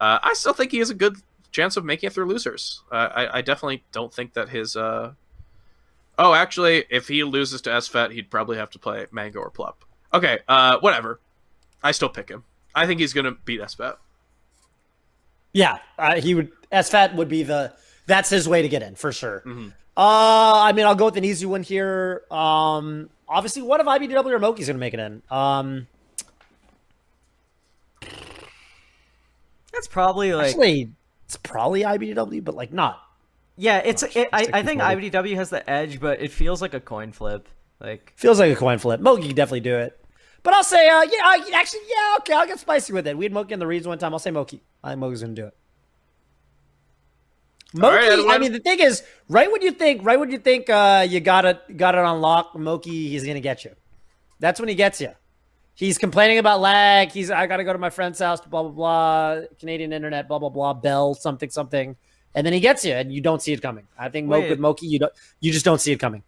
A: uh, I still think he has a good chance of making it through losers. Uh, I, I definitely don't think that his. Oh, actually, if he loses to SFAT, he'd probably have to play Mango or Plup. Okay, whatever. I still pick him. I think he's gonna beat SFAT.
C: yeah, uh, he would. SFAT would be the. That's his way to get in for sure.
A: Mhm.
C: Uh, I mean, I'll go with an easy one here. Um, obviously, what if iBDW or Moky's gonna make it in? Um,
B: That's probably like
C: actually, it's probably iBDW, but like not
B: Yeah, it's. It, I, I think
C: 60-40.
B: IBDW has the edge, but it feels like a coin flip. Like
C: Feels like a coin flip. Moky can definitely do it. But I'll say, uh, yeah, I, actually, yeah, okay, I'll get spicy with it. We had Moky in the reads one time. I'll say Moky. I think Moky's gonna do it.
A: All right,
C: Moky, I mean, the thing is, right when you think, right when you think uh, you got it, got it on lock, Moky, he's gonna get you. That's when he gets you. He's complaining about lag. He's, I gotta go to my friend's house, blah blah blah, Canadian internet, blah blah blah, Bell, something something, and then he gets you, and you don't see it coming. I think Mo-
B: Wait.
C: with Moky, you don't, you just don't see it coming.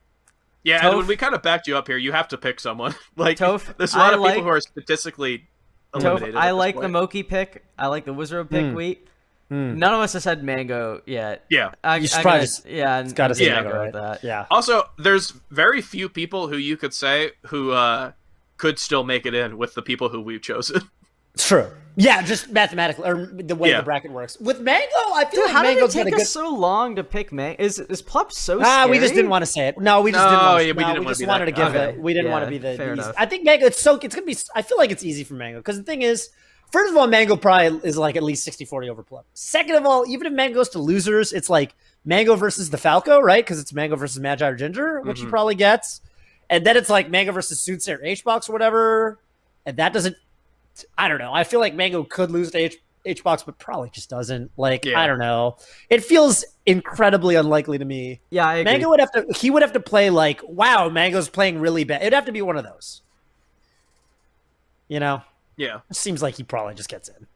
A: Yeah,
B: Toph-
A: Edwin, we kind of backed you up here. You have to pick someone. like,
B: Toph,
A: there's a lot
B: I
A: of
B: like-
A: people who are statistically eliminated. at
B: I
A: this
B: like the
A: point.
B: Moky pick. I like the Wizard pick.
C: Hmm.
B: Wheat.
C: Hmm.
B: None of us has said mango yet.
A: Yeah.
B: I,
C: You should
B: I
C: probably
B: gotta-
C: just-
B: yeah,
C: It's got to
B: I'm
C: say
A: Yeah.
C: Mango, right?
B: with that.
C: Yeah.
A: Also, there's very few people who you could say who uh, could still make it in with the people who we've chosen.
C: It's true. Yeah, just mathematically, or the way
A: Yeah.
C: the bracket works. With Mango, I feel
B: Dude,
C: like
B: how did it
C: Mango's got
B: take
C: a
B: us
C: good.
B: so long to pick mango? Is is Plup so
C: Ah, we just didn't want to say it. No, we just
A: No,
C: didn't. Want to,
A: yeah, we
C: no,
A: didn't
C: we
A: wanna
C: just
A: be
C: wanted to give
B: guy.
C: it. We didn't want to be the.
B: fair
C: the easy- I think Mango. It's so. It's gonna be. I feel like it's easy for Mango because the thing is, first of all, Mango probably is like at least 60-40 over Plup. Second of all, even if Mango goes to losers, it's like Mango versus the Falco, right? Because it's Mango versus Magi or Ginger, which he
A: Mhm.
C: probably gets, and then it's like Mango versus Soothsayer H box or whatever, and that doesn't. I don't know. I feel like Mango could lose to H. H box, but probably just doesn't. Like
A: Yeah.
C: I don't know. It feels incredibly unlikely to me.
B: Yeah, I agree.
C: Mango would have to. He would have to play like, wow, Mango's playing really bad. It'd have to be one of those. You know,
A: yeah.
C: it seems like he probably just gets in.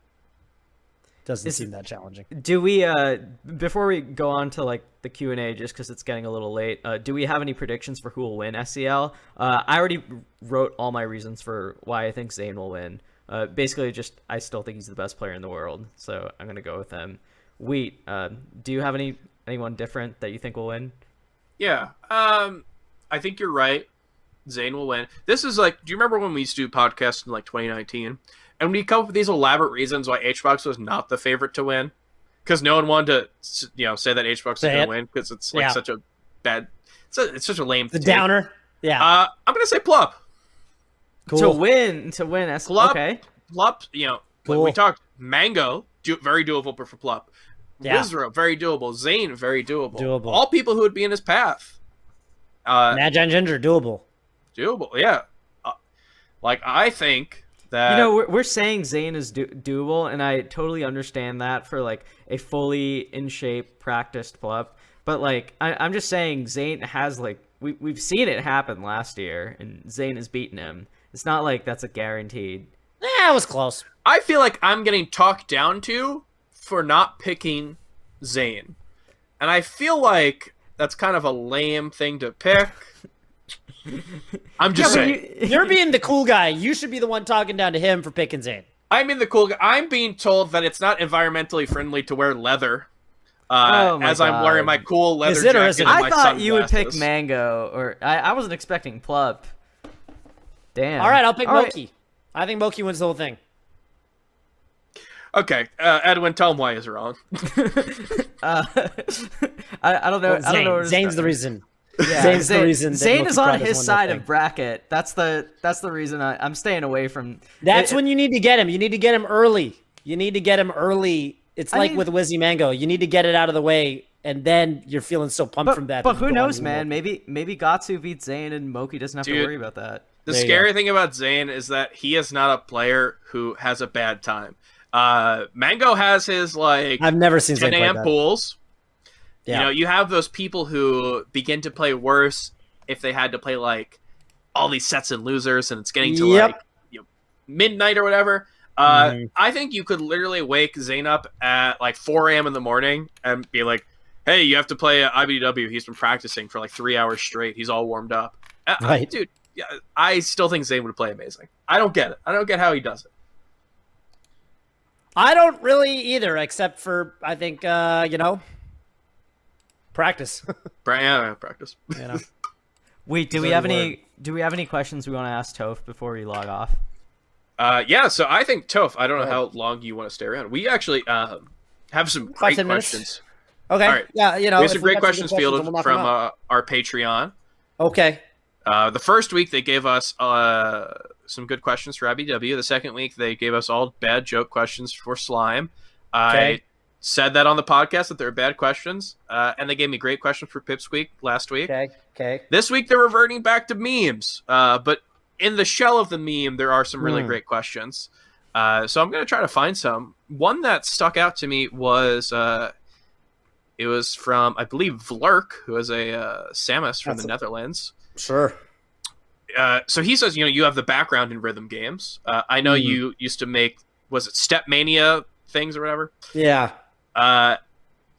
C: Doesn't
B: Is-
C: seem that challenging.
B: Do we uh before we go on to like the Q and A, just because it's getting a little late? Uh, do we have any predictions for who will win SCL? Uh, I already wrote all my reasons for why I think Zain will win. Uh, basically, just I still think he's the best player in the world, so I'm gonna go with him. Wheat, uh, do you have any anyone different that you think will win?
A: Yeah. Um, I think you're right. Zain will win. This is like, do you remember when we used to do podcasts in like 2019? And we come up with these elaborate reasons why HBox was not the favorite to win? Because no one wanted to, you know, say that HBox is going to win because it's like
C: Yeah.
A: such a bad, it's, a, it's such a lame
C: The
A: take.
C: downer. Yeah.
A: Uh, I'm going to say Plup.
C: Cool.
B: To win, to win S.
A: Plup.
B: Okay,
A: Plup, you know, when
C: Cool.
A: we talked Mango, do, very doable for Plup.
C: Yeah.
A: Wizzrobe, very doable. Zain, very doable.
C: Doable.
A: All people who would be in his path. Uh,
C: Magi and Ginger, doable.
A: doable, yeah. Uh, like, I think that.
B: you know we're, we're saying Zain is do- doable, and I totally understand that for like a fully in shape practiced Plup. But like I, I'm just saying Zain has like we we've seen it happen last year, and Zain has beaten him. It's not like that's a guaranteed.
C: Yeah, it was close.
A: I feel like I'm getting talked down to for not picking Zain. And I feel like that's kind of a lame thing to pick. I'm just
B: Yeah,
A: saying.
B: you-
C: You're being the cool guy. You should be the one talking down to him for picking Zain.
A: I'm in the cool. I'm being told that it's not environmentally friendly to wear leather. Uh,
B: Oh my
A: as I'm wearing my cool leather
C: Is it or
A: jacket.
C: isn't
A: and
C: it?
B: I
A: my
B: thought you would pick. Mango, or I, I wasn't expecting Plup. Damn.
C: All right, I'll pick
B: All right.
C: Moky. I think Moky wins the whole thing.
A: Okay, uh, Edwin, tell him why he's wrong.
B: Uh, I, I don't know.
C: Well,
B: I don't know. where
C: Zain,
B: to
C: Zain's
B: start.
C: the reason.
B: Yeah,
C: Zain's the reason that
B: Zain
C: Moky
B: is on his side of bracket. That's the that's the reason I, I'm staying away from.
C: That's
B: it-
C: when you need to get him. You need to get him early. You need to get him early. It's
B: I
C: like
B: mean-
C: with Wizzy Mango. You need to get it out of the way, and then you're feeling so pumped
B: But,
C: from that.
B: but
C: that
B: who
C: you go on
B: knows, man? Maybe maybe Gahtzu beats Zain, and Moky doesn't have to worry about that.
A: The scary thing about Zain is that he is not a player who has a bad time. Uh, Mango has his like
C: I've never seen
A: 10
C: Zain play
A: a.m.
C: that.
A: pools.
C: Yeah.
A: You know, you have those people who begin to play worse if they had to play like all these sets and losers, and it's getting to
C: Yep.
A: like you know, midnight or whatever. Uh,
C: Mhm.
A: I think you could literally wake Zain up at like 4 a.m. in the morning and be like, "Hey, you have to play iBDW. He's been practicing for like three hours straight. He's all warmed up." Uh, uh,
C: Right.
A: dude. Yeah, I still think Zain would play amazing. I don't get it. I don't get how he does it.
C: I don't really either, except for I think uh, you know practice.
A: Bra- yeah, practice.
C: you know.
B: Wait, do we
C: Very
B: have
C: word.
B: any do we have any questions we want to ask Toph before we log off?
A: Uh, yeah, so I think Toph. I don't know how long you want to stay around. We actually um, have some great
C: ten minutes.
A: questions.
C: Okay.
A: All right.
C: Yeah, you know.
A: we have some great
C: got
A: questions
C: good
A: fielded
C: we'll
A: from uh, our Patreon.
C: okay.
A: Uh, the first week they gave us uh, some good questions for iBDW. The second week they gave us all bad joke questions for Slime. I said that on the podcast that they were bad questions, uh, and they gave me great questions for Pipsqueak last week.
C: Okay. Okay.
A: This week they're reverting back to memes, uh, but in the shell of the meme, there are some really
C: Hmm.
A: great questions. Uh, so I'm going to try to find some. One that stuck out to me was uh, it was from I believe Vlerk, who is a uh, Samus from
C: That's
A: the
C: a-
A: Netherlands.
C: Sure.
A: Uh, so he says, you know, you have the background in rhythm games. Uh, I know
C: Mhm.
A: you used to make was it Step Mania things or whatever.
C: Yeah.
A: Uh,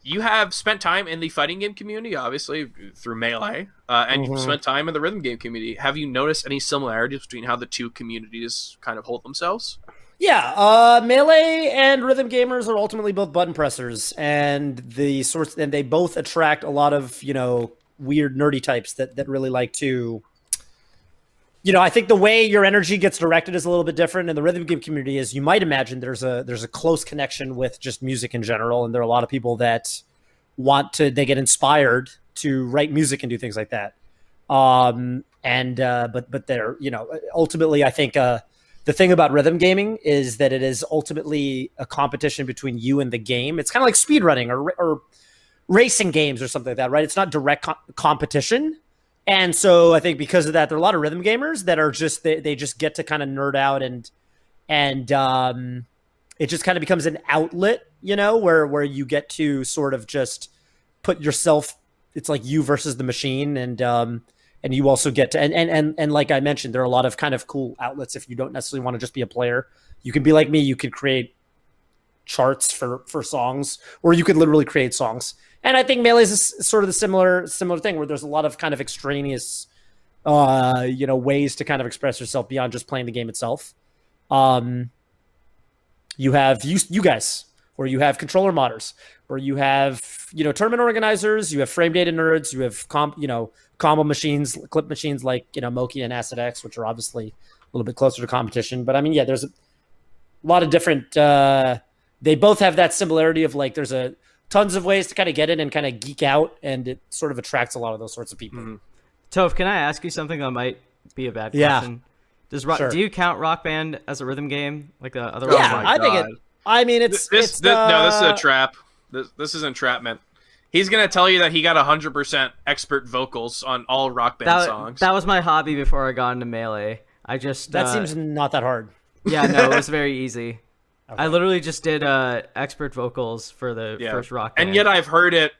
A: you have spent time in the fighting game community, obviously through Melee, uh, and
C: Mhm.
A: you've spent time in the rhythm game community. Have you noticed any similarities between how the two communities kind of hold themselves?
C: Yeah, uh, melee and rhythm gamers are ultimately both button pressers, and the sorts, and they both attract a lot of you know weird nerdy types that that really like to. You know, I think the way your energy gets directed is a little bit different in the rhythm game community. Is you might imagine there's a there's a close connection with just music in general, and there are a lot of people that want to they get inspired to write music and do things like that. Um, and uh, but but they're you know ultimately I think uh, the thing about rhythm gaming is that it is ultimately a competition between you and the game. It's kind of like speedrunning or, or racing games or something like that, right? It's not direct co- competition. And so I think because of that, there are a lot of rhythm gamers that are just they, they just get to kind of nerd out and and um, it just kind of becomes an outlet, you know, where where you get to sort of just put yourself. It's like you versus the machine, and um, and you also get to and, and and and like I mentioned, there are a lot of kind of cool outlets if you don't necessarily want to just be a player. You can be like me. You could create charts for for songs, or you could literally create songs. And I think melee is sort of the similar similar thing where there's a lot of kind of extraneous, uh, you know, ways to kind of express yourself beyond just playing the game itself. Um, you have you you guys, or you have controller modders, or you have you know tournament organizers, you have frame data nerds, you have comp you know combo machines, clip machines like you know Moky and Acid X, which are obviously a little bit closer to competition. But I mean, yeah, there's a lot of different. Uh, they both have that similarity of like there's a tons of ways to kind of get in and kind of geek out, and it sort of attracts a lot of those sorts of people.
A: Mhm.
B: Toph, can I ask you something that might be a bad
C: Yeah.
B: question? Does rock,
C: Sure.
B: do you count Rock Band as a rhythm game like the other
A: Oh
C: Yeah,
A: my
C: I think it.
A: God.
C: I mean, it's
A: this,
C: it's
A: this no, this is a
C: uh,
A: trap. This, this is entrapment. He's gonna tell you that he got hundred percent expert vocals on all rock band
B: that,
A: songs.
B: that was my hobby before I got into melee. I just
C: That
B: uh,
C: seems not that hard.
B: yeah no it was very easy. I literally just did uh expert vocals for the
A: Yeah.
B: first rock band.
A: and yet I've heard it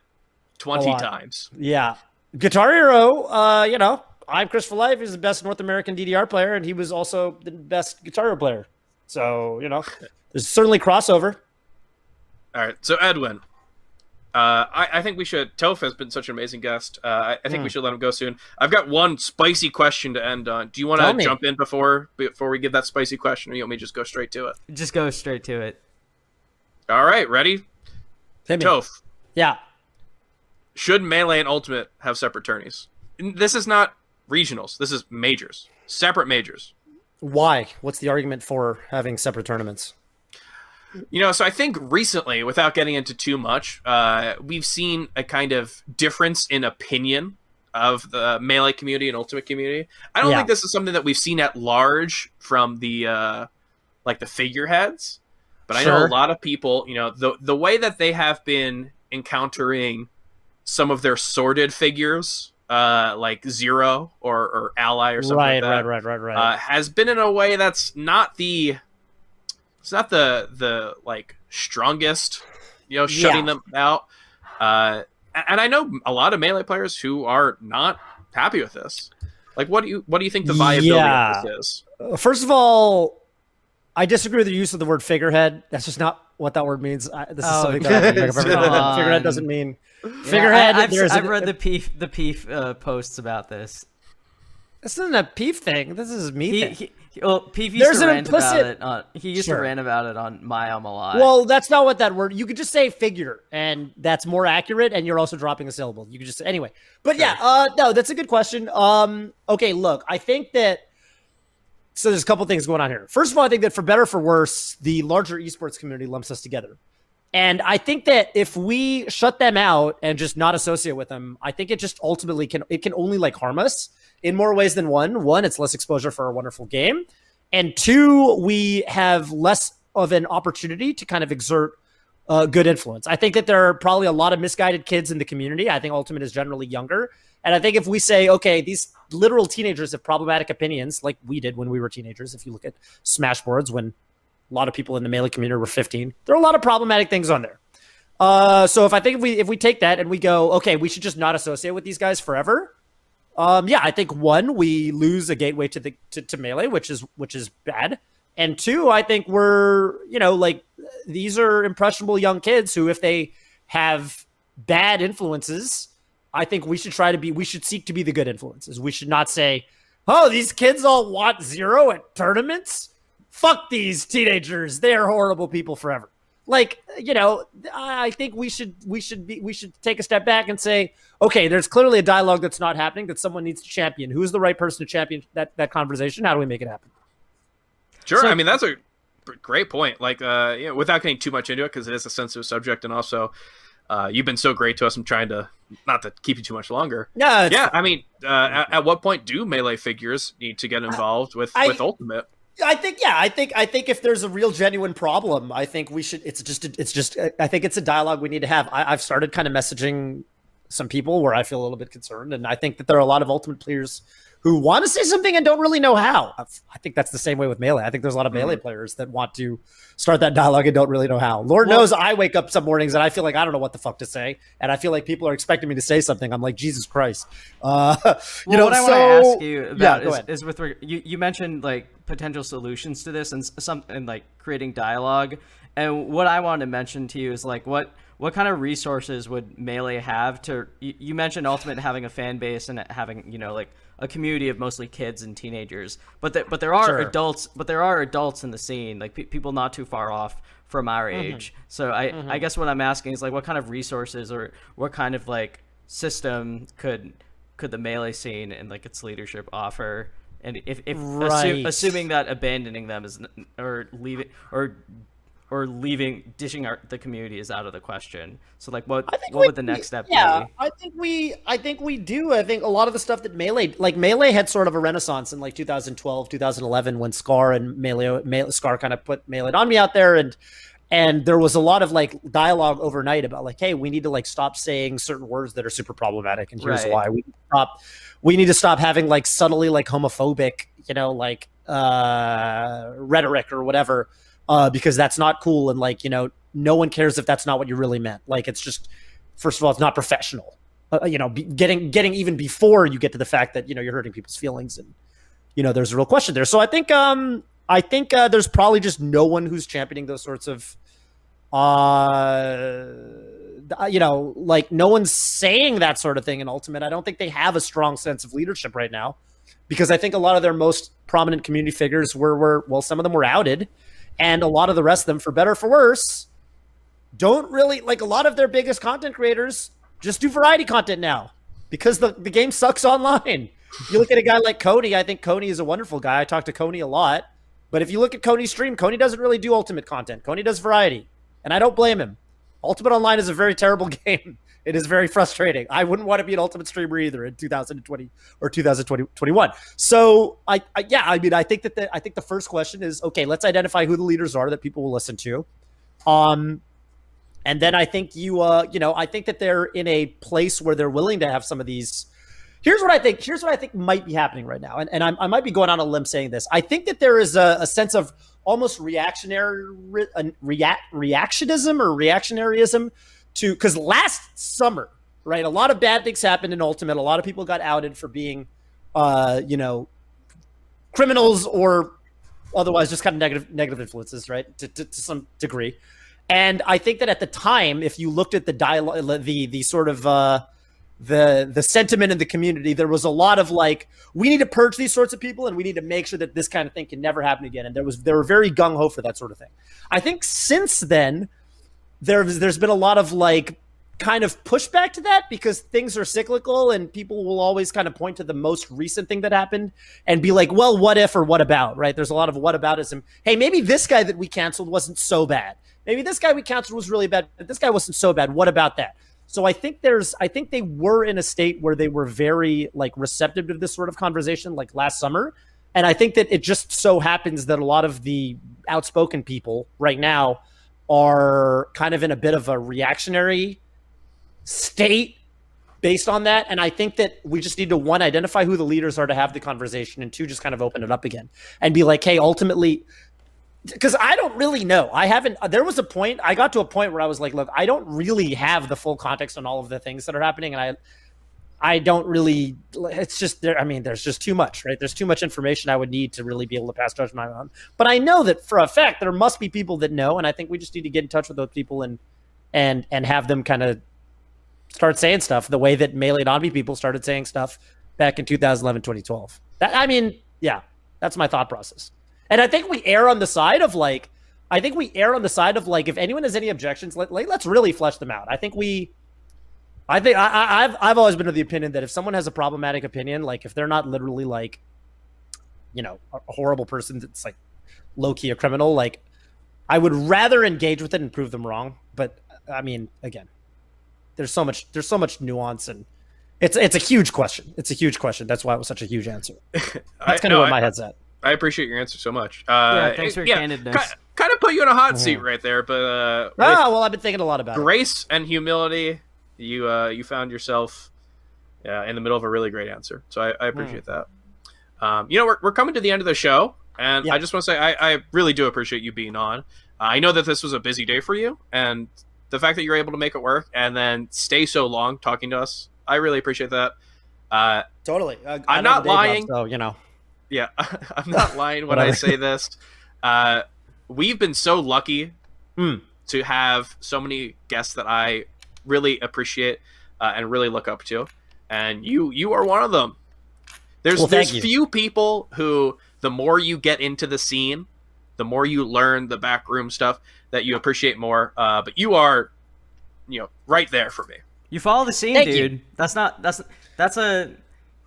A: twenty times.
C: Yeah. Guitar Hero, uh, you know, I'm Chris for Life He's the best North American DDR player, and he was also the best Guitar Hero player. So, you know, there's certainly crossover.
A: All right, so Edwin, uh, I, I think we should. Toph has been such an amazing guest. Uh, I, I think we
C: Mm.
A: should let him go soon. I've got one spicy question to end on. Do you want to jump in before before we give that spicy question, or you want me to just go straight to it?
B: just go straight to it.
A: All right, ready?
C: Hit me.
A: Toph,
C: Yeah.
A: should melee and ultimate have separate tourneys? This is not regionals. This is majors, separate majors.
C: Why? What's the argument for having separate tournaments?
A: You know, so I think recently, without getting into too much, uh, we've seen a kind of difference in opinion of the melee community and ultimate community. I don't
C: Yeah.
A: think this is something that we've seen at large from the uh, like the figureheads, but I know a lot of people. You know, the the way that they have been encountering some of their sorted figures, uh, like Zero or or Ally or something
C: Right,
A: like that,
C: right, right, right, right.
A: uh, has been in a way that's not the it's not the the like strongest you know shutting
C: Yeah.
A: them out uh and i know a lot of melee players who are not happy with this like what do you what do you think the viability
C: Yeah.
A: of this is
C: Uh, First of all, I disagree with the use of the word figurehead. That's just not what that word means. I, this is
B: Oh,
C: something that I think I've
A: come
C: ever
B: on.
C: Figurehead doesn't mean
B: Yeah,
C: figurehead.
B: I, have I've
C: an-
B: read the peef the peef uh, posts about this.
C: This isn't a peef thing. This is me.
B: He,
C: thing.
B: he, he- well, used
C: There's an implicit-
B: it. On, he used
C: Sure.
B: to rant about it on my alma a lot.
C: Well, that's not what that word. You could just say figure, and that's more accurate. And you're also dropping a syllable. You could just anyway. But yeah, uh, no, that's a good question. Um, okay, look, I think that. So there's a couple things going on here. First of all, I think that for better or for worse, the larger esports community lumps us together. And I think that if we shut them out and just not associate with them, I think it just ultimately can it can only like harm us in more ways than one. One, it's less exposure for a wonderful game. And two, we have less of an opportunity to kind of exert uh, good influence. I think that there are probably a lot of misguided kids in the community. I think Ultimate is generally younger. And I think if we say, okay, these literal teenagers have problematic opinions, like we did when we were teenagers, if you look at Smashboards when a lot of people in the melee community were 15, there are a lot of problematic things on there. Uh, so if I think if we if we take that and we go, okay, we should just not associate with these guys forever. Um, yeah, I think one, we lose a gateway to the to, to melee, which is which is bad. And two, I think we're, you know, like these are impressionable young kids who, if they have bad influences, I think we should try to be, we should seek to be the good influences. We should not say, oh, these kids all want zero at tournaments. Fuck these teenagers. They are horrible people forever. Like, you know, I think we should we should be we should take a step back and say, okay, there's clearly a dialogue that's not happening that someone needs to champion. Who's the right person to champion that that conversation? How do we make it happen?
A: Sure. So, I mean, that's a great point. Like, uh, you know, without getting too much into it, because it is a sensitive subject, and also, uh, you've been so great to us. I'm trying to not to keep you too much longer.
C: Yeah,
A: yeah. I mean, uh, at, at, what point do melee figures need to get involved with
C: I,
A: with Ultimate?
C: I think yeah, I think I think if there's a real genuine problem, I think we should. It's just it's just I think it's a dialogue we need to have. I, I've started kind of messaging some people where I feel a little bit concerned, and I think that there are a lot of Ultimate players who want to say something and don't really know how. I think that's the same way with melee. I think there's a lot of melee mm-hmm. players that want to start that dialogue and don't really know how. Lord well, knows I wake up some mornings and I feel like I don't know what the fuck to say, and I feel like people are expecting me to say something. I'm like Jesus Christ. Uh, you
B: well,
C: know,
B: what I want to ask you about
C: yeah,
B: is, is, with you. You mentioned like potential solutions to this and some and like creating dialogue. And what I wanted to mention to you is like what what kind of resources would melee have to you, you mentioned ultimate having a fan base and having you know like a community of mostly kids and teenagers but the, but there are sure. adults but there are adults in the scene like pe- people not too far off from our mm-hmm. age so i mm-hmm. i guess what i'm asking is like what kind of resources or what kind of like system could could the melee scene and like its leadership offer and if, if right. assu- assuming that abandoning them is or leaving or or leaving dishing our, the community is out of the question. So like what what we, would the next step
C: yeah,
B: be?
C: I think we I think we do. I think a lot of the stuff that Melee like Melee had sort of a renaissance in like 2012, 2011 when Scar and Melee, Melee Scar kind of put Melee on me out there and and there was a lot of like dialogue overnight about like hey we need to like stop saying certain words that are super problematic and here's right. why we stop we need to stop having like subtly like homophobic you know like uh rhetoric or whatever uh, because that's not cool. And like, you know, no one cares if that's not what you really meant. Like, it's just, first of all, it's not professional. Uh, uh you know, be, getting getting even before you get to the fact that you know you're hurting people's feelings, and you know, there's a real question there. So I think, um, I think uh, there's probably just no one who's championing those sorts of, uh, you know, like no one's saying that sort of thing in Ultimate. I don't think they have a strong sense of leadership right now, because I think a lot of their most prominent community figures were were well, some of them were outed and a lot of the rest of them, for better or for worse, don't really like a lot of their biggest content creators just do variety content now because the, the game sucks online. You look at a guy like Coney, I think Coney is a wonderful guy. I talk to Coney a lot. But if you look at Coney's stream, Coney doesn't really do ultimate content. Coney does variety. And I don't blame him. Ultimate Online is a very terrible game. It is very frustrating. I wouldn't want to be an ultimate streamer either in 2020 or 2021. So I, I, yeah, I mean, I think that the, I think the first question is okay. Let's identify who the leaders are that people will listen to. Um, and then I think you, uh, you know, I think that they're in a place where they're willing to have some of these. Here's what I think. Here's what I think might be happening right now, and, and I, might be going on a limb saying this. I think that there is a, a sense of almost reactionary, re, react, reactionism or reactionaryism to because last summer, right, a lot of bad things happened in Ultimate. A lot of people got outed for being, uh, you know, criminals or otherwise just kind of negative negative influences, right, to, to, to some degree. And I think that at the time, if you looked at the dialogue, the the sort of uh, the the sentiment in the community, there was a lot of like, we need to purge these sorts of people, and we need to make sure that this kind of thing can never happen again. And there was they were very gung ho for that sort of thing. I think since then, there's there's been a lot of like kind of pushback to that because things are cyclical and people will always kind of point to the most recent thing that happened and be like, well, what if or what about, right? There's a lot of what aboutism. Hey, maybe this guy that we canceled wasn't so bad. Maybe this guy we canceled was really bad, this guy wasn't so bad. What about that? So I think there's I think they were in a state where they were very like receptive to this sort of conversation like last summer. And I think that it just so happens that a lot of the outspoken people right now are kind of in a bit of a reactionary state based on that. And I think that we just need to one identify who the leaders are to have the conversation, and two just kind of open it up again and be like, hey, ultimately, because I don't really know. I haven't. There was a point. I got to a point where I was like, look, I don't really have the full context on all of the things that are happening, and I. I don't really. It's just there. I mean, there's just too much, right? There's too much information I would need to really be able to pass judgment on. But I know that for a fact there must be people that know, and I think we just need to get in touch with those people and and and have them kind of start saying stuff the way that melee Donby people started saying stuff back in 2011, 2012. That, I mean, yeah, that's my thought process. And I think we err on the side of like, I think we err on the side of like, if anyone has any objections, let, let, us really flesh them out. I think we, I think I, have I've always been of the opinion that if someone has a problematic opinion, like if they're not literally like, you know, a horrible person that's like low key a criminal, like I would rather engage with it and prove them wrong. But I mean, again, there's so much there's so much nuance and it's it's a huge question. It's a huge question. That's why it was such a huge answer. That's kind of where my head's at.
A: I appreciate your answer so much. Uh,
B: yeah, thanks for your yeah, candidness.
A: Kind, kind of put you in a hot seat right there, but uh,
C: ah, well, I've been thinking a lot about
A: grace it. and humility. You uh, you found yourself uh, in the middle of a really great answer, so I, I appreciate mm. that. Um, you know, we're, we're coming to the end of the show, and yeah. I just want to say I, I really do appreciate you being on. Uh, I know that this was a busy day for you, and the fact that you're able to make it work and then stay so long talking to us, I really appreciate that. Uh,
C: totally.
A: Uh, I'm not lying.
C: So you know.
A: Yeah, I'm not lying when I say this. Uh, we've been so lucky
C: mm.
A: to have so many guests that I really appreciate uh, and really look up to, and you you are one of them. There's well, there's few people who the more you get into the scene, the more you learn the backroom stuff that you appreciate more. Uh, but you are, you know, right there for me.
B: You follow the scene, Thank dude. You. That's not that's that's a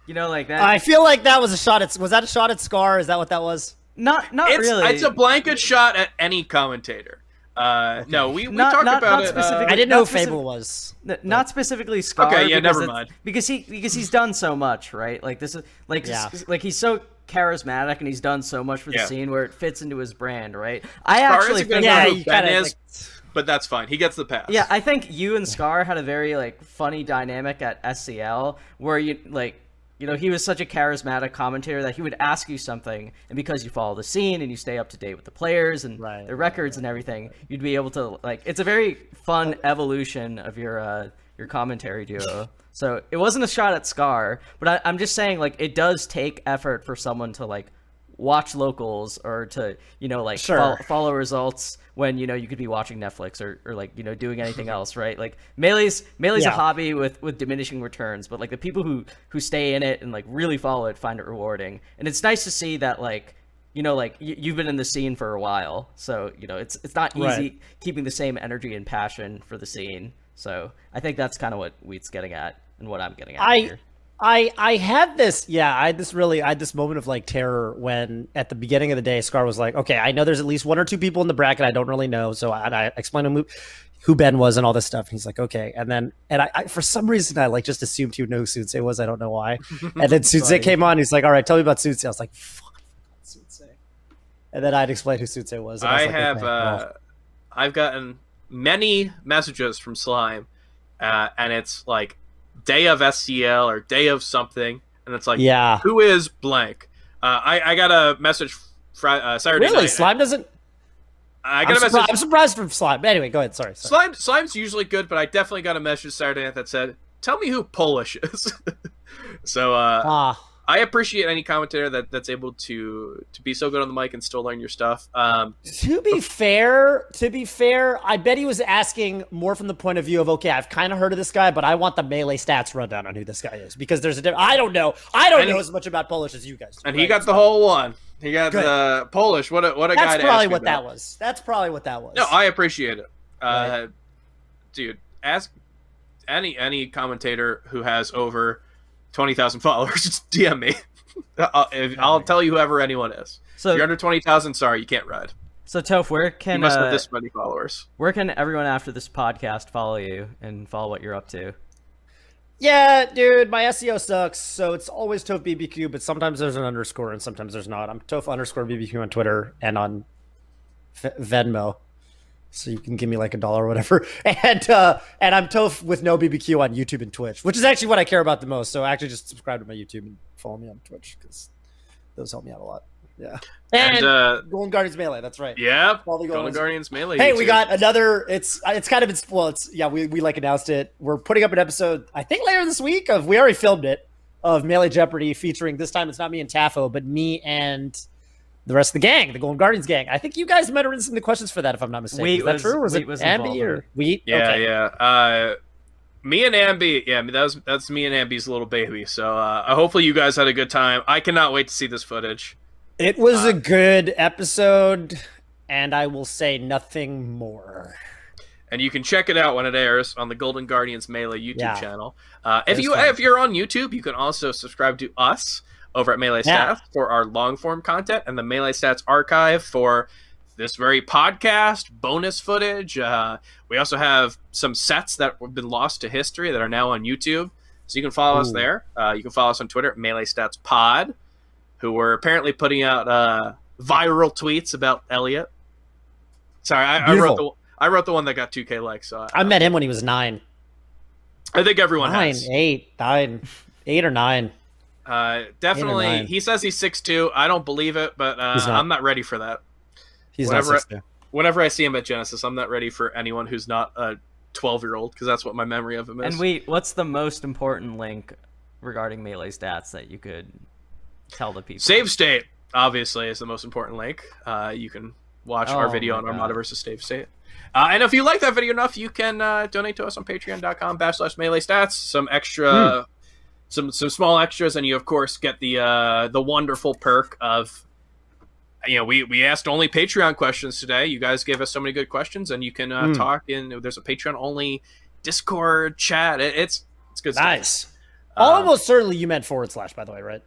B: you know, like that.
C: I feel like that was a shot at. Was that a shot at Scar? Is that what that was?
B: Not, not
A: it's,
B: really.
A: It's a blanket shot at any commentator. Uh, okay. No, we, we not, talked
B: not,
A: about
B: not
A: it.
B: Uh,
C: I didn't know Fable was.
B: not specifically Scar.
A: Okay, yeah, never mind.
B: Because he because he's done so much, right? Like this is like yeah. like he's so charismatic and he's done so much for the yeah. scene where it fits into his brand, right? I Scar actually think
A: yeah, who Ben is, like, but that's fine. He gets the pass.
B: Yeah, I think you and Scar had a very like funny dynamic at SCL where you like you know, he was such a charismatic commentator that he would ask you something, and because you follow the scene and you stay up to date with the players and right, their records right, and everything, you'd be able to like. It's a very fun evolution of your uh, your commentary duo. So it wasn't a shot at Scar, but I, I'm just saying like it does take effort for someone to like watch locals or to you know like sure. follow, follow, results when you know you could be watching Netflix or, or like you know doing anything else right like melee's melee's yeah. a hobby with with diminishing returns but like the people who who stay in it and like really follow it find it rewarding and it's nice to see that like you know like y- you've been in the scene for a while so you know it's it's not easy right. keeping the same energy and passion for the scene so I think that's kind of what Wheat's getting at and what I'm getting at
C: I,
B: here.
C: I I had this yeah I had this really I had this moment of like terror when at the beginning of the day Scar was like okay I know there's at least one or two people in the bracket I don't really know so I, I explained him who Ben was and all this stuff. And he's like okay and then and I, I for some reason I like just assumed he would know who Soonsay was I don't know why. And then Soonsay came on he's like all right tell me about Soonsay I was like fuck Soonsay and then I'd explain who Soonsay was
A: I,
C: I like,
A: have
C: okay,
A: uh. I've gotten many messages from Slime uh, and it's like day of SCL or day of something, and it's like,
C: yeah,
A: who is blank? Uh, I I got a message Friday, uh, Saturday
C: really?
A: night.
C: Slime doesn't.
A: I got
C: I'm
A: a message.
C: Surprised, I'm surprised from Slime. Anyway, go ahead. Sorry,
A: sorry. Slime Slime's usually good, but I definitely got a message Saturday night that said, "Tell me who Polish is." so uh,
C: ah.
A: I appreciate any commentator that that's able to to be so good on the mic and still learn your stuff. Um,
C: to be fair, to be fair, I bet he was asking more from the point of view of okay, I've kind of heard of this guy, but I want the melee stats rundown on who this guy is because there's a different. I don't know. I don't know he, as much about Polish as you guys. Do,
A: and
C: right?
A: he got the whole one. He got good. the Polish. What a what a
C: That's
A: guy.
C: That's probably what that was. That's probably what that was.
A: No, I appreciate it, uh, right. dude. Ask any any commentator who has over twenty thousand followers. Just DM me. I'll, I'll, tell you whoever anyone is. So if you're under twenty thousand, sorry, you can't ride.
B: So Toph, where can
A: you must
B: uh,
A: have this many followers?
B: Where can everyone after this podcast follow you and follow what you're up to?
C: Yeah, dude, my SEO sucks, so it's always Toph BBQ, but sometimes there's an underscore and sometimes there's not. I'm Toph underscore BBQ on Twitter and on v- Venmo. So you can give me like a dollar or whatever. And uh, and I'm Toph with no BBQ on YouTube and Twitch, which is actually what I care about the most. So actually, just subscribe to my YouTube and follow me on Twitch because those help me out a lot. Yeah.
A: And,
C: And,
A: uh,
C: Golden Guardians Melee. That's right.
A: yeah,
C: All the
A: Golden
C: goals.
A: Guardians Melee.
C: Hey, we got another. It's it's kind of it's well, it's yeah. We we like announced it. We're putting up an episode. I think later this week of we already filmed it of Melee Jeopardy featuring this time it's not me and Tafo, but me and the rest of the gang, the Golden Guardians gang. I think you guys might have written some of the questions for that, if I'm not mistaken.
B: Wheat
C: Is that
B: was-
C: true? Or was
B: Wheat
C: it
B: was
C: Ambi
B: involved.
C: or Wheat?
A: Yeah,
C: Okay.
A: yeah. Uh, me and Ambi, yeah, that was that's me and Ambi's little baby. So uh, hopefully you guys had a good time. I cannot wait to see this footage.
C: It was
A: Uh,
C: a good episode, and I will say nothing more.
A: and you can check it out when it airs on the Golden Guardians Melee YouTube
C: Yeah.
A: channel. Uh, if you
C: fun.
A: if you're on YouTube, you can also subscribe to us over at Melee
C: Yeah.
A: Stats for our long form content and the Melee Stats archive for this very podcast bonus footage. Uh, we also have some sets that have been lost to history that are now on YouTube, so you can follow us there. Uh, you can follow us on Twitter at Melee Stats Pod, who were apparently putting out uh, viral tweets about Elliot. Sorry, I, I wrote the I wrote the one that got 2K likes. So I,
C: I met him when he was nine,
A: I think everyone
C: nine,
A: has.
C: eight, nine, eight or nine.
A: Uh, definitely, he says he's 6'2". I don't believe it, but uh,
C: not.
A: I'm not ready for that.
C: He's
A: Whatever.
C: not six two.
A: Whenever I see him at Genesis, I'm not ready for anyone who's not a 12 year old because that's what my memory of him is.
B: And we, what's the most important link regarding melee stats that you could tell the people?
A: Save State, obviously, is the most important link. Uh, you can watch our
B: Oh
A: video
B: my
A: on
B: God.
A: Armada versus Save State. Uh, and if you like that video enough, you can uh, donate to us on patreon.com backslash melee stats. Some extra, some some small extras, and you of course get the uh, the wonderful perk of, you know, we we asked only Patreon questions today. You guys gave us so many good questions, and you can uh,
C: Hmm.
A: talk in. There's a Patreon only Discord chat. It, it's it's good stuff.
C: Nice.
A: Uh,
C: Almost certainly you meant forward slash, by the way, right?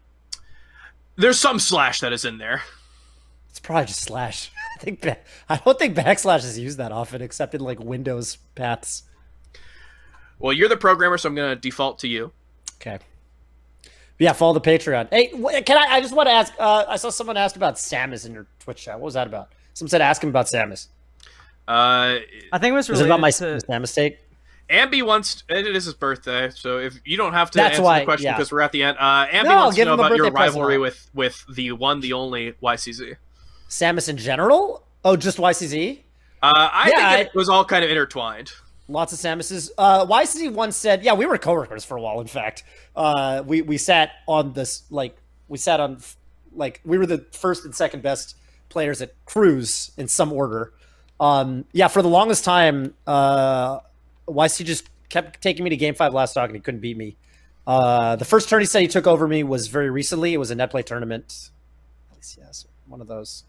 A: there's some slash that is in there.
C: It's probably just slash. I think ba- I don't think backslash is used that often, except in like Windows paths.
A: Well, you're the programmer, so I'm going to default to you.
C: Okay. Yeah, follow the Patreon. Hey, can I? I just want to ask. Uh, I saw someone asked about Samus in your Twitch chat. What was that about? Someone said ask him about Samus.
A: Uh,
B: I think it was
C: Is
B: related
C: it about my
B: to.
C: Samus take?
A: Ambi wants. It is his birthday, so if you don't have to
C: That's
A: answer
C: why-
A: the question
C: yeah.
A: because we're at the end. Uh, Ambi
C: No, I'll
A: wants to know
C: him
A: about your
C: birthday present.
A: rivalry with with the one, the only YCZ.
C: Samus in general? Oh, just YCZ?
A: Uh, I
C: Yeah,
A: think it was all kind of intertwined.
C: Lots of Samuses. Uh, YCZ once said, yeah, we were coworkers for a while. In fact, uh, we we sat on this like we sat on like we were the first and second best players at Cruise in some order. Um, yeah, for the longest time, uh, YC just kept taking me to Game Five last talk, and he couldn't beat me. Uh, the first turn he said he took over me was very recently. It was a net play tournament. Yes, one of those.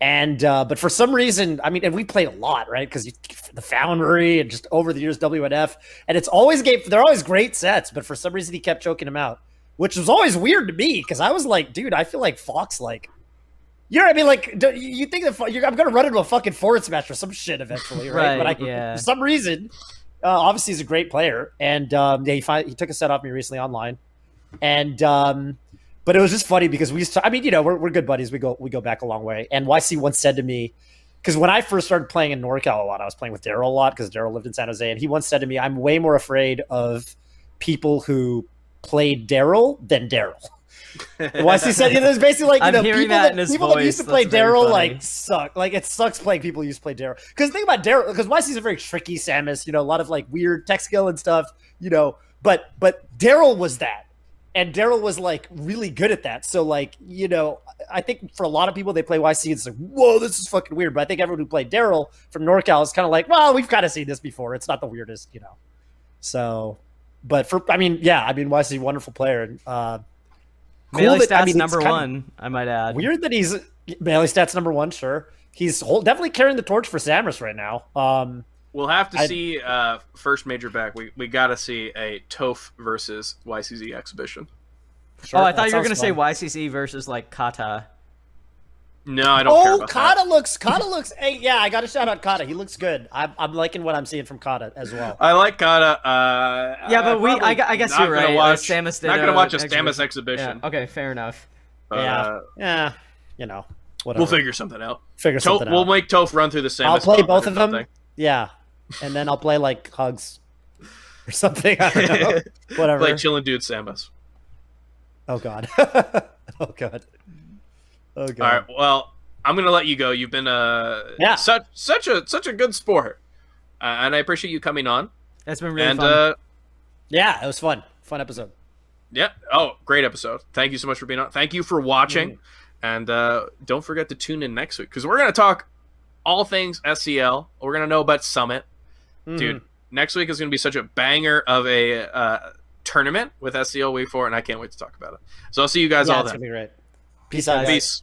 C: And uh, but for some reason, I mean, and we played a lot, right? Because the Foundry and just over the years WNF, and it's always game. They're always great sets, but for some reason he kept choking him out, which was always weird to me because I was like, dude, I feel like Fox, like, you know what I mean? Like, do, you think that you're, I'm gonna run into a fucking forward smash or some shit eventually, right?
B: Right,
C: but I,
B: yeah.
C: for some reason, uh, obviously he's a great player, and um, yeah, he fi- he took a set off me recently online, and um, but it was just funny because we used to. I mean, you know, we're, we're good buddies. We go we go back a long way. And YC once said to me, because when I first started playing in NorCal a lot, I was playing with Daryl a lot because Daryl lived in San Jose, and he once said to me, "I'm way more afraid of people who played Daryl than Daryl." YC said, "Yeah, there's basically like you
B: I'm
C: know people
B: that
C: that, people that used to play Daryl like suck. Like it sucks playing people who used to play Daryl. Because think about Daryl, because YC's a very tricky Samus. You know, a lot of like weird tech skill and stuff. You know, but but Daryl was that, and Daryl was like really good at that. So like you know, I think for a lot of people they play YC, it's like whoa, this is fucking weird. But I think everyone who played Daryl from NorCal is kind of like, well, we've kind of seen this before. It's not the weirdest, you know. So, but for I mean, yeah, I mean YC wonderful player. and, Uh, cool
B: melee
C: that-
B: stats
C: I mean,
B: number one, I might add.
C: Weird that he's melee stats number one. Sure, he's whole, definitely carrying the torch for Samus right now. Um,
A: We'll have to
C: I-
A: see uh, first major back. We we got to see a Toph versus YCZ exhibition.
C: sure,
B: oh, I thought you were gonna
C: fun.
B: say YCZ versus like Kata.
A: No, I don't care
C: Oh,
A: about
C: Kata
A: that.
C: looks. Kata looks. Hey, yeah, I got to shout out Kata. He looks good. I'm, I'm liking what I'm seeing from Kata as well.
A: I like Kata. Uh,
B: Yeah, but
A: I'm
B: we- I
A: probably
B: gu- I guess
A: not
B: you're
A: gonna
B: right. Uh,
A: Watch,
B: Samus did
A: not gonna watch a
B: exhibition.
A: Samus exhibition.
B: Yeah. Okay, fair enough.
A: but,
C: yeah,
A: uh,
C: yeah, you know. Whatever.
A: We'll figure something out.
C: figure
A: Toph,
C: something
A: we'll make Toph run through the same.
C: I'll play both of them. Yeah, and then I'll play like hugs or something. I don't know. Whatever.
A: Play chillin' dude Samus.
C: oh god. oh god. Oh god.
A: All right. Well, I'm gonna let you go. You've been uh
C: Yeah.
A: such such a such a good sport, uh, and I appreciate you coming on.
B: That's been really
A: and
B: fun.
A: uh,
C: Yeah, it was fun. Fun episode.
A: yeah. Oh, great episode. Thank you so much for being on. Thank you for watching,
C: Mm-hmm.
A: and uh, don't forget to tune in next week because we're gonna talk all things SCL. We're gonna know about Summit, dude.
C: Mhm.
A: Next week is gonna be such a banger of a uh, tournament with SCL Week Four, and I can't wait to talk about it. So I'll see you guys
C: Yeah,
A: all
C: it's
A: then.
C: gonna be great.
B: Peace,
C: Peace out,
B: guys.
C: guys.
A: Peace.